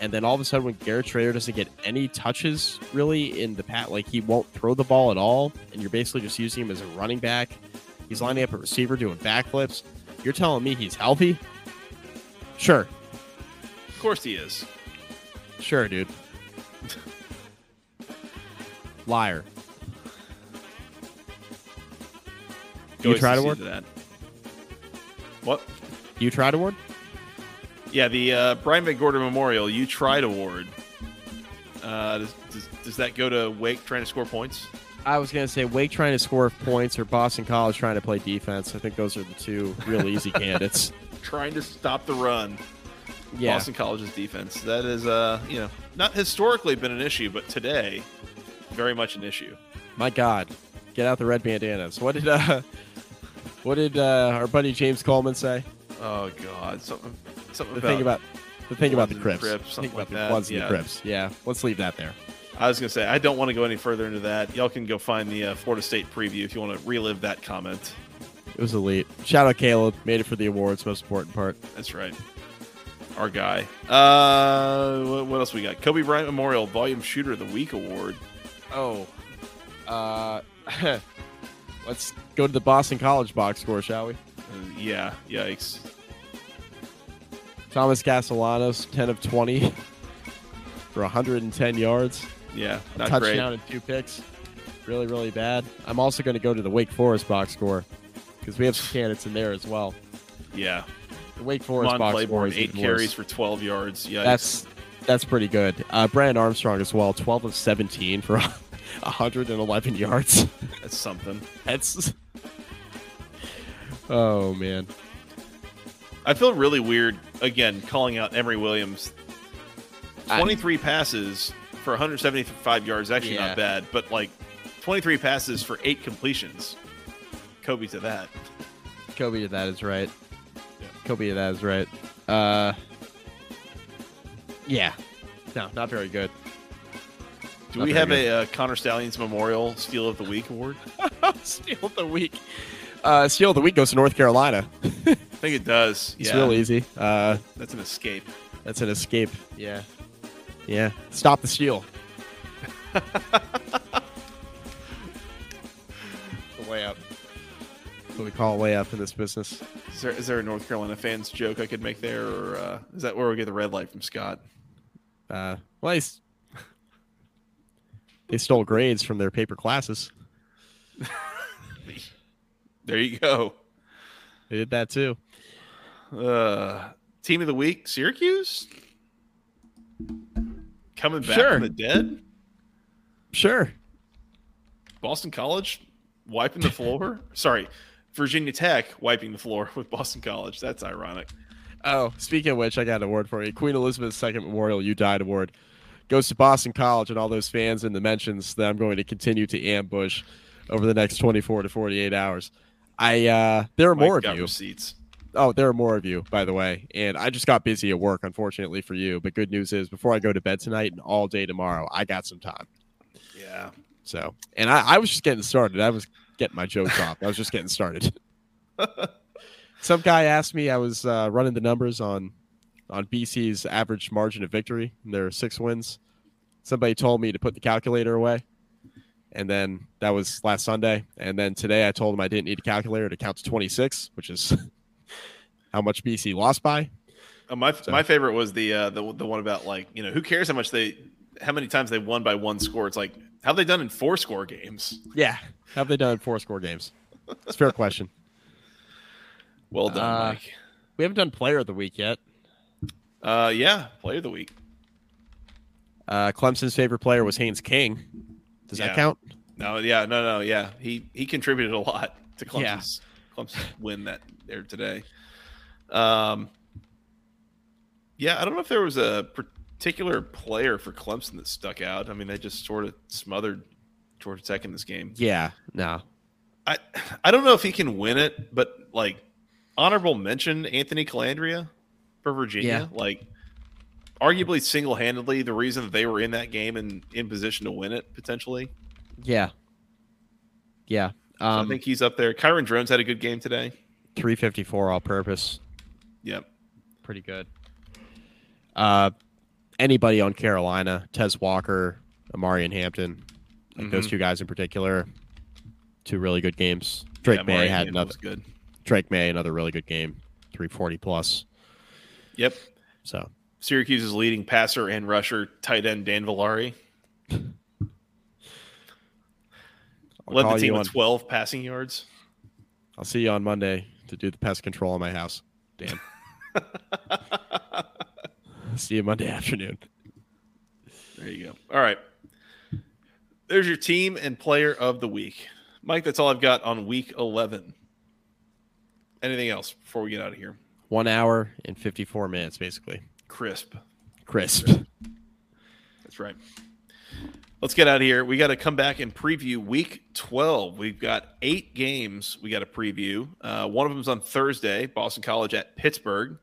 And then all of a sudden, when Garrett Shrader doesn't get any touches really in the pat, like he won't throw the ball at all, and you're basically just using him as a running back. He's lining up a receiver doing backflips. You're telling me he's healthy? Sure, Of course he is. Sure, dude. Liar. You tried ACC award? that. What? You tried award? Yeah, the uh, Brian McGordon Memorial You Tried Award Uh, does, does, does that go to Wake trying to score points? I was gonna say Wake trying to score points or Boston College trying to play defense. I think those are the two real easy candidates. Trying to stop the run. Yeah, Boston College's defense. That is, uh, you know, not historically been an issue, but today, very much an issue. my God, get out the red bandanas. What did uh, what did uh, our buddy James Coleman say? Oh God, something, something The about. thing about the thing about the Crips. Crips, something thing like about that. the Bloods and Yeah. the Crips. Yeah, let's leave that there. I was gonna say I don't want to go any further into that. Y'all can go find the uh, Florida State preview if you want to relive that comment. It was elite. Shout out Caleb, made it for the awards. Most important part. That's right. Our guy. Uh, what, what else we got? Kobe Bryant Memorial Volume Shooter of the Week Award. Oh, uh, let's go to the Boston College box score, shall we? Uh, yeah, yikes. Thomas Castellanos, 10 of 20 for 110 yards, Yeah, a touchdown great. and two picks. Really, really bad. I'm also going to go to the Wake Forest box score because we have some candidates in there as well. Yeah, Wake Forest Mon box score Claiborne is eight carries worse. for twelve yards. Yeah, That's that's pretty good. Uh, Brennan Armstrong as well, 12 of 17 for 111 yards. that's something. That's oh man. I feel really weird again calling out Emory Williams. I- 23 passes for 175 yards, actually Yeah. not bad, but like 23 passes for eight completions. Kobe to that. Kobe to that is right. Kobe it as right. Uh, yeah. No, not very good. Do Not we have good. a uh, Connor Stalions Memorial Steal of the Week award? Steal of the week. Uh, Steal of the week goes to North Carolina. I think it does. It's yeah, real easy. Uh, that's an escape. that's an escape. Yeah. Yeah. Stop the steal. the layup. That's what we call a layup in this business. Is there, is there a North Carolina fans joke I could make there, or uh, is that where we get the red light from Scott? Uh, well, they, they stole grades from their paper classes. There you go. They did that too. Uh, team of the week, Syracuse, coming back Sure. from the dead. Sure. Boston College wiping the floor. Sorry, Virginia Tech wiping the floor with Boston College. That's ironic. Oh, speaking of which, I got an award for you. Queen Elizabeth II Memorial You Died Award goes to Boston College and all those fans in the mentions that I'm going to continue to ambush over the next 24 to 48 hours. I uh there are Mike more of you. receipts. Oh, there are more of you, by the way. And I just got busy at work, unfortunately for you. But good news is, before I go to bed tonight and all day tomorrow, I got some time. Yeah. So, and I, I was just getting started. I was getting my jokes off. I was just getting started. Some guy asked me. I was uh, running the numbers on on BC's average margin of victory. And their six wins. Somebody told me to put the calculator away, and then that was last Sunday. And then today, I told him I didn't need a calculator to count to twenty six, which is how much BC lost by. Uh, my So- my favorite was the uh, the the one about like you know who cares how much they how many times they won by one score. It's like how have they done in four score games. Yeah, have they done four score games? It's a fair question. Well done, Uh, Mike. We haven't done player of the week yet. Uh, yeah, player of the week. Uh, Clemson's favorite player was Haynes King. Does Yeah. that count? No, yeah, no, no, yeah. He he contributed a lot to Yeah. Clemson's Clemson's win that there today. Um, yeah, I don't know if there was a particular player for Clemson that stuck out. I mean, they just sort of smothered Georgia Tech in this game. Yeah, no. I I don't know if he can win it, but like honorable mention Anthony Colandrea for Virginia. Like arguably single handedly the reason that they were in that game and in position to win it potentially. Yeah. Yeah. So Um, I think he's up there. Kyron Drones had a good game today. 354 all purpose. Yep. Pretty good. Uh, anybody on Carolina, Tez Walker, Omarion Hampton, like those Mhm. two guys in particular, two really good games. Drake Yeah, Maye had another. good. Drake Maye another really good game, 340 plus. Yep. So Syracuse's leading passer and rusher, tight end Dan Villari. I'll Led the team with on- 12 passing yards. I'll see you on Monday to do the pest control in my house. Dan. see you Monday afternoon. There you go. All right. There's your team and player of the week. Mike, that's all I've got on week 11. Anything else before we get out of here? One hour and 54 minutes, basically. Crisp. Crisp. That's right. Let's get out of here. We got to come back and preview week 12. We've got eight games we got to preview. Uh, one of them is on Thursday, Boston College at Pittsburgh.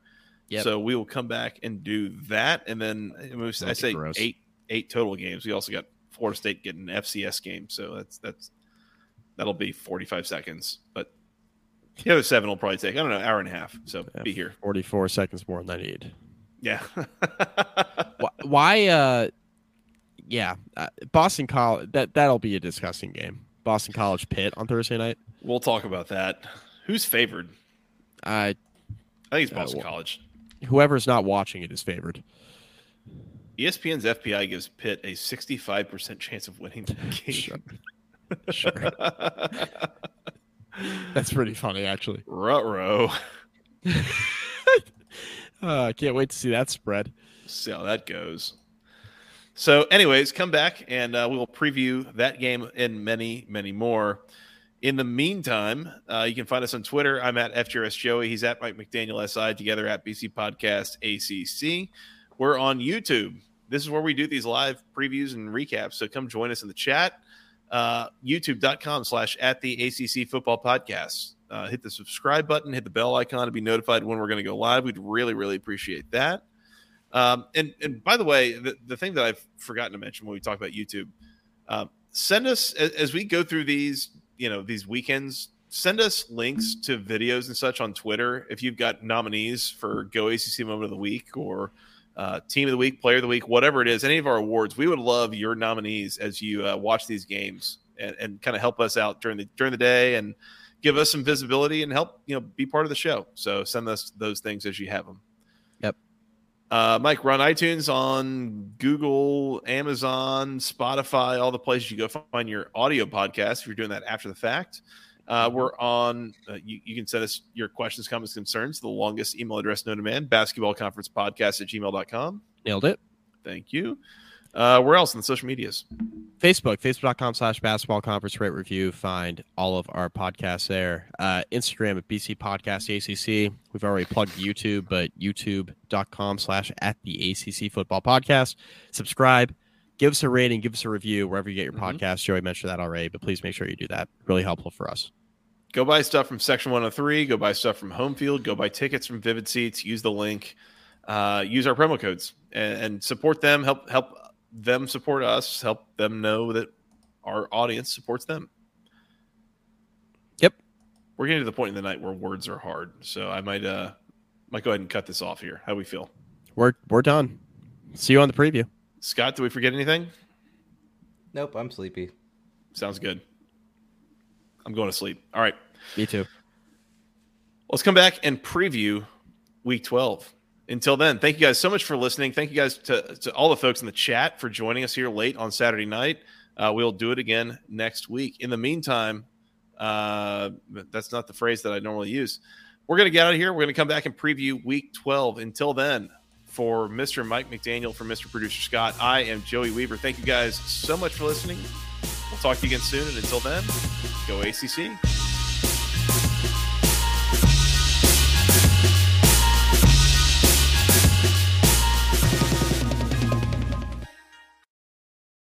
Yep. So we will come back and do that. And then I I say gross. eight eight total games. We also got Florida State getting an FCS game. So that's that's that'll be 45 seconds. But the other seven will probably take, I don't know, hour and a half. So Yeah. be here. 44 seconds more than I need. Yeah. Why? why uh, yeah, uh, Boston College. That that'll be a disgusting game. Boston College Pitt on Thursday night. we'll talk about that. Who's favored? Uh, I think it's Uh, Boston well- College. whoever's not watching it is favored. ESPN's FPI gives Pitt a 65% chance of winning the game. Sure. That's pretty funny, actually. Ruh-roh. Uh, I can't wait to see that spread. See how that goes. So, anyways, come back and uh, we will preview that game and many, many more. In the meantime, uh, you can find us on Twitter. I'm at FGRS Joey. He's at Mike McDaniel SI, together at BC Podcast ACC. We're on YouTube. This is where we do these live previews and recaps. So come join us in the chat. Uh, YouTube.com slash at the ACC Football Podcast. Uh, hit the subscribe button, hit the bell icon to be notified when we're going to go live. We'd really, really appreciate that. Um, and and by the way, the, the thing that I've forgotten to mention when we talk about YouTube, um, send us as, as we go through these, you know, these weekends. Send us links to videos and such on Twitter if you've got nominees for Go ACC Moment of the Week or uh, Team of the Week, Player of the Week, whatever it is, any of our awards. We would love your nominees as you uh, watch these games and, and kind of help us out during the during the day and give us some visibility and help you know be part of the show. So send us those things as you have them. Yep. Uh, Mike, we're on iTunes, on Google, Amazon, Spotify, all the places you go find your audio podcast. If you're doing that after the fact, uh, we're on. Uh, you, you can send us your questions, comments, concerns. The longest email address known to man: basketball conference podcast at gmail.com. Nailed it. Thank you. Uh, where else in the social medias? Facebook, facebook.com slash basketball conference rate review. Find all of our podcasts there. Uh, Instagram at BC Podcast ACC. We've already plugged YouTube, but youtube.com slash at the ACC Football Podcast. Subscribe, give us a rating, give us a review wherever you get your Mhm. podcast. Joey mentioned that already, but please make sure you do that. Really helpful for us. Go buy stuff from Section 103. Go buy stuff from Home Field. Go buy tickets from Vivid Seats. Use the link. Uh, use our promo codes and, and support them. Help help them support us. Help them know that our audience supports them. Yep. We're getting to the point in the night where words are hard, so I might uh might go ahead and cut this off here. How do we feel, We're, we're done. See you on the preview. Scott? Do we forget anything? Nope, I'm sleepy. Sounds good. I'm going to sleep. All right. Me too. Let's come back and preview week 12. Until then, thank you guys so much for listening. Thank you guys to, to all the folks in the chat for joining us here late on Saturday night. Uh, we'll do it again next week. In the meantime, uh, that's not the phrase that I normally use. We're going to get out of here. We're going to come back and preview week 12. Until then, for Mr. Mike McDaniel, for Mr. Producer Scott, I am Joey Weaver. Thank you guys so much for listening. We'll talk to you again soon. And until then, go ACC.